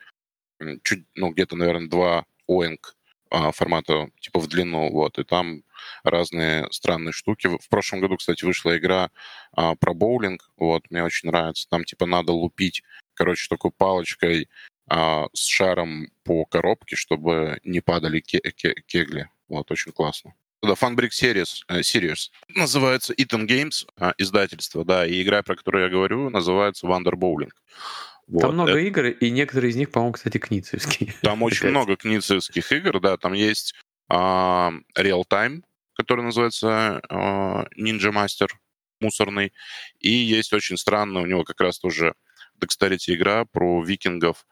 чуть, ну, где-то, наверное, два оинг а, формата типа в длину, вот, и там разные странные штуки. В прошлом году, кстати, вышла игра а, про боулинг, вот, мне очень нравится. Там, типа, надо лупить, короче, такой палочкой а, с шаром по коробке, чтобы не падали ке- ке- кегли. Вот, очень классно. Да, Funbrick Series, э, Series. Называется Eaton Games, а, издательство, да, и игра, про которую я говорю, называется Wonder Bowling. Вот, Там много это- игр, и некоторые из них, по-моему, кстати, кницевские. там очень много кницевских игр, да, там есть а, Real Time, который называется э, Ninja Master, мусорный. И есть очень странно, у него как раз тоже Dexterity игра про викингов,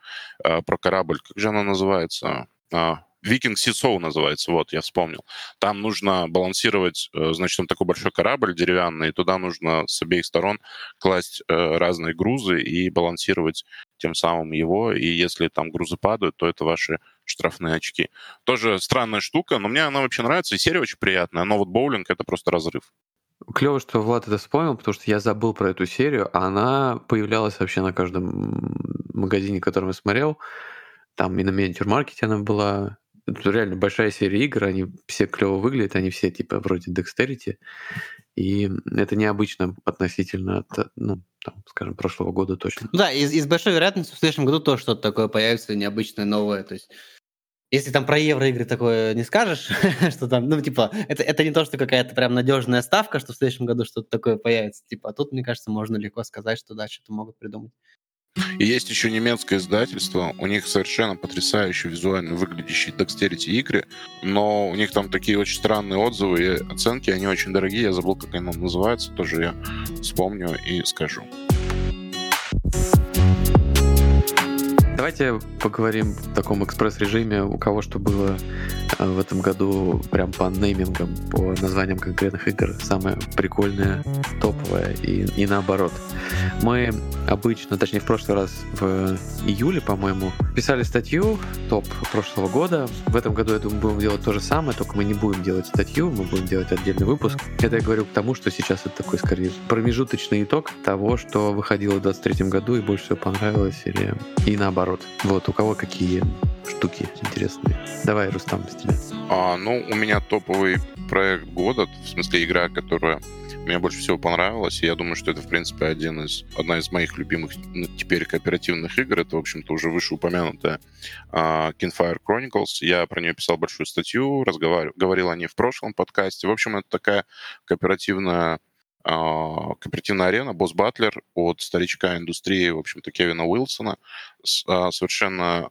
э, про корабль. Как же она называется? А, Викинг Сисоу называется, вот, я вспомнил. Там нужно балансировать, э, значит, там такой большой корабль деревянный, и туда нужно с обеих сторон класть э, разные грузы и балансировать тем самым его, и если там грузы падают, то это ваши штрафные очки. Тоже странная штука, но мне она вообще нравится, и серия очень приятная, но вот боулинг — это просто разрыв. Клево, что Влад это вспомнил, потому что я забыл про эту серию, она появлялась вообще на каждом магазине, который я смотрел. Там и на миниатюр-маркете она была, это реально большая серия игр, они все клево выглядят, они все типа вроде Dexterity, и это необычно относительно от, ну, там, скажем, прошлого года точно. Да, и, и с большой вероятностью в следующем году тоже что-то такое появится необычное, новое, то есть если там про евроигры такое не скажешь, что там, ну, типа, это, это не то, что какая-то прям надежная ставка, что в следующем году что-то такое появится. Типа, а тут, мне кажется, можно легко сказать, что да, что-то могут придумать. И есть еще немецкое издательство, у них совершенно потрясающие визуально выглядящие Dexterity игры, но у них там такие очень странные отзывы и оценки, они очень дорогие, я забыл, как они называются, тоже я вспомню и скажу. Давайте поговорим в таком экспресс-режиме, у кого что было э, в этом году прям по неймингам, по названиям конкретных игр, самое прикольное, топовое и, и наоборот. Мы обычно, точнее в прошлый раз в июле, по-моему, писали статью топ прошлого года. В этом году, я думаю, будем делать то же самое, только мы не будем делать статью, мы будем делать отдельный выпуск. Это я говорю к тому, что сейчас это такой, скорее, промежуточный итог того, что выходило в 2023 году и больше всего понравилось, или и наоборот наоборот. Вот, у кого какие штуки интересные. Давай, Рустам, с тебя. А, ну, у меня топовый проект года, в смысле игра, которая мне больше всего понравилась, и я думаю, что это, в принципе, один из, одна из моих любимых ну, теперь кооперативных игр. Это, в общем-то, уже вышеупомянутая uh, Kinfire Chronicles. Я про нее писал большую статью, разговаривал, говорил о ней в прошлом подкасте. В общем, это такая кооперативная а, кооперативная арена, босс Батлер от старичка индустрии, в общем-то, Кевина Уилсона с а, совершенно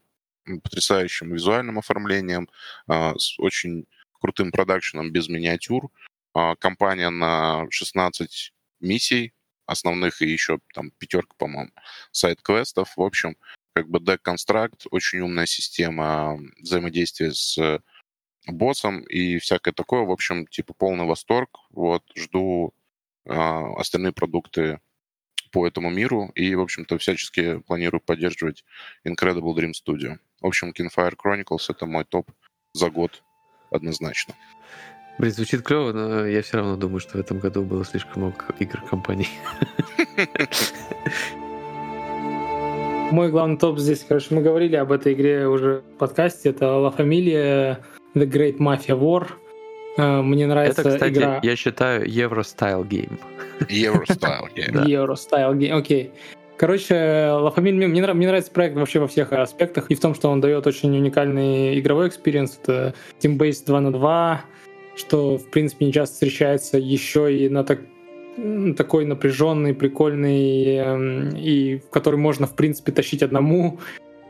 потрясающим визуальным оформлением, а, с очень крутым продакшеном без миниатюр. Компания на 16 миссий основных и еще там пятерка, по-моему, сайт-квестов. В общем, как бы Deck Construct, очень умная система взаимодействия с боссом и всякое такое. В общем, типа полный восторг. Вот, жду остальные продукты по этому миру и, в общем-то, всячески планирую поддерживать Incredible Dream Studio. В общем, Kinfire Chronicles — это мой топ за год однозначно. Блин, звучит клево, но я все равно думаю, что в этом году было слишком много игр-кампаний. Мой главный топ здесь, короче, мы говорили об этой игре уже в подкасте. Это La Familia The Great Mafia War — мне нравится Это, кстати, игра... я считаю eurostyle game. Eurostyle game. Eurostyle game, окей. Короче, La Famiglia, мне, мне нравится проект вообще во всех аспектах, и в том, что он дает очень уникальный игровой experience. Это Team-Based 2 на 2, что, в принципе, не часто встречается еще и на так, такой напряженный, прикольный, эм, и в который можно, в принципе, тащить одному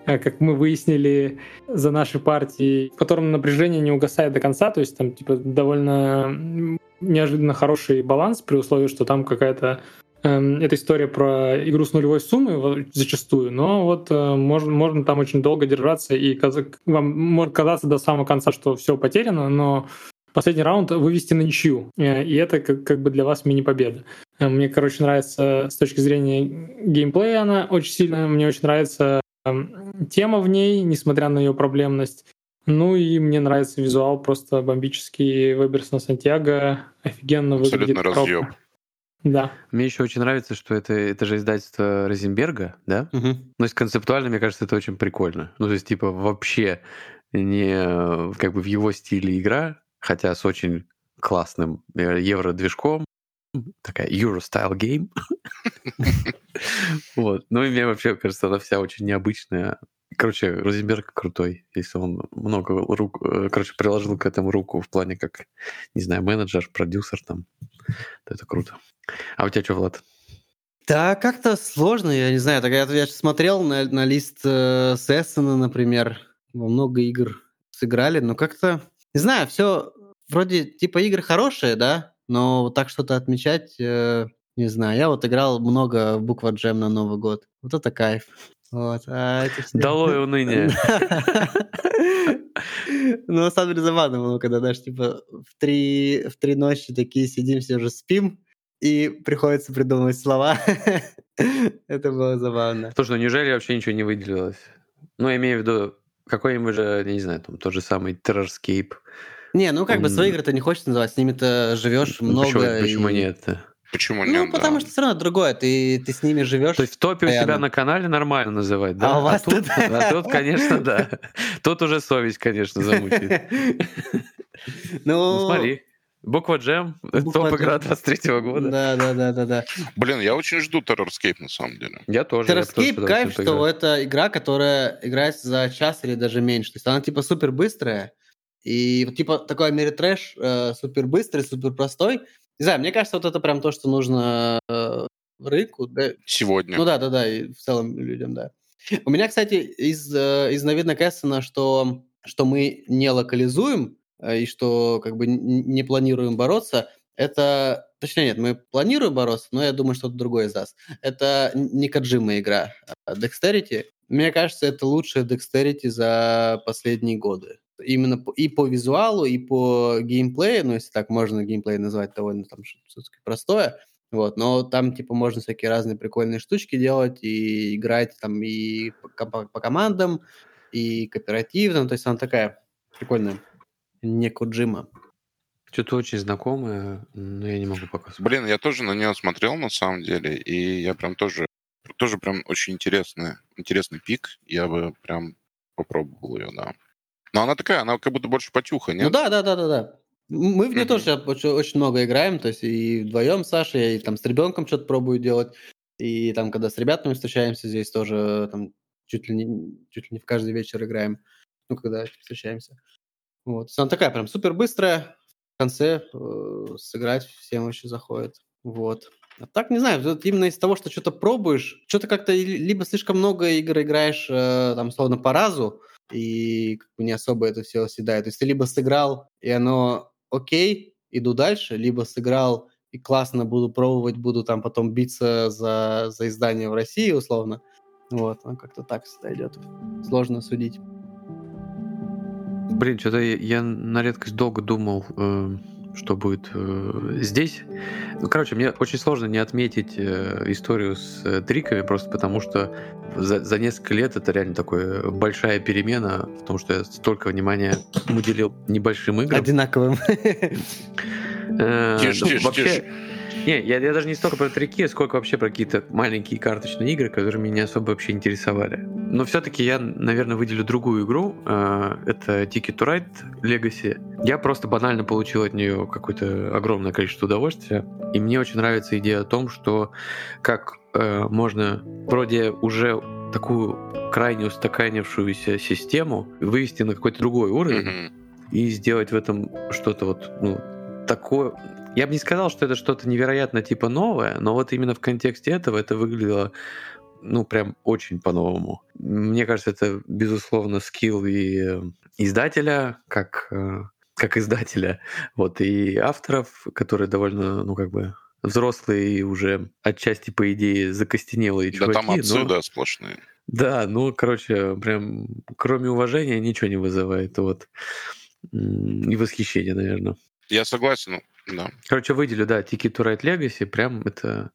как мы выяснили за нашей партией, в котором напряжение не угасает до конца, то есть там типа довольно неожиданно хороший баланс при условии, что там какая-то э, эта история про игру с нулевой суммой зачастую, но вот э, можно, можно там очень долго держаться, и вам может казаться до самого конца, что все потеряно, но последний раунд вывести на ничью, э, и это как, как бы для вас мини-победа. Э, мне, короче, нравится с точки зрения геймплея она очень сильно, мне очень нравится тема в ней, несмотря на ее проблемность. Ну и мне нравится визуал, просто бомбический Веберс на Сантьяго, офигенно Абсолютно выглядит. разъем. Да. Мне еще очень нравится, что это, это же издательство Розенберга, да? Угу. Ну, то есть концептуально, мне кажется, это очень прикольно. Ну, то есть, типа, вообще не как бы в его стиле игра, хотя с очень классным э, евро-движком, такая Euro-style game. Вот. Ну и мне вообще кажется, она вся очень необычная. Короче, Розенберг крутой, если он много рук, э, короче, приложил к этому руку в плане как, не знаю, менеджер, продюсер там. То это круто. А у тебя что, Влад? Да, как-то сложно, я не знаю. Так я, я смотрел на, на лист э, Сессона, например, во много игр сыграли, но как-то, не знаю, все вроде типа игры хорошие, да, но вот так что-то отмечать, э, не знаю. Я вот играл много буква джем на Новый год. Вот это кайф. Вот. А эти все... Долой уныние. Ну, на самом деле забавно было, когда, знаешь, типа в три, в три ночи такие сидим, все уже спим, и приходится придумывать слова. Это было забавно. Слушай, ну неужели вообще ничего не выделилось? Ну, я имею в виду, какой-нибудь же, не знаю, там тот же самый Terrorscape. Не, ну как бы свои игры-то не хочется называть, с ними-то живешь Ну, много. Почему, почему и- нет? Почему Ну, нет? потому да? что все равно другое, ты, ты с ними живешь. То есть в топе у себя постоянно. на канале нормально называть, да? А у вас тут, тут- а тут, конечно, да. Тут уже совесть, конечно, замучает. Ну, Ну, смотри. Буква Джем, топ-игра Джем. 23 года. Да, да, да, да, да. Блин, я очень жду Terrorscape на самом деле. Я тоже. пытался кайф, что это игра, которая играется за час или даже меньше. То есть она типа супер быстрая, и вот, типа такой Америтрэш э, супер быстрый, супер простой. Не знаю, мне кажется, вот это прям то, что нужно э, рынку. да. Сегодня. Ну да, да, да, и в целом людям, да. У меня, кстати, из, э, из новинок Эссена, что, что мы не локализуем э, и что как бы не планируем бороться, это... Точнее, нет, мы планируем бороться, но я думаю, что-то другое издаст. Это н- не Каджима игра, а Dexterity. Мне кажется, это лучшая Dexterity за последние годы. Именно по- и по визуалу, и по геймплею, ну, если так можно геймплей назвать довольно там все-таки простое, вот, но там, типа, можно всякие разные прикольные штучки делать и играть там и по, по- по командам, и кооперативно, то есть она такая прикольная. Не Коджима. Что-то очень знакомое, но я не могу пока вспомнить. Блин, я тоже на нее смотрел на самом деле, и я прям тоже, тоже прям очень интересный, интересный пик. Я бы прям попробовал ее, да. Но она такая, она как будто больше потюха, нет? Ну да, да, да, да, да. Мы в нее Мгм. тоже очень, очень много играем, то есть и вдвоем с Сашей, и там с ребенком что-то пробую делать, и там, когда с ребятами встречаемся, здесь тоже там чуть ли не, чуть ли не в каждый вечер играем, ну, когда встречаемся. Вот. Она такая прям супер быстрая, в конце э, сыграть всем вообще заходит. Вот. А так, не знаю, вот именно из того, что что-то пробуешь, что-то как-то либо слишком много игр играешь, э, там, словно по разу, и как бы не особо это все съедает. То есть ты либо сыграл, и оно окей, иду дальше, либо сыграл, и классно буду пробовать, буду там потом биться за, за издание в России, условно. Вот, ну, как-то так всегда идет. Сложно судить. Блин, что-то я, я на редкость долго думал, э, что будет э, здесь. Ну, короче, мне очень сложно не отметить э, историю с э, триками, просто потому что за, за несколько лет это реально такая большая перемена в том, что я столько внимания уделил небольшим играм. Одинаковым. Э, Тише, ну, тише, вообще- тише. Не, я, я даже не столько про трики, сколько вообще про какие-то маленькие карточные игры, которые меня особо вообще интересовали. Но все-таки я, наверное, выделю другую игру. э, Это Ticket to Ride Legacy. Я просто банально получил от нее какое-то огромное количество удовольствия. И мне очень нравится идея о том, что как э, можно вроде уже такую крайне устаканившуюся систему вывести на какой-то другой уровень Мгм. и сделать в этом что-то вот, ну, такое... Я бы не сказал, что это что-то невероятно типа новое, но вот именно в контексте этого это выглядело, ну, прям очень по-новому. Мне кажется, это, безусловно, скилл и э, издателя, как, э, как издателя, вот, и авторов, которые довольно, ну, как бы взрослые и уже отчасти, по идее, закостенелые Да чуваки. там отцы, но- да, сплошные. да, ну, короче, прям кроме уважения ничего не вызывает, вот. И восхищения, наверное. Я согласен, ну, да. Короче, выделю, да, Ticket to Ride Legacy, прям это...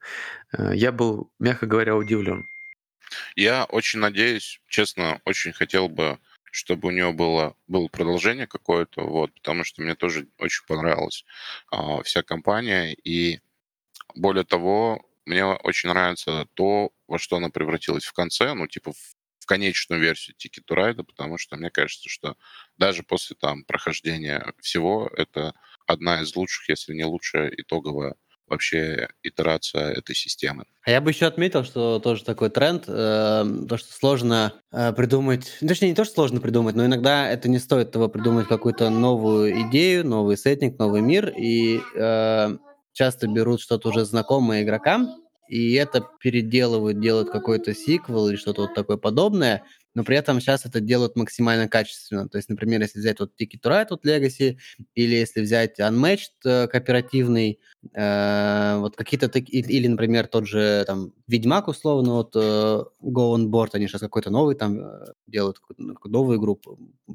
э, Я был, мягко говоря, удивлен. Я очень надеюсь, честно, очень хотел бы, чтобы у нее было, было продолжение какое-то, вот, потому что мне тоже очень понравилась а, вся компания, и более того, мне очень нравится то, во что она превратилась в конце, ну, типа, в, в конечную версию Ticket to Ride, потому что мне кажется, что даже после там прохождения всего, это одна из лучших, если не лучшая итоговая вообще итерация этой системы. А я бы еще отметил, что тоже такой тренд, э, то, что сложно э, придумать, точнее, не то, что сложно придумать, но иногда это не стоит того придумать какую-то новую идею, новый сеттинг, новый мир, и э, часто берут что-то уже знакомое игрокам, и это переделывают, делают какой-то сиквел или что-то вот такое подобное, но при этом сейчас это делают максимально качественно. То есть, например, если взять вот Ticket to Ride от Legacy, или если взять Unmatched э, кооперативный, э, вот какие-то такие, или, например, тот же там Ведьмак условно, вот э, Go On Board, они сейчас какой-то новый там э, делают, новую игру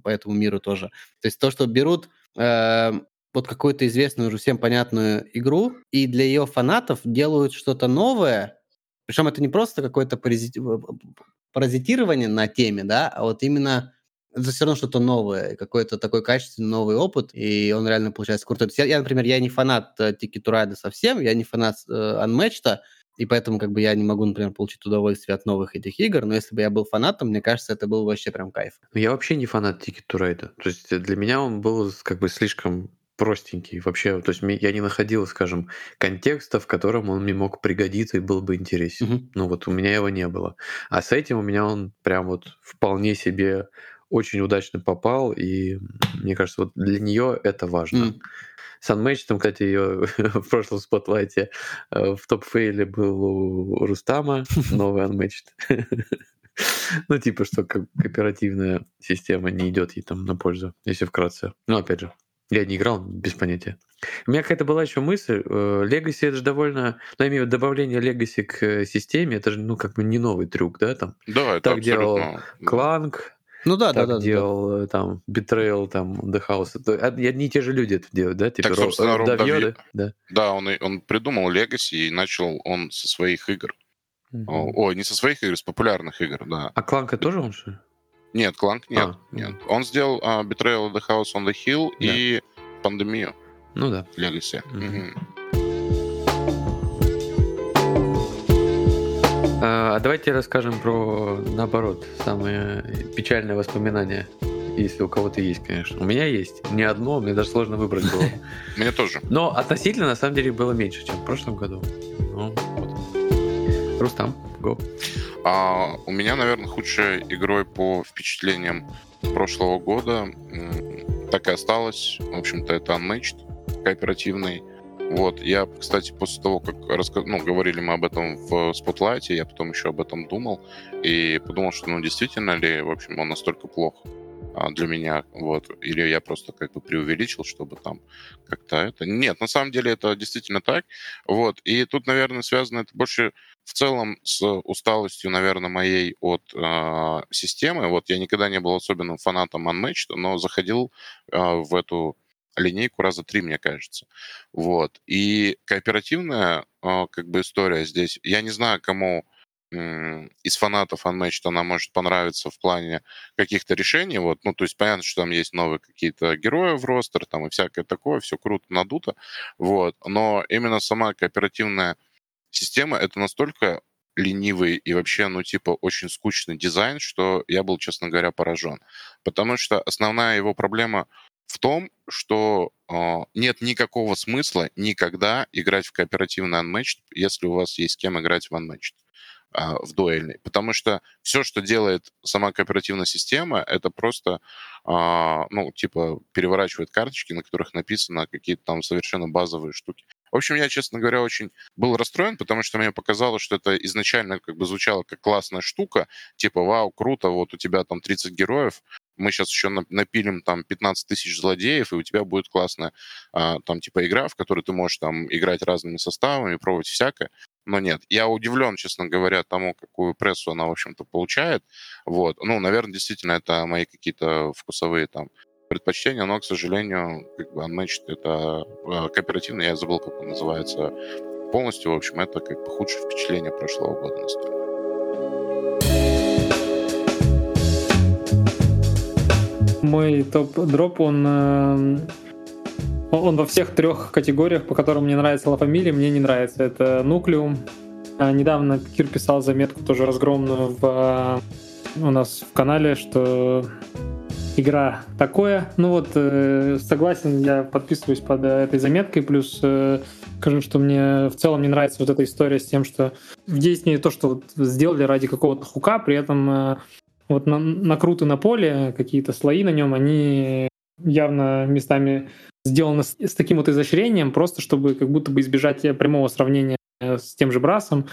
по этому миру тоже. То есть то, что берут э, вот какую-то известную уже всем понятную игру, и для ее фанатов делают что-то новое, причем это не просто какое-то паразитирование на теме, да, а вот именно это все равно что-то новое, какой-то такой качественный новый опыт, и он реально получается крутой. Я, я, например, я не фанат э, Ticket to совсем, я не фанат э, Unmatched, и поэтому как бы я не могу, например, получить удовольствие от новых этих игр, но если бы я был фанатом, мне кажется, это был вообще прям кайф. Я вообще не фанат Ticket to Ride. То есть для меня он был как бы слишком простенький. Вообще, то есть я не находил, скажем, контекста, в котором он мне мог пригодиться и был бы интересен. Mm-hmm. Ну вот у меня его не было. А с этим у меня он прям вот вполне себе очень удачно попал, и мне кажется, вот для нее это важно. Mm. С Unmatched, кстати, ее в прошлом спотлайте э, в топ-фейле был у Рустама, новый Unmatched. Ну, типа, что кооперативная система не идет ей там на пользу, если вкратце. Ну, опять же, я не играл, без понятия. У меня какая-то была еще мысль. Legacy это же довольно... Ну, я имею в виду добавление Legacy к э, системе, это же, ну, как бы не новый трюк, да, там? Да, это Так делал Кланк, ну да, так да, да. делал да. э, там Betrayal, там The House. Это одни и те же люди это делают, да? Типа так, собственно, Роб Давьё, Давьё, да? Да, он, он придумал Legacy и начал он со своих игр. Угу. Ой, не со своих игр, с популярных игр, да. А Кланка тоже он ли? Нет, Кланк нет. А, нет. Он сделал uh, Betrayal of the House on the Hill да. и пандемию. Ну да. Legacy. Угу. А давайте расскажем про, наоборот, самые печальные воспоминания. Если у кого-то есть, конечно. У меня есть. Не одно, мне даже сложно выбрать было. Мне тоже. Но относительно, на самом деле, было меньше, чем в прошлом году. Ну, вот. Рустам, го. А, у меня, наверное, худшей игрой по впечатлениям прошлого года так и осталось. В общем-то, это Unmatched кооперативный. Вот, я, кстати, после того, как раска... ну, говорили мы об этом в Спотлайте, я потом еще об этом думал и подумал, что, ну, действительно ли, в общем, он настолько плох а, для меня, вот, или я просто как бы преувеличил, чтобы там как-то это... Нет, на самом деле это действительно так, вот, и тут, наверное, связано это больше в целом с усталостью, наверное, моей от э, системы. Вот я никогда не был особенным фанатом Unmatched, но заходил э, в эту линейку раза три, мне кажется. Вот. И кооперативная э, как бы история здесь, я не знаю, кому из фанатов Unmatched она может понравиться в плане каких-то решений. Вот, ну, то есть понятно, что там есть новые какие-то герои в ростер, там и всякое такое, все круто, надуто. Вот. Но именно сама кооперативная система — это настолько ленивый и вообще, ну, типа, очень скучный дизайн, что я был, честно говоря, поражен. Потому что основная его проблема в том, что э, нет никакого смысла никогда играть в кооперативный Unmatched, если у вас есть с кем играть в Unmatched в дуэльный. Потому что все, что делает сама кооперативная система, это просто, э, ну, типа, переворачивает карточки, на которых написано какие-то там совершенно базовые штуки. В общем, я, честно говоря, очень был расстроен, потому что мне показалось, что это изначально как бы звучало как классная штука, типа, вау, круто, вот у тебя там 30 героев, мы сейчас еще напилим там 15 тысяч злодеев, и у тебя будет классная а, там типа игра, в которой ты можешь там играть разными составами, пробовать всякое. Но нет, я удивлен, честно говоря, тому, какую прессу она, в общем-то, получает. Вот. Ну, наверное, действительно, это мои какие-то вкусовые там предпочтения, но, к сожалению, как бы Unmatched это э, кооперативно, я забыл, как он называется полностью. В общем, это как бы худшее впечатление прошлого года на Мой топ-дроп, он, э, он во всех трех категориях, по которым мне нравится La Familia, мне не нравится. Это Нуклеум. А недавно Кир писал заметку тоже разгромную в, у нас в канале, что игра такое. Ну вот, э, согласен, я подписываюсь под этой заметкой, плюс скажу, что мне в целом не нравится вот эта история с тем, что в действии то, что вот сделали ради какого-то хука, при этом э, вот на, накруты на поле, какие-то слои на нем, они явно местами сделаны с, с таким вот изощрением, просто чтобы как будто бы избежать прямого сравнения с тем же Брасом.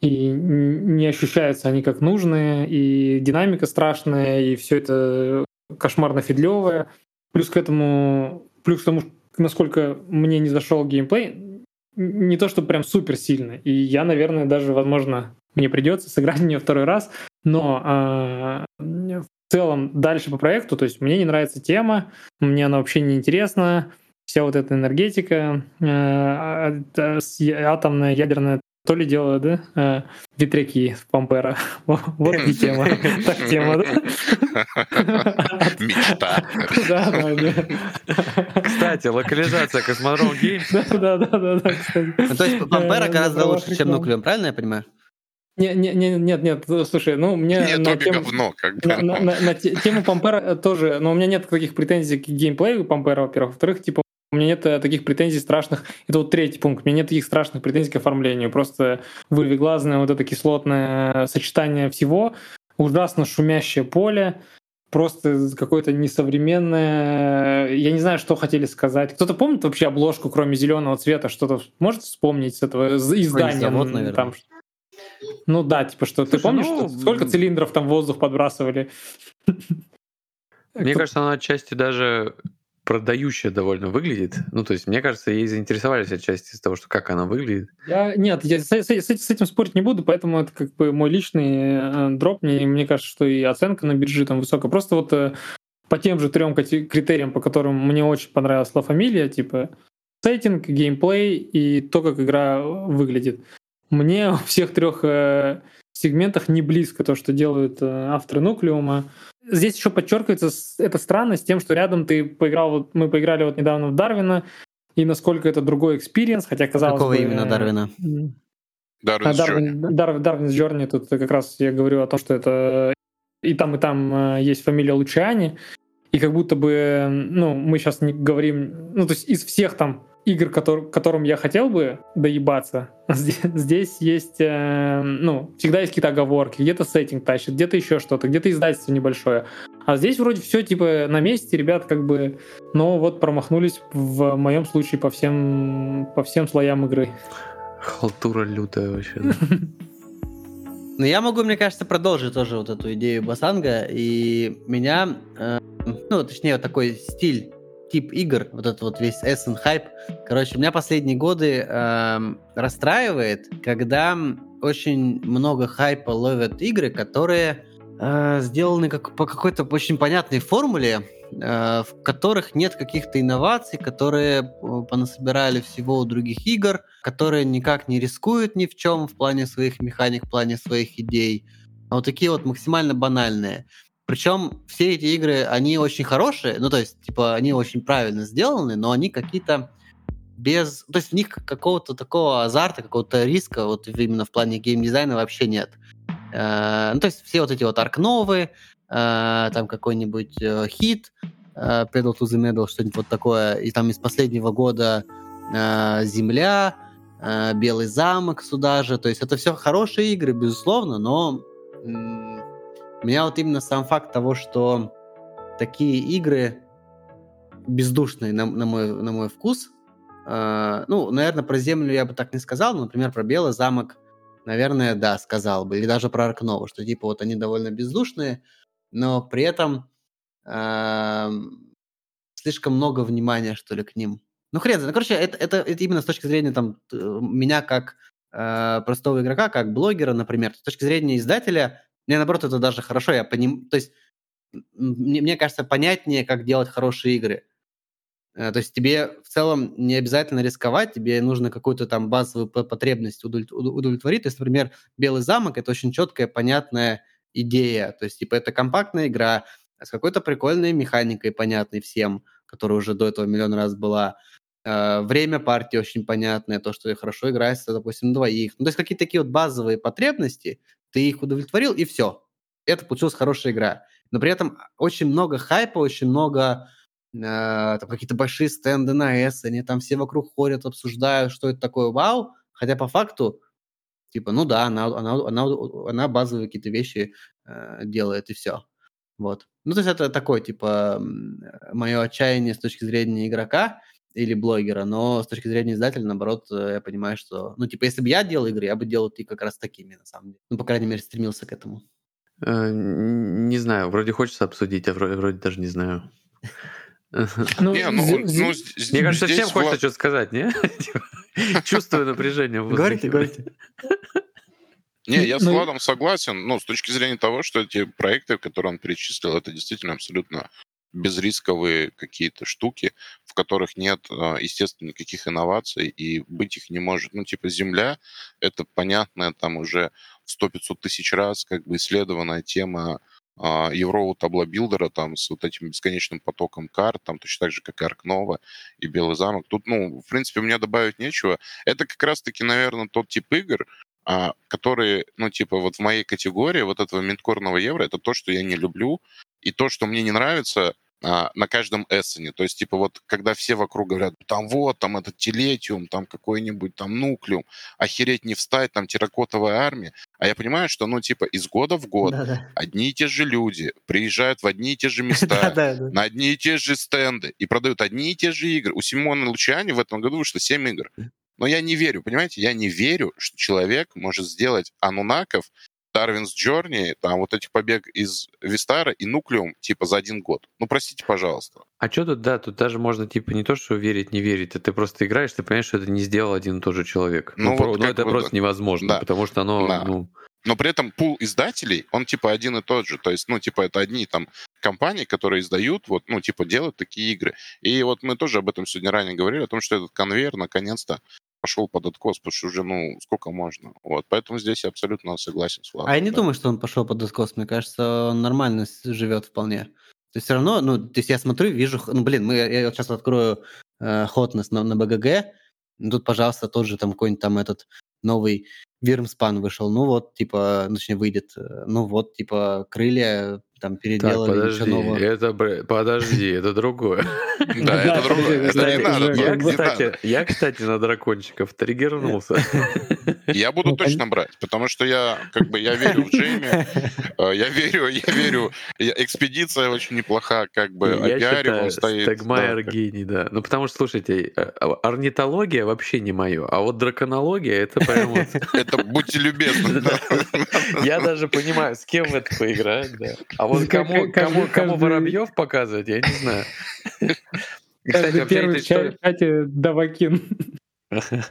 и не ощущаются они как нужные, и динамика страшная, и все это кошмарно фидлевое. Плюс к этому, плюс к тому, насколько мне не зашел геймплей, не то, что прям супер сильно. И я, наверное, даже, возможно, мне придется сыграть в нее второй раз, но а, в целом дальше по проекту, то есть мне не нравится тема, мне она вообще не интересна, вся вот эта энергетика, э, а, а, атомная, ядерная то ли дело, да? Ветряки в Пампера. Вот и тема. Так тема, да? Мечта. Да, да, Кстати, локализация Космодром Геймс. Да, да, да, да, кстати. Ну, то есть Пампера Э, гораздо лучше, чем. Нуклеум, правильно я понимаю? Не, не, не, нет, нет, слушай, ну мне Нет, на тему- говно, как на, бы. на- на- на те- тему Пампера тоже, но у меня нет таких претензий к геймплею Пампера, во-первых. Во-вторых, типа, у меня нет э, таких претензий страшных. Это вот третий пункт. У меня нет таких страшных претензий к оформлению. Просто вырвиглазное вот это кислотное сочетание всего, ужасно шумящее поле, просто какое-то несовременное. Я не знаю, что хотели сказать. Кто-то помнит вообще обложку, кроме зеленого цвета? Что-то можете вспомнить с этого из- издания? завод, наверное. Там, ну да, типа что. Ты Слушай, помнишь, ну, что- сколько цилиндров там в воздух подбрасывали? Мне Кто- кажется, она отчасти даже продающая довольно выглядит. Ну, то есть, мне кажется, ей заинтересовались отчасти из того, что как она выглядит. Я, нет, я с, с- с- с этим спорить не буду, поэтому это как бы мой личный э, дроп. Мне, мне кажется, что и оценка на бирже там высокая. Просто вот э, по тем же трем критериям, по которым мне очень понравилась La Familia, типа сеттинг, геймплей и то, как игра выглядит. Мне во всех трех э, сегментах не близко то, что делают э, авторы Нуклеума. Здесь еще подчеркивается эта странность тем, что рядом ты поиграл, вот мы поиграли вот недавно в Дарвина, и насколько это другой experience, хотя казалось Какого бы... именно Дарвина? Дарвин а. Дарвин, Дар- Darwin's Journey, тут как раз я говорю о том, что это и там, и там э, есть фамилия Лучиани, и как будто бы, ну, мы сейчас не говорим, ну, то есть из всех там игр, котор- которым я хотел бы доебаться, здесь, здесь есть, э, ну, всегда есть какие-то оговорки, где-то сеттинг тащит, где-то еще что-то, где-то издательство небольшое. А здесь вроде все типа на месте, ребят, как бы, но вот промахнулись в моем случае по всем, по всем слоям игры. Халтура лютая вообще. Ну, я могу, мне кажется, продолжить тоже вот эту идею Басанга. И меня, э, ну, точнее, вот такой стиль, тип игр, вот этот вот весь Essen хайп. Короче, меня последние годы эм, расстраивает, когда очень много хайпа ловят игры, которые э, сделаны как, по какой-то очень понятной формуле, э, в которых нет каких-то инноваций, которые э, понасобирали всего у других игр, которые никак не рискуют ни в чем в плане своих механик, в плане своих идей. А вот такие вот максимально банальные. Причем все эти игры, они очень хорошие, ну то есть, типа, они очень правильно сделаны, но они какие-то без... То есть в них какого-то такого азарта, какого-то риска вот именно в плане геймдизайна вообще нет. Э, Ну, то есть все вот эти вот аркновы, э, там какой-нибудь э, хит, э, Pedal to the Metal, что-нибудь вот такое, и там из последнего года э, Земля, э, Белый замок сюда же, то есть это все хорошие игры, безусловно, но меня вот именно сам факт того, что такие игры бездушные на, на мой, на мой вкус, э, ну, наверное, про Землю я бы так не сказал, но, например, про Белый замок, наверное, да, сказал бы, или даже про Аркнова, что типа вот они довольно бездушные, но при этом эм, слишком много внимания, что ли, к ним. Ну, хрен знает. Ну, короче, это, это, это именно с точки зрения там, т- меня как э, простого игрока, как блогера, например. С точки зрения издателя, мне, наоборот, это даже хорошо. Я поним... То есть, мне, мне кажется, понятнее, как делать хорошие игры. Э, То есть тебе в целом не обязательно рисковать, тебе нужно какую-то там базовую по- потребность удовлет- уд- удовлетворить. То есть, например, «Белый замок» — это очень четкая, понятная идея. То есть, типа, это компактная игра с какой-то прикольной механикой, понятной всем, которая уже до этого миллион раз была. Э, Время партии очень понятное, то, что хорошо играется, допустим, двоих. Ну, то есть какие-то такие вот базовые потребности, ты их удовлетворил, и все. Это получилась хорошая игра. Но при этом очень много хайпа, очень много э, там какие-то большие стенды на S, они там все вокруг ходят, обсуждают, что это такое, вау. Хотя по факту, типа, ну да, она, она, она, она базовые какие-то вещи э, делает, и все. Вот. Ну, то есть это такое, типа, мое отчаяние с точки зрения игрока. Или блогера, но с точки зрения издателя, наоборот, э, я понимаю, что, ну, типа, если бы я делал игры, я бы делал и как раз такими, на самом деле. Ну, по крайней мере, стремился к этому. Э, Не знаю, вроде хочется обсудить, а вроде, вроде даже не знаю. Ну, Не, ну, ну, Мне кажется, всем хочется Влад- что-то сказать, не? Чувствую напряжение Говорите, говорите. Не, я с Владом согласен, ну, с точки зрения того, что эти проекты, которые он перечислил, это действительно абсолютно безрисковые какие-то штуки, в которых нет, а, естественно, никаких инноваций, и быть их не может. Ну, типа Земля — это понятная там уже в 100-500 тысяч раз как бы исследованная тема а, еврового tableau builder а там с вот этим бесконечным потоком карт, там точно так же, как и Ark Nova и Белый замок. Тут, ну, в принципе, мне добавить нечего. Это как раз-таки, наверное, тот тип игр, а, которые, ну, типа, вот в моей категории вот этого минткорного евро, это то, что я не люблю, и то, что мне не нравится а, на каждом эссене. То есть, типа, вот когда все вокруг говорят, там вот, там этот телетиум, там какой-нибудь там нуклеум, охереть не встать, там терракотовая армия. А я понимаю, что, ну, типа, из года в год Да-да. одни и те же люди приезжают в одни и те же места, на одни и те же стенды и продают одни и те же игры. У Симона Лучани в этом году вышло 7 игр. Но я не верю, понимаете, я не верю, что человек может сделать Анунаков, Darwin's Journey, там вот этих побег из Вистара и Нуклеум типа за один год. Ну, простите, пожалуйста. А что тут, да, тут даже можно, типа, не то, что верить, не верить, а ты просто играешь, ты понимаешь, что это не сделал один и тот же человек. Ну, Ну, вот про- ну, это бы просто да. невозможно, Да. потому что оно, Да. ну, Но при этом пул издателей, он типа один и тот же. То есть, ну, типа, это одни там компании, которые издают, вот, ну, типа, делают такие игры. И вот мы тоже об этом сегодня ранее говорили, о том, что этот конвейер наконец-то пошел под откос, потому что уже, ну, сколько можно. Вот, поэтому здесь я абсолютно согласен с Владом. А я не да. думаю, что он пошел под откос. Мне кажется, он нормально живет вполне. То есть все равно, ну, то есть я смотрю, вижу, ну, блин, мы, я сейчас открою э, Hotness на, на БГГ, ну, тут, пожалуйста, тот же там какой-нибудь там этот новый Вирмспан вышел, ну вот, типа, точнее, выйдет, э, ну вот, типа, крылья там так, переделали, подожди, ничего нового. это, подожди, это другое. Да, это подожди, другое. Это кстати, не надо. уже Я, кстати, на дракончиков триггернулся. Я буду Ну, точно брать, потому что я, как бы, я верю в Джейми, э, я верю, я верю, экспедиция очень неплоха, как бы, Я стоит. Стегмайер гений, да. Ну, потому что, слушайте, э, орнитология вообще не мое, а вот драконология, это прям вот... Это будьте любезны. Я даже понимаю, с кем это поиграть, да. А вот Как- кому, кому, кому Воробьев показывать, я не знаю. Кстати, первый в чате Давакин.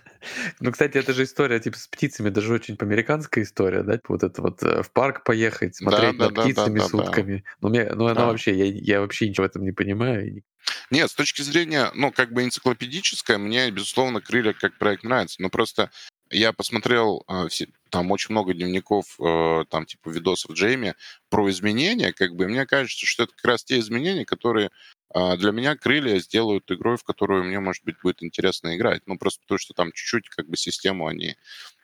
Ну, кстати, это же история типа с птицами, даже очень по-американская история, да? Вот это вот э, в парк поехать, смотреть да, на да, птицами да, да, да. сутками. Ну, мне, ну, она Да. вообще, я, я вообще ничего в этом не понимаю. Нет, с точки зрения, ну, как бы энциклопедической, мне, безусловно, крылья как проект нравится. Но просто я посмотрел все- там очень много дневников, э, там, типа, видосов Джейми про изменения, как бы, и мне кажется, что это как раз те изменения, которые э, для меня крылья сделают игрой, в которую мне, может быть, будет интересно играть. Ну, просто потому что там чуть-чуть, как бы, систему они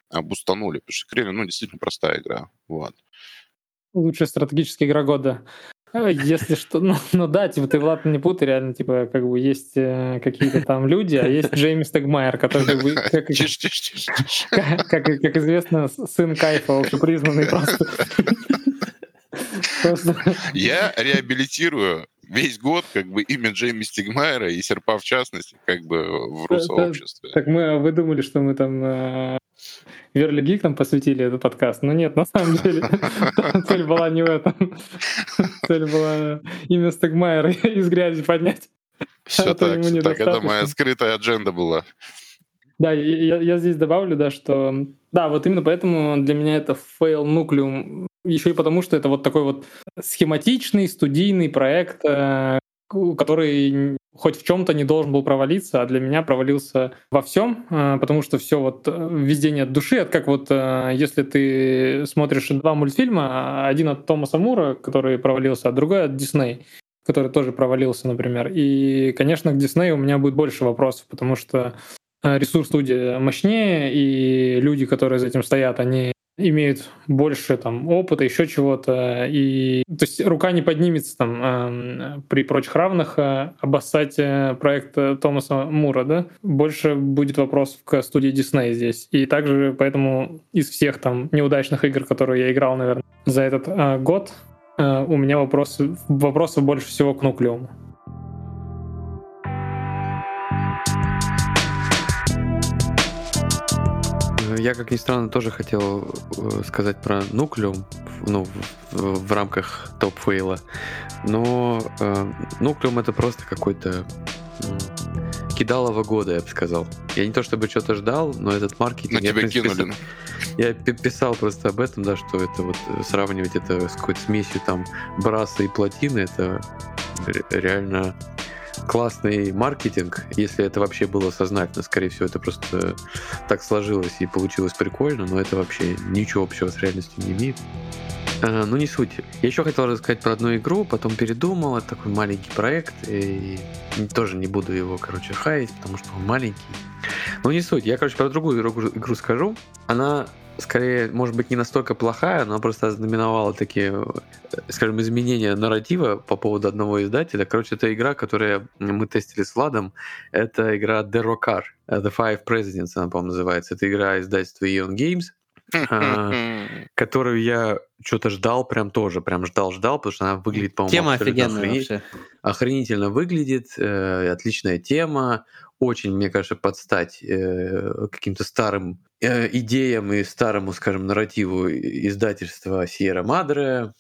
обустанули. Потому что крылья, ну, действительно простая игра. Вот. Лучшая стратегическая игра года. А, Если что, ну, ну да, типа ты Влад не путай, реально, типа как бы есть э, какие-то там люди, а есть Джейми Стегмайер, который как бы, как, как, как, как известно, сын Кайфа, общепризнанный просто. Просто Я реабилитирую весь год как бы имя Джейми Стигмайера и Серпа в частности как бы в Да, русообществе. Так мы, вы думали, что мы там э, Верли Гик там посвятили этот подкаст, но нет, на самом деле цель была не в этом. Цель была имя Стегмайера из грязи поднять. Все так, все так. Это моя скрытая agenda была. Да, я, я- здесь добавлю, да, что да, вот именно поэтому для меня это fail Nucleum. Еще и потому, что это вот такой вот схематичный студийный проект, э, который хоть в чем-то не должен был провалиться, а для меня провалился во всем, э, потому что все вот э, везде нет души. Это как вот э, если ты смотришь два мультфильма, один от Томаса Мура, который провалился, а другой от Дисней который тоже провалился, например. И, конечно, к Диснею у меня будет больше вопросов, потому что ресурс студии мощнее, и люди, которые за этим стоят, они имеют больше там опыта, еще чего-то, и то есть рука не поднимется там эм, при прочих равных э, обоссать э, проект э, Томаса Мура, да? Больше будет вопросов к студии Disney здесь. И также поэтому из всех там неудачных игр, которые я играл, наверное, за этот э, год, э, у меня вопросы, вопросов больше всего к нуклеуму. Я, как ни странно, тоже хотел э, сказать про Нуклеум, ну, в, в рамках топ-фейла. Но э, Нуклеум это просто какой-то кидалово года, я бы сказал. Я не то чтобы что-то ждал, но этот маркетинг... На тебя я, кинули. Я писал просто об этом, да, что это вот э, сравнивать это с какой-то смесью там браса и плотины, это реально классный маркетинг, если это вообще было сознательно. Скорее всего, это просто так сложилось и получилось прикольно, но это вообще ничего общего с реальностью не имеет. А, ну, не суть. Я еще хотел рассказать про одну игру, потом передумал. Это такой маленький проект, и тоже не буду его, короче, хаять, потому что он маленький. Ну, не суть. Я, короче, про другую игру, игру скажу. Она скорее, может быть, не настолько плохая, но просто знаменовала такие, э, скажем, изменения нарратива по поводу одного издателя. Короче, это игра, которую мы тестили с Владом. Это игра The Rockar, The Five Presidents, она, по-моему, называется. Это игра издательства Ion Games, а, которую я что-то ждал, прям тоже, прям ждал-ждал, потому что она выглядит, по-моему, Тема офигенная вообще. Охренительно выглядит, э, отличная тема, очень, мне кажется, подстать э, каким-то старым э, идеям и старому, скажем, нарративу издательства Sierra Madre,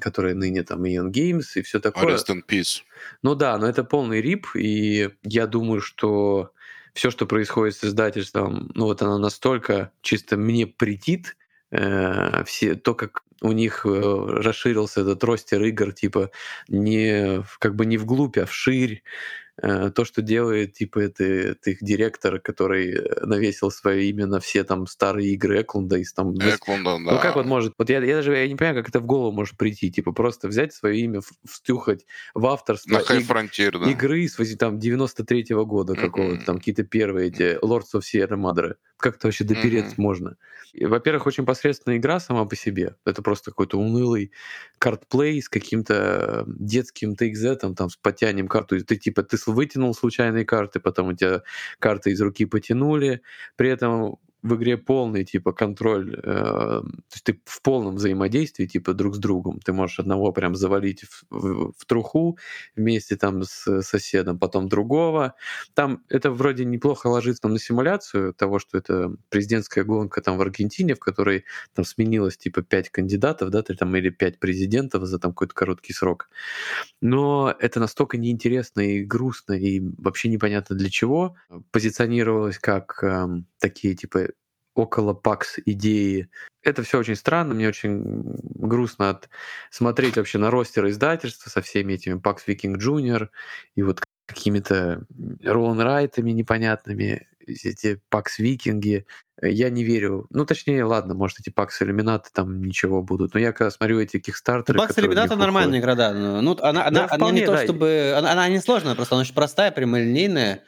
которые ныне там Ion Games и все такое. Rest in peace. Ну да, но это полный рип, и я думаю, что все, что происходит с издательством, ну вот оно настолько чисто мне претит, э, все, то, как у них э, расширился этот ростер игр, типа не как бы не вглубь, а вширь, Э, то, что делает, типа, это, это их директор, который э, навесил свое имя на все там старые игры Эклунда из там... Эклунда, да. Ну как вот может... Вот я, я даже я не понимаю, как это в голову может прийти. Типа просто взять свое имя, встюхать в авторство на High Frontier, да. игры с там 93-го года какого-то, mm-hmm. там какие-то первые эти Lords of Sierra Madre. Как это вообще допереться mm-hmm. можно? Во-первых, очень посредственная игра сама по себе. Это просто какой-то унылый картплей с каким-то детским TXZ, там, с подтянием карту. Ты типа ты вытянул случайные карты, потом у тебя карты из руки потянули. При этом в игре полный типа контроль, э, то есть ты в полном взаимодействии типа друг с другом. Ты можешь одного прям завалить в, в, в труху вместе там с соседом, потом другого. Там это вроде неплохо ложится там, на симуляцию того, что это президентская гонка там в Аргентине, в которой там сменилось типа пять кандидатов, да, там или пять президентов за там какой-то короткий срок. Но это настолько неинтересно и грустно и вообще непонятно для чего позиционировалось как э, такие типа около ПАКС идеи. Это все очень странно, мне очень грустно от смотреть вообще на ростер издательства со всеми этими ПАКС Викинг Junior и вот какими-то Ролан Райтами непонятными, эти ПАКС Викинги. Я не верю. Ну, точнее, ладно, может, эти ПАКС Иллюминаты там ничего будут. Но я когда смотрю эти кикстартеры... ПАКС Иллюминаты нормальная игра, да. Ну, она, она, да, она не то, да. чтобы... Она, она не сложная, просто она очень простая, прямолинейная.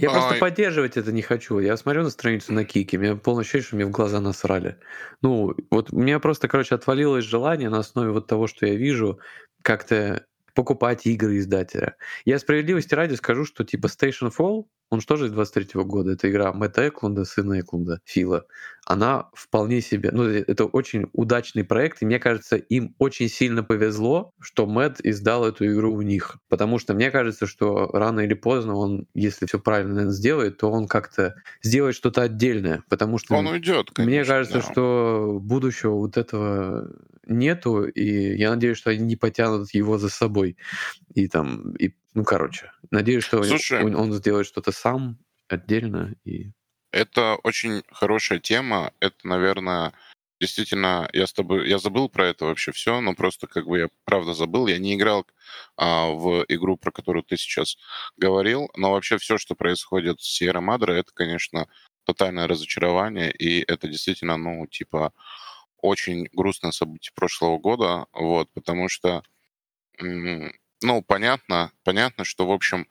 Я просто поддерживать это не хочу. Я смотрю на страницу на Кике, мне полное ощущение, что мне в глаза насрали. Ну, вот у меня просто, короче, отвалилось желание на основе вот того, что я вижу, как-то покупать игры издателя. Я справедливости ради скажу, что типа Station Fall, он же тоже из 23 года, это игра Мэтта Эклунда, сына Эклунда, Фила. Она вполне себе, ну это очень удачный проект, и мне кажется, им очень сильно повезло, что Мэтт издал эту игру у них. Потому что мне кажется, что рано или поздно он, если все правильно сделает, то он как-то сделает что-то отдельное. Потому что он уйдет, конечно, мне кажется, да. что будущего вот этого нету, и я надеюсь, что они не потянут его за собой. И там, и, ну, короче, надеюсь, что Слушай, он, он сделает что-то сам отдельно. И... Это очень хорошая тема. Это, наверное, действительно, я с тобой, я забыл про это вообще все, но просто как бы я правда забыл. Я не играл а, в игру, про которую ты сейчас говорил, но вообще все, что происходит с Sierra Madre, это, конечно, тотальное разочарование, и это действительно, ну, типа, очень грустное событие прошлого года, вот, потому что, ну, понятно, понятно, что, в общем,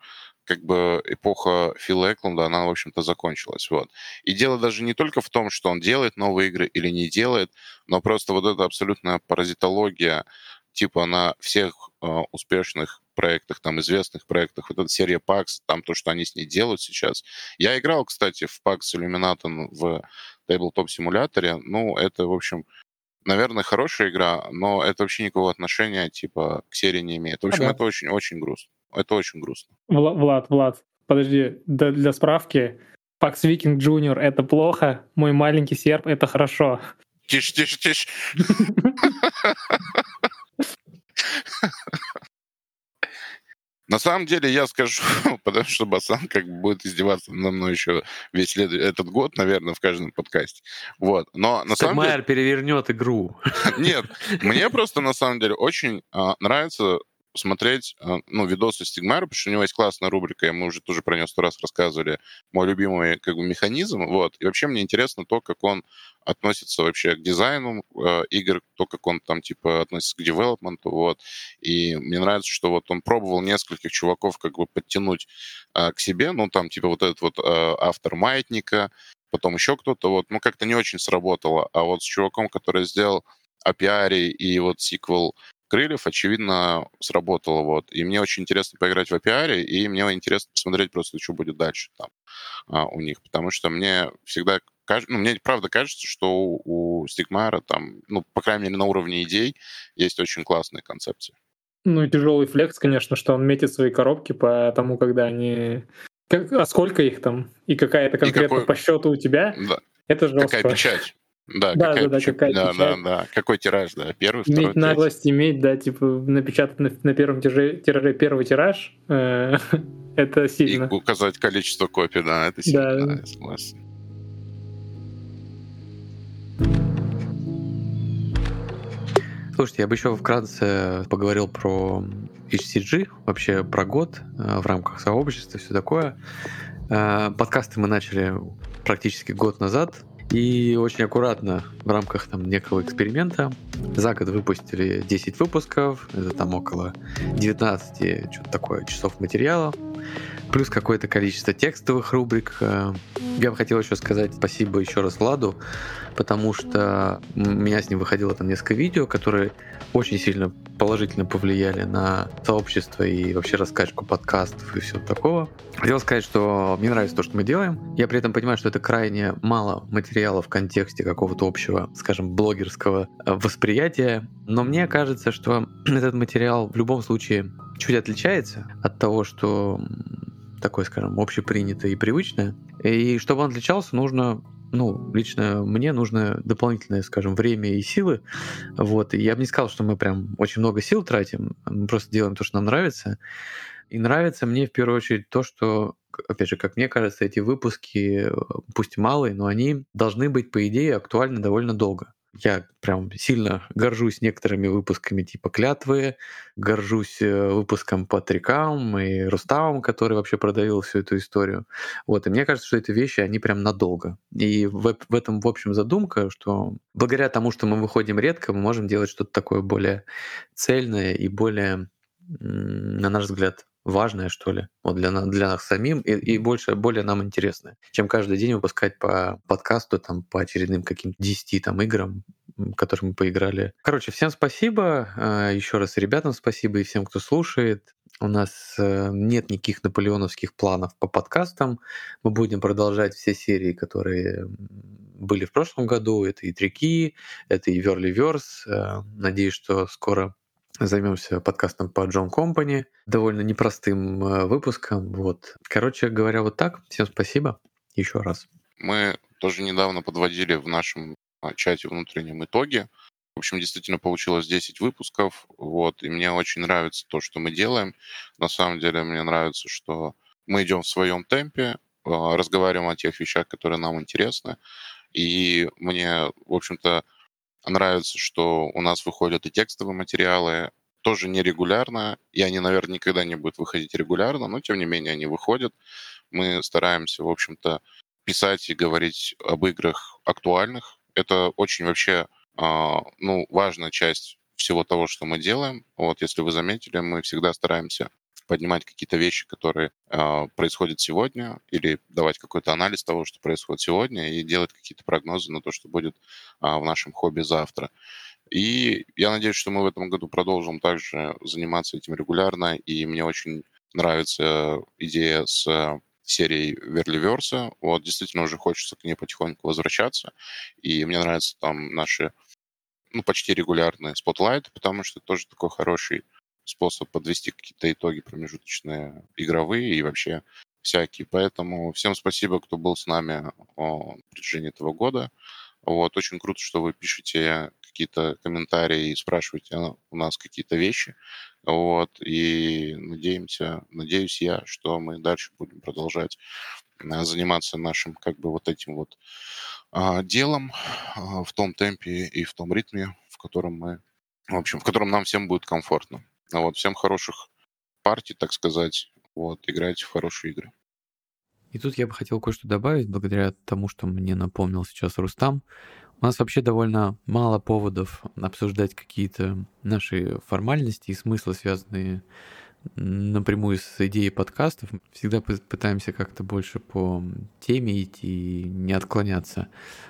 как бы эпоха Фила Эклунда, она, в общем-то, закончилась. Вот. И дело даже не только в том, что он делает новые игры или не делает, но просто вот эта абсолютная паразитология, типа на всех э, успешных проектах, там, известных проектах, вот эта серия PAX, там то, что они с ней делают сейчас. Я играл, кстати, в PAX Illuminaton в тейблтоп-симуляторе. Ну, это, в общем, наверное, хорошая игра, но это вообще никакого отношения, типа, к серии не имеет. В общем, ага. это очень-очень грустно. Это очень грустно. Влад, Влад, подожди, для, для справки, Пакс Викинг Джуниор — это плохо, мой маленький серп — это хорошо. Тише, тише, тише. На самом деле я скажу, потому что Басан как бы будет издеваться на мной еще весь след... этот год, наверное, в каждом подкасте. Вот. Но на самом деле... перевернет игру. Нет, мне просто на самом деле очень а, нравится смотреть а, ну, видосы Стигмара, потому что у него есть классная рубрика, и мы уже тоже про нее сто раз рассказывали, мой любимый как бы механизм, вот. И вообще мне интересно то, как он относится вообще к дизайну э, игр, то, как он там, типа, относится к девелопменту, вот. И мне нравится, что вот он пробовал нескольких чуваков как бы подтянуть э, к себе, ну, там, типа, вот этот вот э, автор Маятника, потом еще кто-то, вот, ну, как-то не очень сработало. А вот с чуваком, который сделал API и вот сиквел крыльев, очевидно, сработало. Вот. И мне очень интересно поиграть в API, и мне интересно посмотреть просто, что будет дальше там а, у них. Потому что мне всегда ну, мне правда кажется, что у, у Стигмара там, ну, по крайней мере, на уровне идей есть очень классные концепции. Ну и тяжелый флекс, конечно, что он метит свои коробки по тому, когда они... Как, а сколько их там? И какая это конкретно какой... по счету у тебя? Да. Это жестко. Какая печать? Да, да, какая да, печать? какая да, печать. да, да. Какой тираж, да? Первый, второй, Иметь наглость третий. иметь, да, типа напечатать на, на первом тираже, тираже первый тираж, э, это сильно. И указать количество копий, да, это сильно, Да. да, я согласен. Слушайте, я бы еще вкратце поговорил про HCG, вообще про год э, в рамках сообщества, все такое. Э, Подкасты мы начали практически год назад, и очень аккуратно в рамках там некого эксперимента за год выпустили 10 выпусков, это там около 19 что-то такое часов материала, плюс какое-то количество текстовых рубрик. Э, Я бы хотел еще сказать спасибо еще раз Владу, потому что у меня с ним выходило там несколько видео, которые очень сильно положительно повлияли на сообщество и вообще раскачку подкастов и всего такого. Хотел сказать, что мне нравится то, что мы делаем. Я при этом понимаю, что это крайне мало материала в контексте какого-то общего, скажем, блогерского э, восприятия. Но мне кажется, что этот материал в любом случае чуть отличается от того, что такое, скажем, общепринятое и привычное. И чтобы он отличался, нужно ну, лично мне нужно дополнительное, скажем, время и силы. Вот. И я бы не сказал, что мы прям очень много сил тратим. Мы просто делаем то, что нам нравится. И нравится мне в первую очередь то, что, опять же, как мне кажется, эти выпуски, пусть малые, но они должны быть, по идее, актуальны довольно долго. Я прям сильно горжусь некоторыми выпусками типа «Клятвы», горжусь э, выпуском по Трикам и Руставом, который вообще продавил всю эту историю. Вот, и мне кажется, что эти вещи, они прям надолго. И в, в этом, в общем, задумка, что благодаря тому, что мы выходим редко, мы можем делать что-то такое более цельное и более, на наш взгляд, важное, что ли, вот для, на- для нас самим и, и больше, более нам интересное, чем каждый день выпускать по подкасту, там, по очередным каким-то 10 там, играм, которые мы поиграли. Короче, всем спасибо, э, еще раз ребятам спасибо, и всем, кто слушает. У нас э, нет никаких наполеоновских планов по подкастам. Мы будем продолжать все серии, которые были в прошлом году. Это и Трики, это и Верливерс. Надеюсь, что скоро займемся подкастом по Джон Компани, довольно непростым э, выпуском. Вот. Короче говоря, вот так. Всем спасибо еще раз. Мы тоже недавно подводили в нашем а, чате внутреннем итоги. В общем, действительно получилось 10 выпусков. Вот, и мне очень нравится то, что мы делаем. На самом деле, мне нравится, что мы идем в своем темпе, а, разговариваем о тех вещах, которые нам интересны. И мне, в общем-то, нравится, что у нас выходят и текстовые материалы, тоже нерегулярно, и они, наверное, никогда не будут выходить регулярно, но тем не менее они выходят. Мы стараемся, в общем-то, писать и говорить об играх актуальных. Это очень вообще а, ну, важная часть всего того, что мы делаем. Вот, если вы заметили, мы всегда стараемся поднимать какие-то вещи, которые э, происходят сегодня, или давать какой-то анализ того, что происходит сегодня, и делать какие-то прогнозы на то, что будет э, в нашем хобби завтра. И я надеюсь, что мы в этом году продолжим также заниматься этим регулярно, и мне очень нравится идея с серией Верливерса. Вот, действительно, уже хочется к ней потихоньку возвращаться. И мне нравятся там наши ну, почти регулярные спотлайты, потому что тоже такой хороший способ подвести какие-то итоги промежуточные игровые и вообще всякие. Поэтому всем спасибо, кто был с нами о протяжении этого года. Вот, очень круто, что вы пишете какие-то комментарии и спрашиваете у нас какие-то вещи. Вот, и надеемся, надеюсь я, что мы дальше будем продолжать э, заниматься нашим как бы вот этим вот а, делом а, в том темпе и в том ритме, в котором мы, в общем, в котором нам всем будет комфортно. Вот, всем хороших партий, так сказать, вот, играйте в хорошие игры. И тут я бы хотел кое-что добавить, благодаря тому, что мне напомнил сейчас Рустам. У нас вообще довольно мало поводов обсуждать какие-то наши формальности и смыслы, связанные напрямую с идеей подкастов. Всегда пытаемся как-то больше по теме идти и не отклоняться.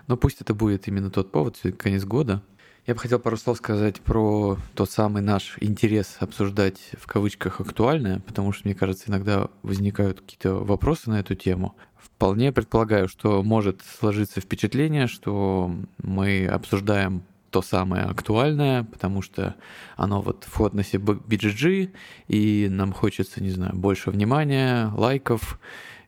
Но пусть это будет именно тот повод, конец года, я бы хотел пару слов сказать про тот самый наш интерес обсуждать в кавычках актуальное, потому что, мне кажется, иногда возникают какие-то вопросы на эту тему. Вполне предполагаю, что может сложиться впечатление, что мы обсуждаем то самое актуальное, потому что оно вот в ходности BGG, и нам хочется, не знаю, больше внимания, лайков,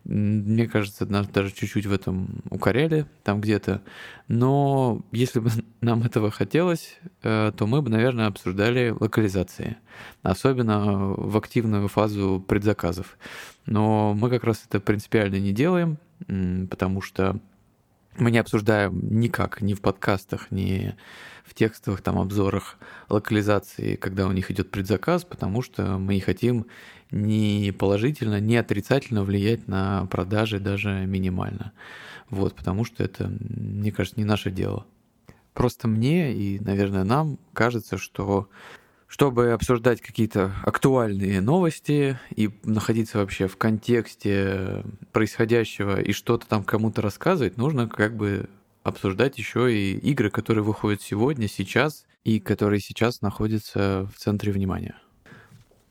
мне кажется, нас даже чуть-чуть в этом укоряли там где-то. Но если бы нам этого хотелось, э, то мы бы, наверное, обсуждали локализации. Особенно в активную фазу предзаказов. Но мы как раз это принципиально не делаем, потому что мы не обсуждаем никак, ни в подкастах, ни в текстовых там обзорах локализации, когда у них идет предзаказ, потому что мы не хотим ни положительно, ни отрицательно влиять на продажи даже минимально. Вот, потому что это, мне кажется, не наше дело. Просто мне и, наверное, нам кажется, что чтобы обсуждать какие-то актуальные новости и находиться вообще в контексте происходящего и что-то там кому-то рассказывать, нужно как бы обсуждать еще и игры, которые выходят сегодня, сейчас и которые сейчас находятся в центре внимания.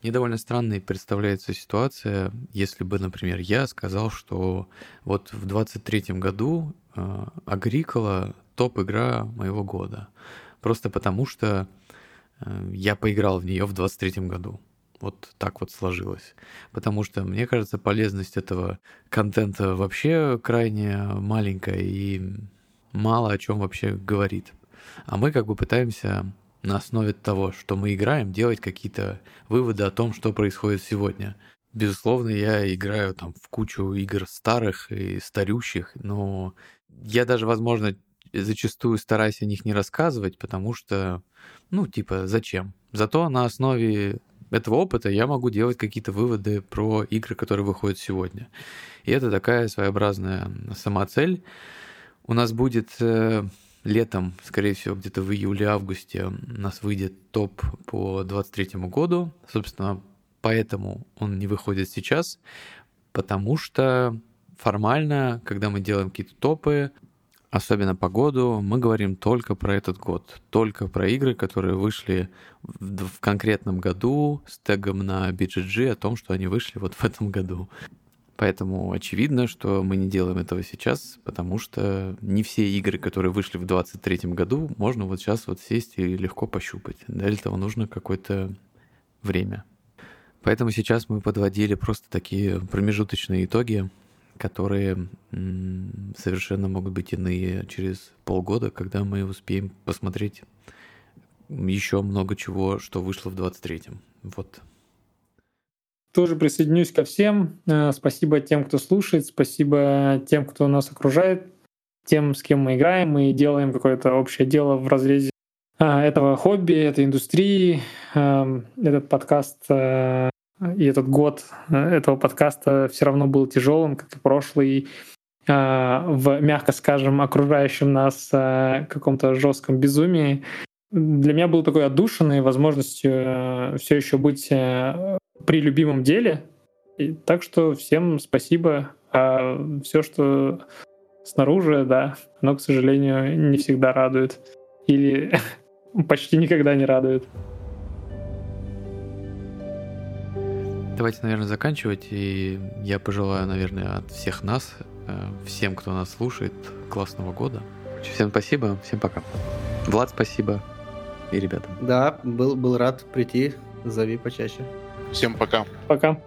Мне довольно странной представляется ситуация, если бы, например, я сказал, что вот в 23 году э, Агрикола топ-игра моего года. Просто потому что э, я поиграл в нее в 23 году. Вот так вот сложилось. Потому что, мне кажется, полезность этого контента вообще крайне маленькая и мало о чем вообще говорит. А мы как бы пытаемся на основе того, что мы играем, делать какие-то выводы о том, что происходит сегодня. Безусловно, я играю там в кучу игр старых и старющих, но я даже, возможно, зачастую стараюсь о них не рассказывать, потому что, ну, типа, зачем? Зато на основе этого опыта я могу делать какие-то выводы про игры, которые выходят сегодня. И это такая своеобразная самоцель. У нас будет э, летом, скорее всего, где-то в июле-августе у нас выйдет топ по 23 году. Собственно, поэтому он не выходит сейчас, потому что формально, когда мы делаем какие-то топы, особенно по году, мы говорим только про этот год, только про игры, которые вышли в, в конкретном году с тегом на BGG о том, что они вышли вот в этом году. Поэтому очевидно, что мы не делаем этого сейчас, потому что не все игры, которые вышли в 2023 году, можно вот сейчас вот сесть и легко пощупать. Для этого нужно какое-то время. Поэтому сейчас мы подводили просто такие промежуточные итоги, которые совершенно могут быть иные через полгода, когда мы успеем посмотреть еще много чего, что вышло в 23-м. Вот. Тоже присоединюсь ко всем. Э, спасибо тем, кто слушает, спасибо тем, кто нас окружает, тем, с кем мы играем. Мы делаем какое-то общее дело в разрезе а, этого хобби, этой индустрии. Эм, этот подкаст э, и этот год э, этого подкаста все равно был тяжелым, как и прошлый, в, мягко скажем, окружающем нас каком-то жестком безумии. Для меня был такой отдушенной возможностью все еще быть при любимом деле. И, так что всем спасибо. А все, что снаружи, да, оно, к сожалению, не всегда радует. Или почти никогда не радует. Давайте, наверное, заканчивать. И я пожелаю, наверное, от всех нас, э, всем, кто нас слушает, классного года. Всем спасибо, всем пока. Влад, спасибо. И ребята. Да, был, был рад прийти. Зови почаще. Всем пока. Пока.